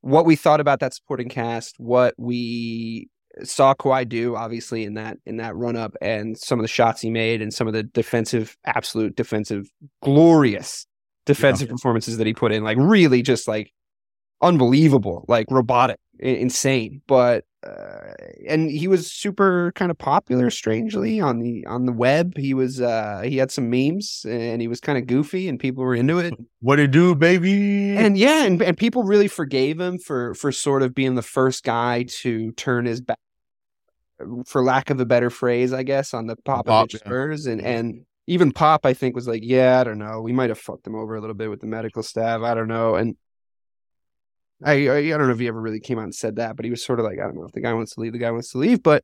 [SPEAKER 3] what we thought about that supporting cast, what we saw Kawhi do obviously in that in that run up and some of the shots he made and some of the defensive absolute defensive glorious defensive yeah. performances that he put in like really just like unbelievable like robotic insane. But uh, and he was super kind of popular strangely on the on the web. He was uh he had some memes and he was kind of goofy and people were into it.
[SPEAKER 5] What it do baby?
[SPEAKER 3] And yeah and, and people really forgave him for for sort of being the first guy to turn his back for lack of a better phrase i guess on the pop, pop spurs and and even pop i think was like yeah i don't know we might have fucked him over a little bit with the medical staff i don't know and I, I, I don't know if he ever really came out and said that, but he was sort of like, I don't know if the guy wants to leave, the guy wants to leave. But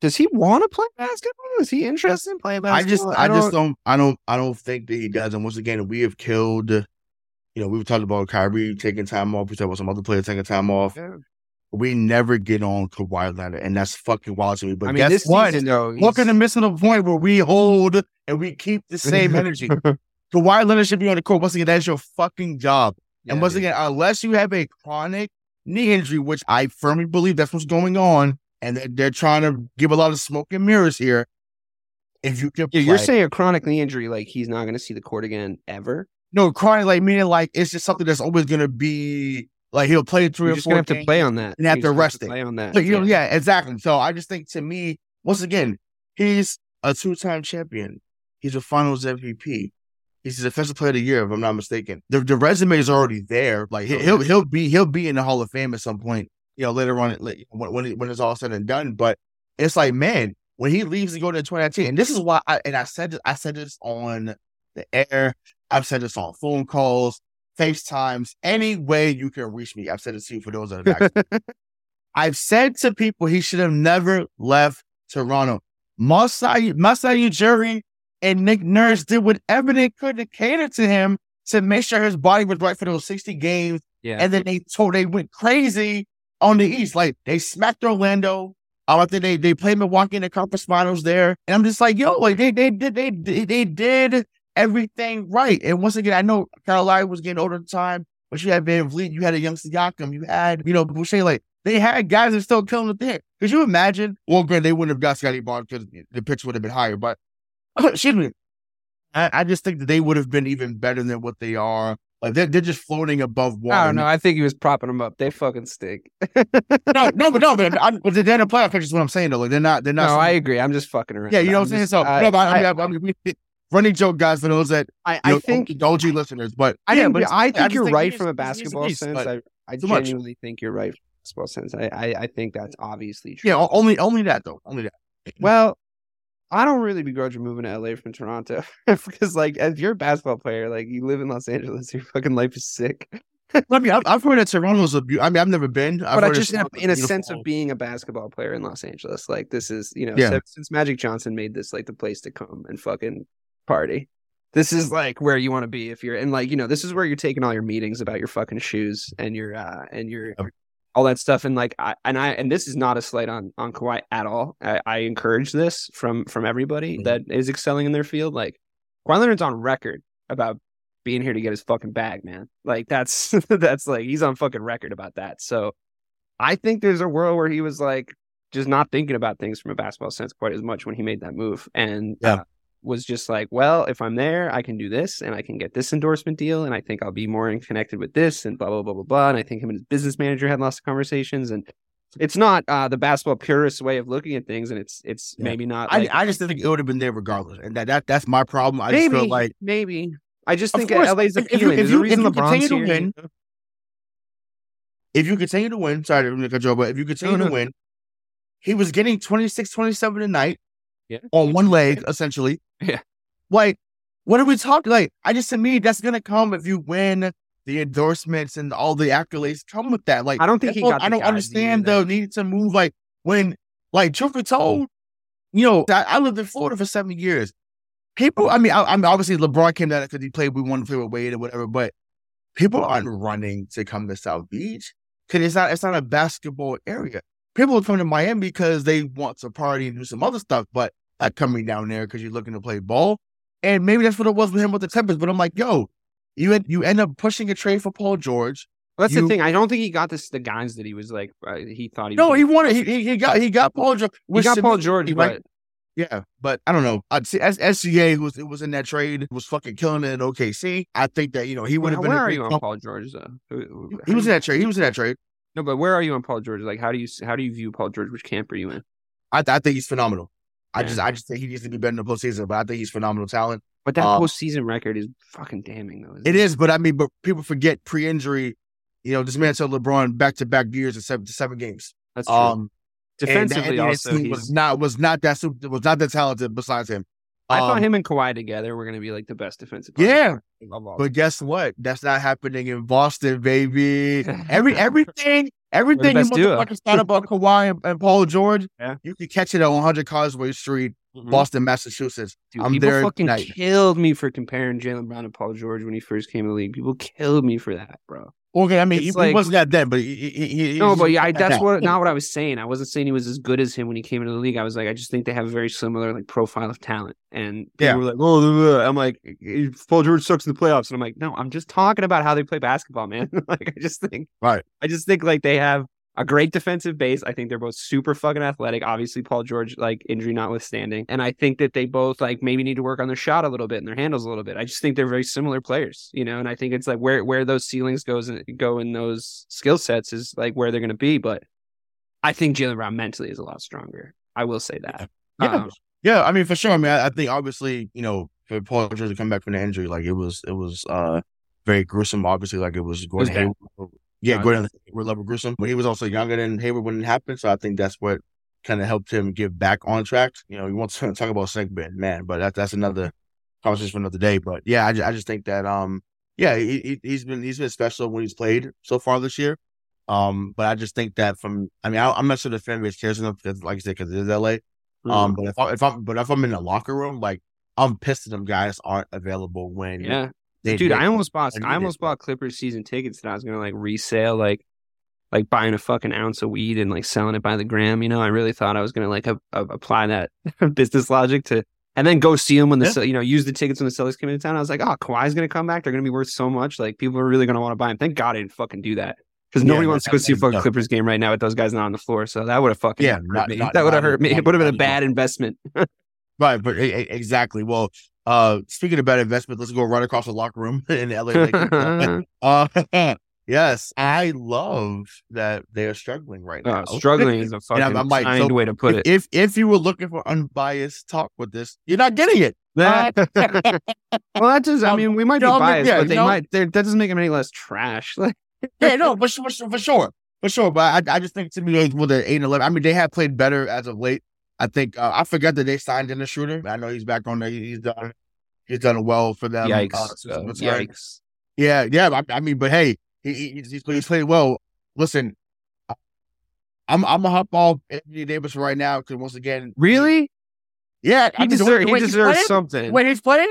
[SPEAKER 3] does he want to play basketball? Is he interested in playing basketball?
[SPEAKER 5] I just, I, I just don't, I don't, I don't think that he does. And once again, we have killed. You know, we were talking about Kyrie taking time off. We talked about some other players taking time off. Yeah. We never get on Kawhi Leonard, and that's fucking wild to me. But I mean, guess what? Season, though, Look at the missing a point where we hold and we keep the same energy. Kawhi Leonard should be on the court. Once again, that's your fucking job. Yeah, and once again, unless you have a chronic knee injury, which I firmly believe that's what's going on, and they're, they're trying to give a lot of smoke and mirrors here. If you can,
[SPEAKER 3] yeah, you're saying a chronic knee injury, like he's not going to see the court again ever.
[SPEAKER 5] No, chronic, like meaning like it's just something that's always going to be like he'll play three you're or just four.
[SPEAKER 3] Gonna have to play on that
[SPEAKER 5] and have to rest
[SPEAKER 3] it. Play on that.
[SPEAKER 5] But, you know, yeah, exactly. So I just think to me, once again, he's a two-time champion. He's a Finals MVP. He's the defensive player of the year, if I'm not mistaken. The the resume is already there. Like oh, he'll he'll be he'll be in the Hall of Fame at some point. You know, later on when when, when it's all said and done. But it's like, man, when he leaves to go to 2019, and this is why, I, and I said this, I said this on the air. I've said this on phone calls, FaceTimes, any way you can reach me. I've said this to you for those that are back. I've said to people he should have never left Toronto. Masai Masai Ujiri and Nick Nurse did whatever they could to cater to him to make sure his body was right for those 60 games.
[SPEAKER 3] Yeah.
[SPEAKER 5] And then they told they went crazy on the East. Like they smacked Orlando. I think they they played Milwaukee in the conference finals there. And I'm just like, yo, like they they did they, they, they did everything right. And once again, I know Carolina was getting older at the time, but you had VanVleet, you had a young Siakam, you had, you know, Boucher, like they had guys that still killing it there. Could you imagine? Well, granted, they wouldn't have got Scottie Barnes because the pitch would have been higher, but excuse me. I, I, just think that they would have been even better than what they are. Like they're, they're just floating above water.
[SPEAKER 3] I don't know. I think he was propping them up. They fucking stink.
[SPEAKER 5] no, no, but no, but, I, but they're in the playoff picture. Is what I'm saying though. Like they're not. They're not.
[SPEAKER 3] No, I agree. I'm just fucking around.
[SPEAKER 5] Yeah, you know what I'm saying. So I, no, but I, I, I mean, running joke, guys, for those that
[SPEAKER 3] I, I know, think
[SPEAKER 5] OG listeners. But
[SPEAKER 3] I yeah, but I think you're right from a basketball sense. I, I genuinely think you're right from a basketball sense. I, I, I think that's obviously true.
[SPEAKER 5] Yeah, only only that though. Only that.
[SPEAKER 3] Well, I don't really begrudge you moving to LA from Toronto because, like, if you're a basketball player, like you live in Los Angeles, your fucking life is sick.
[SPEAKER 5] I mean, I've, I've heard that Toronto's a. I mean, I've never been,
[SPEAKER 3] I've but I just in a, in a sense of being a basketball player in Los Angeles, like this is, you know, yeah. since, since Magic Johnson made this like the place to come and fucking party. This is like where you want to be if you're, and like you know, this is where you're taking all your meetings about your fucking shoes and your uh and your all that stuff. And like, I, and I, and this is not a slight on, on Kawhi at all. I, I encourage this from, from everybody mm-hmm. that is excelling in their field. Like Kawhi Leonard's on record about being here to get his fucking bag, man. Like that's, that's like, he's on fucking record about that. So I think there's a world where he was like, just not thinking about things from a basketball sense quite as much when he made that move. And
[SPEAKER 5] yeah. Uh,
[SPEAKER 3] was just like, well, if I'm there, I can do this and I can get this endorsement deal. And I think I'll be more connected with this and blah, blah, blah, blah, blah. And I think him and his business manager had lots of conversations. And it's not uh, the basketball purist way of looking at things. And it's it's yeah. maybe not.
[SPEAKER 5] Like, I, I just think it would have been there regardless. And that, that that's my problem. I
[SPEAKER 3] maybe,
[SPEAKER 5] just feel like.
[SPEAKER 3] Maybe. I just think course, LA's appealing. If you, if you, if you continue to win,
[SPEAKER 5] if you continue to win, sorry to cut you but if you continue no, no. to win, he was getting 26, 27 a night
[SPEAKER 3] yeah.
[SPEAKER 5] on one leg, essentially.
[SPEAKER 3] Yeah.
[SPEAKER 5] Like, what are we talking? Like, I just to me, that's gonna come if you win the endorsements and all the accolades come with that. Like,
[SPEAKER 3] I don't think he got
[SPEAKER 5] I don't understand the need to move. Like, when, like, truth be told, you know, I, I, lived in Florida for seven years. People, I mean, I, I mean, obviously LeBron came down because he played. We wanted to play with Wade or whatever, but people aren't running to come to South Beach because it's not it's not a basketball area. People come to Miami because they want to party and do some other stuff, but coming down there because you're looking to play ball. And maybe that's what it was with him with the Tempest. But I'm like, yo, you you end up pushing a trade for Paul George.
[SPEAKER 3] Well, that's
[SPEAKER 5] You-
[SPEAKER 3] the thing. I don't think he got this the guys that he was like uh, he thought he
[SPEAKER 5] No,
[SPEAKER 3] was
[SPEAKER 5] he wanted. He, he, got he got Paul George.
[SPEAKER 3] he got Paul George,
[SPEAKER 5] right?
[SPEAKER 3] but
[SPEAKER 5] Yeah, but I don't know. I'd see S- SGA who was it was in that trade was fucking killing it in OKC. I think that you know he would have been.
[SPEAKER 3] where
[SPEAKER 5] a
[SPEAKER 3] are you on
[SPEAKER 5] comp-
[SPEAKER 3] Paul George though? Who-
[SPEAKER 5] He was in that trade. He was in that trade.
[SPEAKER 3] No, but where are you on Paul George? Like, how do you how do you view Paul George? Which camp are you in?
[SPEAKER 5] I, I think he's phenomenal. I just I just think he needs to be better in the postseason. But I think he's phenomenal talent.
[SPEAKER 3] But that
[SPEAKER 5] Um,
[SPEAKER 3] postseason record is fucking damning though. isn't
[SPEAKER 5] It is, but I mean, but people forget pre-injury. You know, this man told LeBron back-to-back years of seven seven games.
[SPEAKER 3] That's true.
[SPEAKER 5] Um,
[SPEAKER 3] Defensively,
[SPEAKER 5] and that
[SPEAKER 3] also,
[SPEAKER 5] team was not was not that super, was not that talented. Besides him,
[SPEAKER 3] I thought
[SPEAKER 5] Um,
[SPEAKER 3] him and Kawhi together were going to be like the best defensive.
[SPEAKER 5] Yeah,
[SPEAKER 3] partners of all
[SPEAKER 5] But guess what? That's not happening in Boston, baby. Every everything, everything you
[SPEAKER 3] best duo.
[SPEAKER 5] motherfuckers thought about Kawhi and, and Paul George,
[SPEAKER 3] Yeah.
[SPEAKER 5] you can catch it at 100 Causeway Street,
[SPEAKER 3] Mhm.
[SPEAKER 5] Boston, Massachusetts.
[SPEAKER 3] Dude,
[SPEAKER 5] I'm there.
[SPEAKER 3] people
[SPEAKER 5] there
[SPEAKER 3] fucking
[SPEAKER 5] tonight.
[SPEAKER 3] killed me for comparing Jaylen Brown to Paul George when he first came to the league. People killed me for that, bro.
[SPEAKER 5] Okay, I mean, he, he
[SPEAKER 3] like-
[SPEAKER 5] wasn't that then, but he, he, he,
[SPEAKER 3] No, but yeah, I, that's what not what I was saying. I wasn't saying he was as good as him when he came into the league. I was like, I just think they have a very similar like profile of talent. And
[SPEAKER 5] Yeah.
[SPEAKER 3] were like, oh, blah, blah, blah." I'm like, Paul George sucks in the playoffs, and I'm like, no, I'm just talking about how they play basketball, man. like, I just think,
[SPEAKER 5] Right.
[SPEAKER 3] I just think like they have a great defensive base. I think they're both super fucking athletic. Obviously, Paul George, like injury notwithstanding, and I think that they both like maybe need to work on their shot a little bit and their handles a little bit. I just think they're very similar players, you know. And I think it's like where where those ceilings goes and go in those skill sets is like where they're going to be. But I think Jaylen Brown mentally is a lot stronger. I will say that.
[SPEAKER 5] Yeah.
[SPEAKER 3] Um,
[SPEAKER 5] Yeah, I mean, for sure. I mean, I, I think obviously, you know, for Paul George to come back from the injury, like it was, it was uh very gruesome. Obviously, like it was going.
[SPEAKER 3] bad.
[SPEAKER 5] Hayward. Yeah, Gordon Hayward level gruesome. But he was also younger than Hayward when it happened, so I think that's what kind of helped him get back on track. You know, he wants to talk about bed, man, but that, that's another conversation for another day. But yeah, I, ju- I just think that um, yeah, he, he he's been he's been special when he's played so far this year. Um, but I just think that from, I mean, I, I'm not sure the fan base cares enough because, like I said, because it is LA.
[SPEAKER 3] Mm-hmm.
[SPEAKER 5] Um, but if I if I'm but if I'm in the locker room, like I'm pissed that them guys aren't available when
[SPEAKER 3] yeah.
[SPEAKER 5] They
[SPEAKER 3] Dude,
[SPEAKER 5] they-
[SPEAKER 3] I almost bought
[SPEAKER 5] I
[SPEAKER 3] I almost bought Clippers season tickets that I was gonna like resale like like buying a fucking ounce of weed and like selling it by the gram. You know, I really thought I was gonna like a, a- apply that business logic to and then go see them when the
[SPEAKER 5] Yeah.
[SPEAKER 3] You know use the tickets when the sellers came into town. I was like, oh, Kawhi's gonna come back. They're gonna be worth so much. Like people are really gonna want to buy him. Thank God I didn't fucking do that. Because nobody wants to go see a fucking. Clippers game right now with those guys not on the floor. So that would have fucking
[SPEAKER 5] Yeah,
[SPEAKER 3] hurt
[SPEAKER 5] not-
[SPEAKER 3] me.
[SPEAKER 5] not-
[SPEAKER 3] that would have hurt me.
[SPEAKER 5] not-
[SPEAKER 3] It would have been a bad investment.
[SPEAKER 5] right. But exactly. Well, uh, speaking about investment, let's go right across the locker room in LA Lakers. uh, yes, I love that they are struggling right now.
[SPEAKER 3] Uh, struggling is a fucking
[SPEAKER 5] I'm- I'm like,
[SPEAKER 3] kind
[SPEAKER 5] so
[SPEAKER 3] way to put
[SPEAKER 5] if,
[SPEAKER 3] it.
[SPEAKER 5] If if you were looking for unbiased talk with this, you're not getting it.
[SPEAKER 3] well, that just, I mean, we might be
[SPEAKER 5] no, I mean,
[SPEAKER 3] biased,
[SPEAKER 5] yeah,
[SPEAKER 3] but they
[SPEAKER 5] no.
[SPEAKER 3] might, they're- that doesn't make them any less trash. Like,
[SPEAKER 5] yeah, no, for sure, for sure, for sure. But I, I just think to me, like, with the eight and eleven, I mean, they have played better as of late. I think uh, I forgot that they signed in a shooter. I know he's back on there. He's done, he's done well for them.
[SPEAKER 3] yikes.
[SPEAKER 5] Uh,
[SPEAKER 3] uh, yikes.
[SPEAKER 5] Yeah, yeah. I, I mean, but hey, he, he, he's, he's played well. Listen, I- I'm I'm gonna hop off Anthony Davis right now because once again,
[SPEAKER 3] Really?
[SPEAKER 5] yeah,
[SPEAKER 3] He,
[SPEAKER 5] I mean, the
[SPEAKER 3] deserve,
[SPEAKER 5] the
[SPEAKER 3] he deserves
[SPEAKER 5] playing-
[SPEAKER 3] something.
[SPEAKER 5] The way he's played,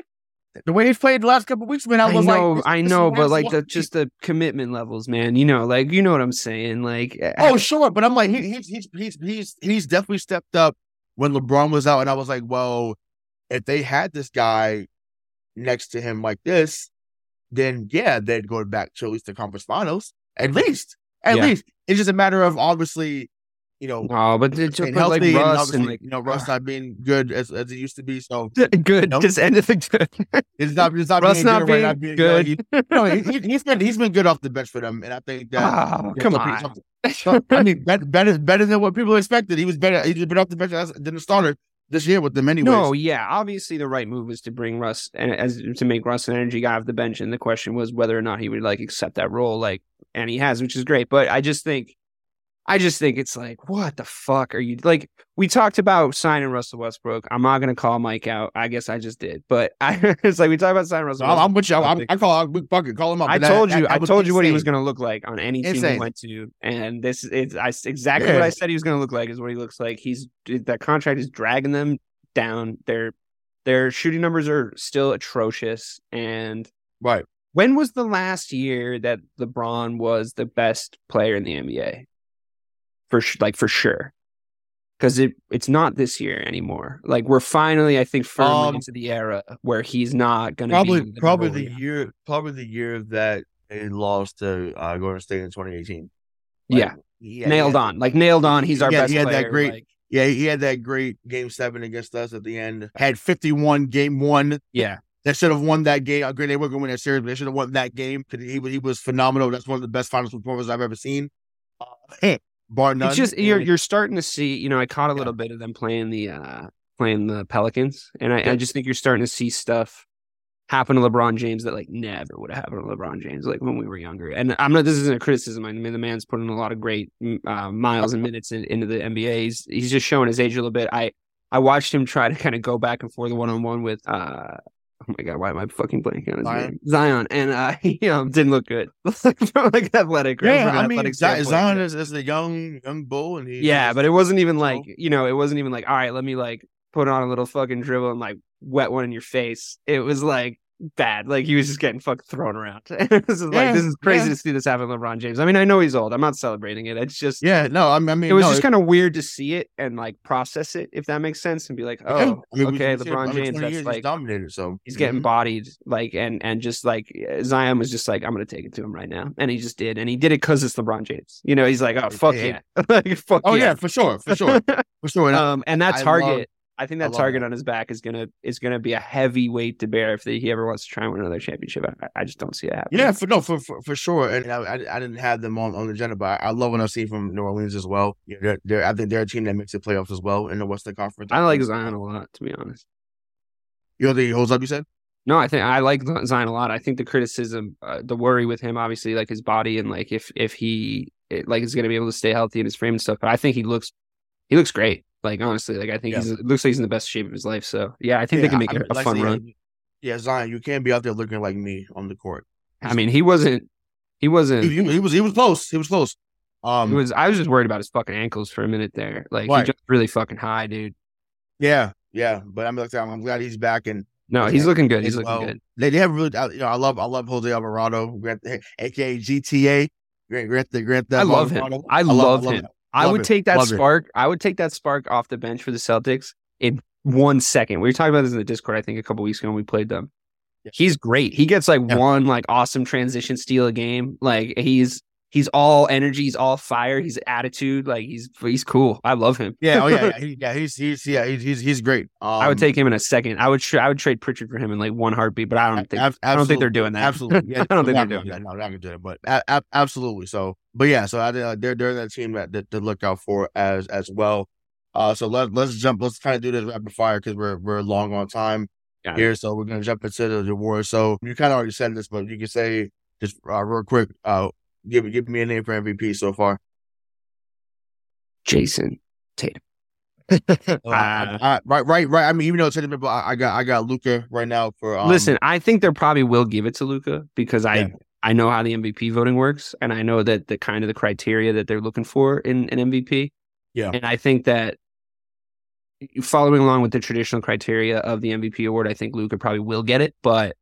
[SPEAKER 5] the way he's played the last couple of weeks, man, I
[SPEAKER 3] I
[SPEAKER 5] was
[SPEAKER 3] know,
[SPEAKER 5] like,
[SPEAKER 3] I
[SPEAKER 5] this-
[SPEAKER 3] know, but like the just the commitment levels, man. You know, like you know what I'm saying. Like, uh,
[SPEAKER 5] Oh, sure, but I'm like, he, he's he's he's he's he's definitely stepped up when LeBron was out, and I was like, well, if they had this guy next to him like this, then yeah, they'd go back to at least the conference finals, at least, at
[SPEAKER 3] Yeah.
[SPEAKER 5] least. It's just a matter of obviously, you know,
[SPEAKER 3] oh, but it's
[SPEAKER 5] staying
[SPEAKER 3] but like
[SPEAKER 5] healthy and
[SPEAKER 3] and like
[SPEAKER 5] you know, Russ ah. not being good as as it used to be. So
[SPEAKER 3] good.
[SPEAKER 5] Nope.
[SPEAKER 3] Just end of good.
[SPEAKER 5] it's not it's not
[SPEAKER 3] Russ
[SPEAKER 5] being
[SPEAKER 3] not
[SPEAKER 5] good, right
[SPEAKER 3] being
[SPEAKER 5] now, being-
[SPEAKER 3] good.
[SPEAKER 5] You know, he, he, he's been he's been good off the bench for them, and I think that.
[SPEAKER 3] Oh, come on.
[SPEAKER 5] So, I mean, better, better, better than what people expected. He was better. He's been off the bench as, than the starter this year with them, anyways.
[SPEAKER 3] No, yeah, obviously the right move was to bring Russ and as to make Russ an energy guy off the bench, and the question was whether or not he would like accept that role, like, and he has, which is great. But I just think, I just think it's like, what the fuck are you like? We talked about signing Russell Westbrook. I'm not gonna call Mike out. I guess I just did, but I it's like we talked about signing Russell.
[SPEAKER 5] I'm, I'm with you. I'm, I call. I fucking call him up.
[SPEAKER 3] I told
[SPEAKER 5] that-
[SPEAKER 3] you,
[SPEAKER 5] that
[SPEAKER 3] I told you what he was going to look like on any team he went to, and this is I, exactly what I said he was going to look like. Is what he looks like. He's that contract is dragging them down. Their their shooting numbers are still atrocious. And
[SPEAKER 5] Right.
[SPEAKER 3] when was the last year that LeBron was the best player in the NBA? For sh- like for sure, because it it's not this year anymore. Like we're finally, I think, firmly
[SPEAKER 5] Um,
[SPEAKER 3] into the era where he's not going to
[SPEAKER 5] Probably,
[SPEAKER 3] be the
[SPEAKER 5] probably the year, probably the year that they lost to uh, Golden State in 2018.
[SPEAKER 3] yeah,
[SPEAKER 5] He had-
[SPEAKER 3] nailed
[SPEAKER 5] had-
[SPEAKER 3] on. Like nailed on. He's our
[SPEAKER 5] Yeah,
[SPEAKER 3] best
[SPEAKER 5] he had that great-
[SPEAKER 3] like-
[SPEAKER 5] Yeah, he had that great game seven against us at the end. Had 51 game one.
[SPEAKER 3] yeah,
[SPEAKER 5] They should have won that game. I agree they weren't going to win that series, but they should have won that game because he was he was phenomenal. That's one of the best finals performances I've ever seen. Uh, bar none.
[SPEAKER 3] it's just you're you're starting to see. You know, I caught a little bit of them playing the uh playing the Pelicans, and I, I just think you're starting to see stuff happen to LeBron James that like never would have happened to LeBron James like when we were younger. And I'm not. This isn't a criticism. I mean, the man's putting a lot of great uh, miles and minutes in, into the NBA. He's, he's just showing his age a little bit. I I watched him try to kind of go back and forth one on one with. uh Oh my god, why am I fucking blanking on his
[SPEAKER 5] Zion?
[SPEAKER 3] name? Zion, and uh, he um, didn't look good from like athletic.
[SPEAKER 5] yeah, I mean, Zion. Zion is, is a young young bull, and he
[SPEAKER 3] Yeah, but it wasn't even like you know, it wasn't even like all right, let me like put on a little fucking dribble and like wet one in your face. It was like bad. Like he was just getting fucking thrown around. this is like
[SPEAKER 5] Yeah,
[SPEAKER 3] this is crazy
[SPEAKER 5] yeah.
[SPEAKER 3] to see this happen LeBron James. I mean, I know he's old. I'm not celebrating it. It's just
[SPEAKER 5] yeah. No, I mean, I mean
[SPEAKER 3] it was
[SPEAKER 5] no,
[SPEAKER 3] just kind of weird to see it and like process it, if that makes sense, and be like,
[SPEAKER 5] yeah.
[SPEAKER 3] oh,
[SPEAKER 5] I mean,
[SPEAKER 3] okay,
[SPEAKER 5] we see
[SPEAKER 3] LeBron James. That's
[SPEAKER 5] years,
[SPEAKER 3] like
[SPEAKER 5] dominated. So
[SPEAKER 3] he's getting
[SPEAKER 5] Mhm.
[SPEAKER 3] bodied, like and and just like Zion was just like, I'm gonna take it to him right now, and he just did, and he did it because it's LeBron James. You know, he's like, oh fuck yeah, like fuck
[SPEAKER 5] Oh
[SPEAKER 3] yeah.
[SPEAKER 5] yeah, for sure, for sure, for sure. And
[SPEAKER 3] um, and that
[SPEAKER 5] I
[SPEAKER 3] target,
[SPEAKER 5] love-
[SPEAKER 3] I think that
[SPEAKER 5] love
[SPEAKER 3] target
[SPEAKER 5] that.
[SPEAKER 3] on his back is gonna is gonna be a heavy weight to bear if he ever wants to try and win another championship. I, I just don't see it happening.
[SPEAKER 5] Yeah, for no, for for, for sure. And I, I, I didn't have them on, on the agenda, but I, I love what I see from New Orleans as well. Yeah, they're, they're, I think they're a team that makes the playoffs as well in the Western Conference.
[SPEAKER 3] I like Zion a lot, to be honest.
[SPEAKER 5] You know, the holds up. You said.
[SPEAKER 3] No, I think I like Zion a lot. I think the criticism, uh, the worry with him, obviously, like his body and like if if he it, like is going to be able to stay healthy in his frame and stuff. But I think he looks he looks great. Like honestly, like I think
[SPEAKER 5] Yeah.
[SPEAKER 3] he's looks like he's in the best shape of his life. So yeah, I think they can make
[SPEAKER 5] I
[SPEAKER 3] it a
[SPEAKER 5] like
[SPEAKER 3] fun run.
[SPEAKER 5] Yeah, Zion, you can't be out there looking like me on the court.
[SPEAKER 3] I mean, he wasn't. He wasn't.
[SPEAKER 5] He, he- was he was close. He was close. Um,
[SPEAKER 3] was. I was just worried about his fucking ankles for a minute there. Like
[SPEAKER 5] Right.
[SPEAKER 3] he jumped really fucking high, dude.
[SPEAKER 5] yeah, yeah. But I'm like, I'm, glad he's back and
[SPEAKER 3] No,
[SPEAKER 5] Yeah,
[SPEAKER 3] he's looking good. He's looking
[SPEAKER 5] well.
[SPEAKER 3] good.
[SPEAKER 5] They, they have really, I- you know, I love I love Jose Alvarado, Grant, aka GTA. Grant, Grant, the Grant,
[SPEAKER 3] I love him.
[SPEAKER 5] Alvarado.
[SPEAKER 3] I love him.
[SPEAKER 5] It.
[SPEAKER 3] I
[SPEAKER 5] Love
[SPEAKER 3] would
[SPEAKER 5] it.
[SPEAKER 3] take that
[SPEAKER 5] Love it.
[SPEAKER 3] spark. I would take that spark off the bench for the Celtics in one second. We were talking about this in the Discord, I think, a couple weeks ago when we played them.
[SPEAKER 5] Yeah.
[SPEAKER 3] He's great. He gets like
[SPEAKER 5] Yeah.
[SPEAKER 3] one like awesome transition steal a game. Like he's he's all energy, he's all fire, he's attitude. Like he's he's cool. I love him.
[SPEAKER 5] Yeah, oh yeah, yeah, he, yeah. He's he's yeah, he's he's, he's great. Um,
[SPEAKER 3] I would take him in a second. I would tra- I would trade Pritchard for him in like one heartbeat, but I don't think
[SPEAKER 5] Ab-
[SPEAKER 3] I don't think they're doing that.
[SPEAKER 5] Absolutely, yeah,
[SPEAKER 3] I don't think
[SPEAKER 5] they're
[SPEAKER 3] doing
[SPEAKER 5] that. No, they're not gonna do that. But a- absolutely. So, but yeah, so I, uh, they're they're that team that, that to look out for as as well. Uh, so let let's jump. Let's kind of do this rapid fire because we're we're long on time
[SPEAKER 3] Got it.
[SPEAKER 5] here. So we're gonna jump into the, war. So you kind of already said this, but you can say just uh, real quick. Uh, give give me a name for MVP so far.
[SPEAKER 3] Jayson Tatum.
[SPEAKER 5] Uh,
[SPEAKER 3] Uh,
[SPEAKER 5] I- right, right, right. I mean, even though it's Tatum, but I I got I got Luka right now for. Um,
[SPEAKER 3] Listen, I think they probably will give it to Luka because I
[SPEAKER 5] Yeah.
[SPEAKER 3] I know how the MVP voting works, and I know that the kind of the criteria that they're looking for in an MVP.
[SPEAKER 5] Yeah.
[SPEAKER 3] and I think that following along with the traditional criteria of the MVP award, I think Luka probably will get it. But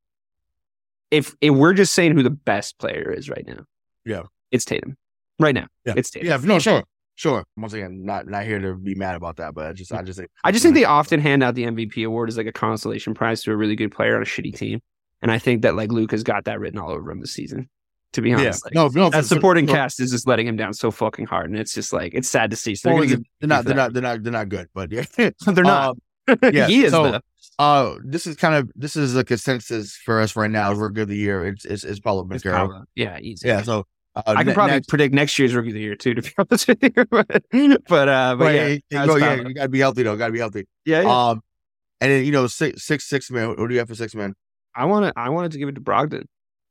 [SPEAKER 3] if if we're just saying who the best player is right now,
[SPEAKER 5] Yeah.
[SPEAKER 3] it's Tatum. Right now,
[SPEAKER 5] Yeah.
[SPEAKER 3] it's Tatum.
[SPEAKER 5] Yeah, no, sure, sure. Once again, not not here to be mad about that, but I just I just think
[SPEAKER 3] I just think they often hand out the MVP award as like a consolation prize to a really good player on a shitty team. And I think that like Luke has got that written all over him this season. To be
[SPEAKER 5] yeah
[SPEAKER 3] honest, like,
[SPEAKER 5] no no
[SPEAKER 3] that
[SPEAKER 5] for-
[SPEAKER 3] supporting
[SPEAKER 5] for-
[SPEAKER 3] cast is just letting him down so fucking hard, and it's just like it's sad to see. So they're,
[SPEAKER 5] Well,
[SPEAKER 3] gonna
[SPEAKER 5] they're not they're not they're not they're not good, but yeah,
[SPEAKER 3] they're not.
[SPEAKER 5] Um, yeah,
[SPEAKER 3] he is
[SPEAKER 5] so-
[SPEAKER 3] though.
[SPEAKER 5] uh, this is kind of this is a consensus for us right now. Rookie of the year, it's it's, it's
[SPEAKER 3] Paolo Yeah, easy.
[SPEAKER 5] Yeah, so uh,
[SPEAKER 3] I can
[SPEAKER 5] ne-
[SPEAKER 3] probably
[SPEAKER 5] next-
[SPEAKER 3] predict next year's rookie of the year too. To be honest with you, but uh, but
[SPEAKER 5] Right,
[SPEAKER 3] yeah,
[SPEAKER 5] go- yeah, you gotta be healthy though. Gotta be healthy.
[SPEAKER 3] yeah, yeah.
[SPEAKER 5] Um, and then you know six six six man. What do you have for six man?
[SPEAKER 3] I want to. I wanted to give it to Brogdon.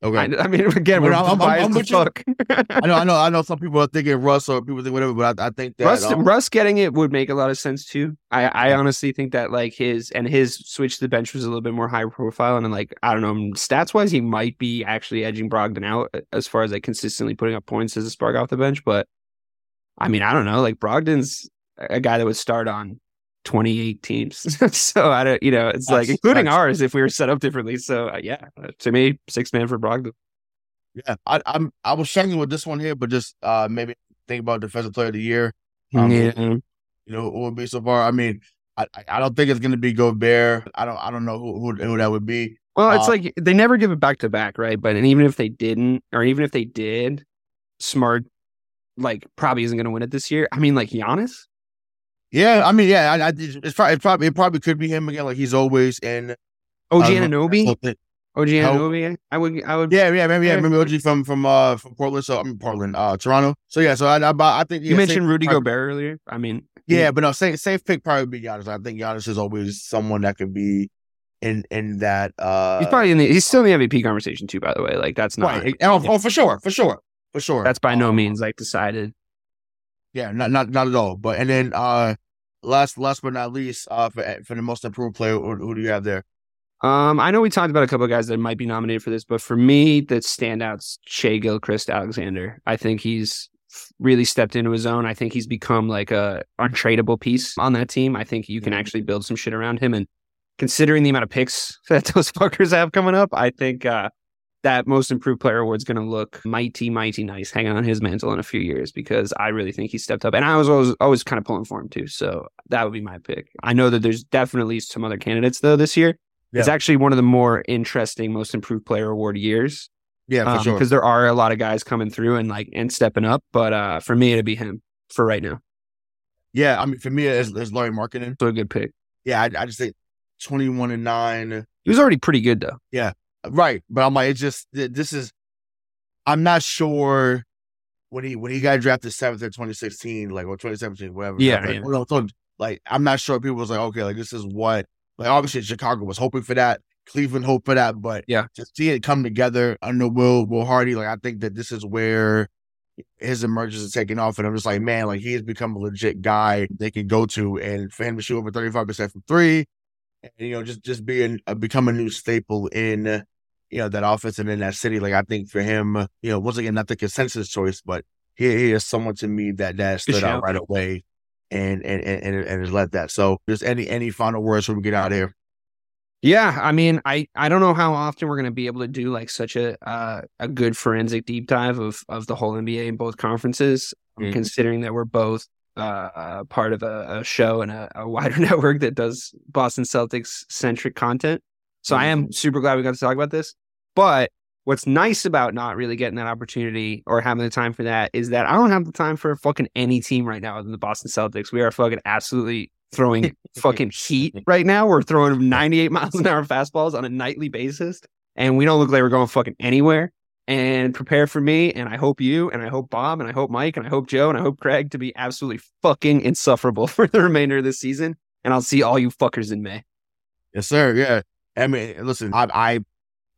[SPEAKER 5] Okay,
[SPEAKER 3] I, I mean, again, we're
[SPEAKER 5] I'm- I'm-
[SPEAKER 3] biased
[SPEAKER 5] I'm you.
[SPEAKER 3] fuck.
[SPEAKER 5] I know I know I know some people are thinking Russ or people think whatever, but I, I think that
[SPEAKER 3] Russ,
[SPEAKER 5] um,
[SPEAKER 3] Russ getting it would make a lot of sense too. I, I honestly think that like his and his switch to the bench was a little bit more high profile, and then, like I don't know stats wise, he might be actually edging Brogdon out uh, as far as like consistently putting up points as a spark off the bench. But I mean, I don't know. Like Brogdon's a guy that would start on twenty eight teams, so I don't, you know, it's like including ours if we were set up differently. So uh, yeah, to me, six man for Brogdon.
[SPEAKER 5] yeah, I, I'm I was struggling with this one here, but just uh maybe think about defensive player of the year. Um,
[SPEAKER 3] yeah,
[SPEAKER 5] you know, who would be so far. I mean, I I- don't think it's gonna be Gobert. I don't I don't know who who, who that would be.
[SPEAKER 3] Well, it's
[SPEAKER 5] Uh,
[SPEAKER 3] like they never give it back to back, right? But and even if they didn't, or even if they did, Smart like probably isn't going to win it this year. I mean, like Giannis.
[SPEAKER 5] Yeah, I mean, yeah, I, I, it's probably, it probably it probably could be him again. Like he's always in.
[SPEAKER 3] OG
[SPEAKER 5] uh, Anunoby.
[SPEAKER 3] OG Anunoby. I would. I would.
[SPEAKER 5] Yeah, yeah, maybe, yeah,
[SPEAKER 3] Yeah.
[SPEAKER 5] maybe OG from from uh from Portland. So I'm mean Portland, uh, Toronto. So yeah, so I I, I think yeah,
[SPEAKER 3] you mentioned Rudy
[SPEAKER 5] probably-
[SPEAKER 3] Gobert earlier. I mean,
[SPEAKER 5] Yeah, but no, safe safe pick probably be Giannis. I think Giannis is always someone that could be in in that. uh
[SPEAKER 3] he's probably in the. He's still in the MVP conversation too. By the way, like that's not.
[SPEAKER 5] right. Oh, oh, for sure, for sure, for sure.
[SPEAKER 3] That's by no
[SPEAKER 5] Um,
[SPEAKER 3] means like decided.
[SPEAKER 5] Yeah, not not not at all. But and then uh last last but not least, uh for for the most improved player, who, who do you have there?
[SPEAKER 3] Um, I know we talked about a couple of guys that might be nominated for this, but for me, the standouts Shai Gilgeous-Alexander. I think he's really stepped into his own. I think he's become like a untradeable piece on that team. I think you can actually build some shit around him. And considering the amount of picks that those fuckers have coming up, I think uh, that most improved player award is going to look mighty, mighty nice hanging on his mantle in a few years because I really think he stepped up. And I was always, always kind of pulling for him too. So that would be my pick. I know that there's definitely some other candidates though this year. It's actually one of the more interesting most improved player award years
[SPEAKER 5] Yeah, for sure.
[SPEAKER 3] because there are a lot of guys coming through and like and stepping up. But uh, for me, it'd be him for right now.
[SPEAKER 5] Yeah, I mean for me it's, it's Lauri Markkanen.
[SPEAKER 3] So a good pick.
[SPEAKER 5] Yeah, I, I just think twenty one and nine.
[SPEAKER 3] He was already pretty good though.
[SPEAKER 5] Right, but I'm like, it's just this is. I'm not sure when he when he got drafted seventh in 2016, like or 2017, whatever.
[SPEAKER 3] Yeah,
[SPEAKER 5] like,
[SPEAKER 3] yeah.
[SPEAKER 5] well, so, like I'm not sure people was like, okay, like this is what like obviously Chicago was hoping for that, Cleveland hoped for that, but
[SPEAKER 3] Yeah.
[SPEAKER 5] to see it come together under Will Will Hardy, like I think that this is where his emergence is taking off, and I'm just like, man, like he has become a legit guy they can go to, and for him to shoot over 35 percent from three, and, you know, just just being uh, become a new staple in you know, that office and in that city. Like I think for him, uh, you know, once again, not the consensus choice, but he, he is someone to me that that stood out right away and and and, and, has led that. So just any any final words when we get out of here.
[SPEAKER 3] Yeah, I mean, I I don't know how often we're going to be able to do like such a uh, a good forensic deep dive of of the whole NBA in both conferences,
[SPEAKER 5] Mhm.
[SPEAKER 3] considering that we're both uh, uh, part of a, a show and a, a wider network that does Boston Celtics centric content. So I am super glad we got to talk about this. But what's nice about not really getting that opportunity or having the time for that is that I don't have the time for fucking any team right now other than the Boston Celtics. We are fucking absolutely throwing fucking heat right now. We're throwing 98 miles an hour fastballs on a nightly basis, and we don't look like we're going fucking anywhere. And prepare for me, and I hope you, and I hope Bob, and I hope Mike, and I hope Joe, and I hope Craig to be absolutely fucking insufferable for the remainder of this season. And I'll see all you fuckers in May.
[SPEAKER 5] Yes, sir. Yeah. I mean, listen, I, I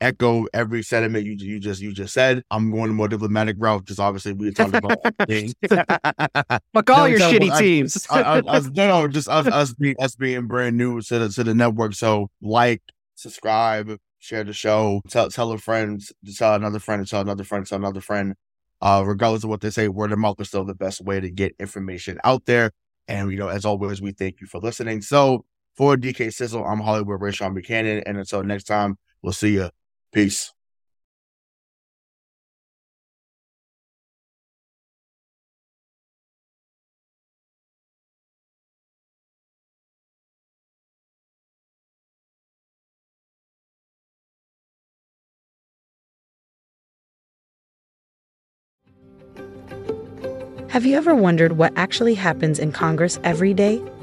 [SPEAKER 5] echo every sentiment you you just you just said. I'm going a more diplomatic route, just obviously we talked about things.
[SPEAKER 3] Fuck all
[SPEAKER 5] No,
[SPEAKER 3] your shitty
[SPEAKER 5] I-
[SPEAKER 3] teams.
[SPEAKER 5] I- I- no, just us, us being us being brand new to the to the network. So like, subscribe, share the show, tell tell a friend, tell another friend, tell another friend, tell another friend. Uh, regardless of what they say, word of mouth is still the best way to get information out there. And you know, as always, we thank you for listening. So for DK Sizzle, I'm Hollywood Ray Sean Buchanan, and until next time, we'll see you. Peace.
[SPEAKER 7] Have you ever wondered what actually happens in Congress every day?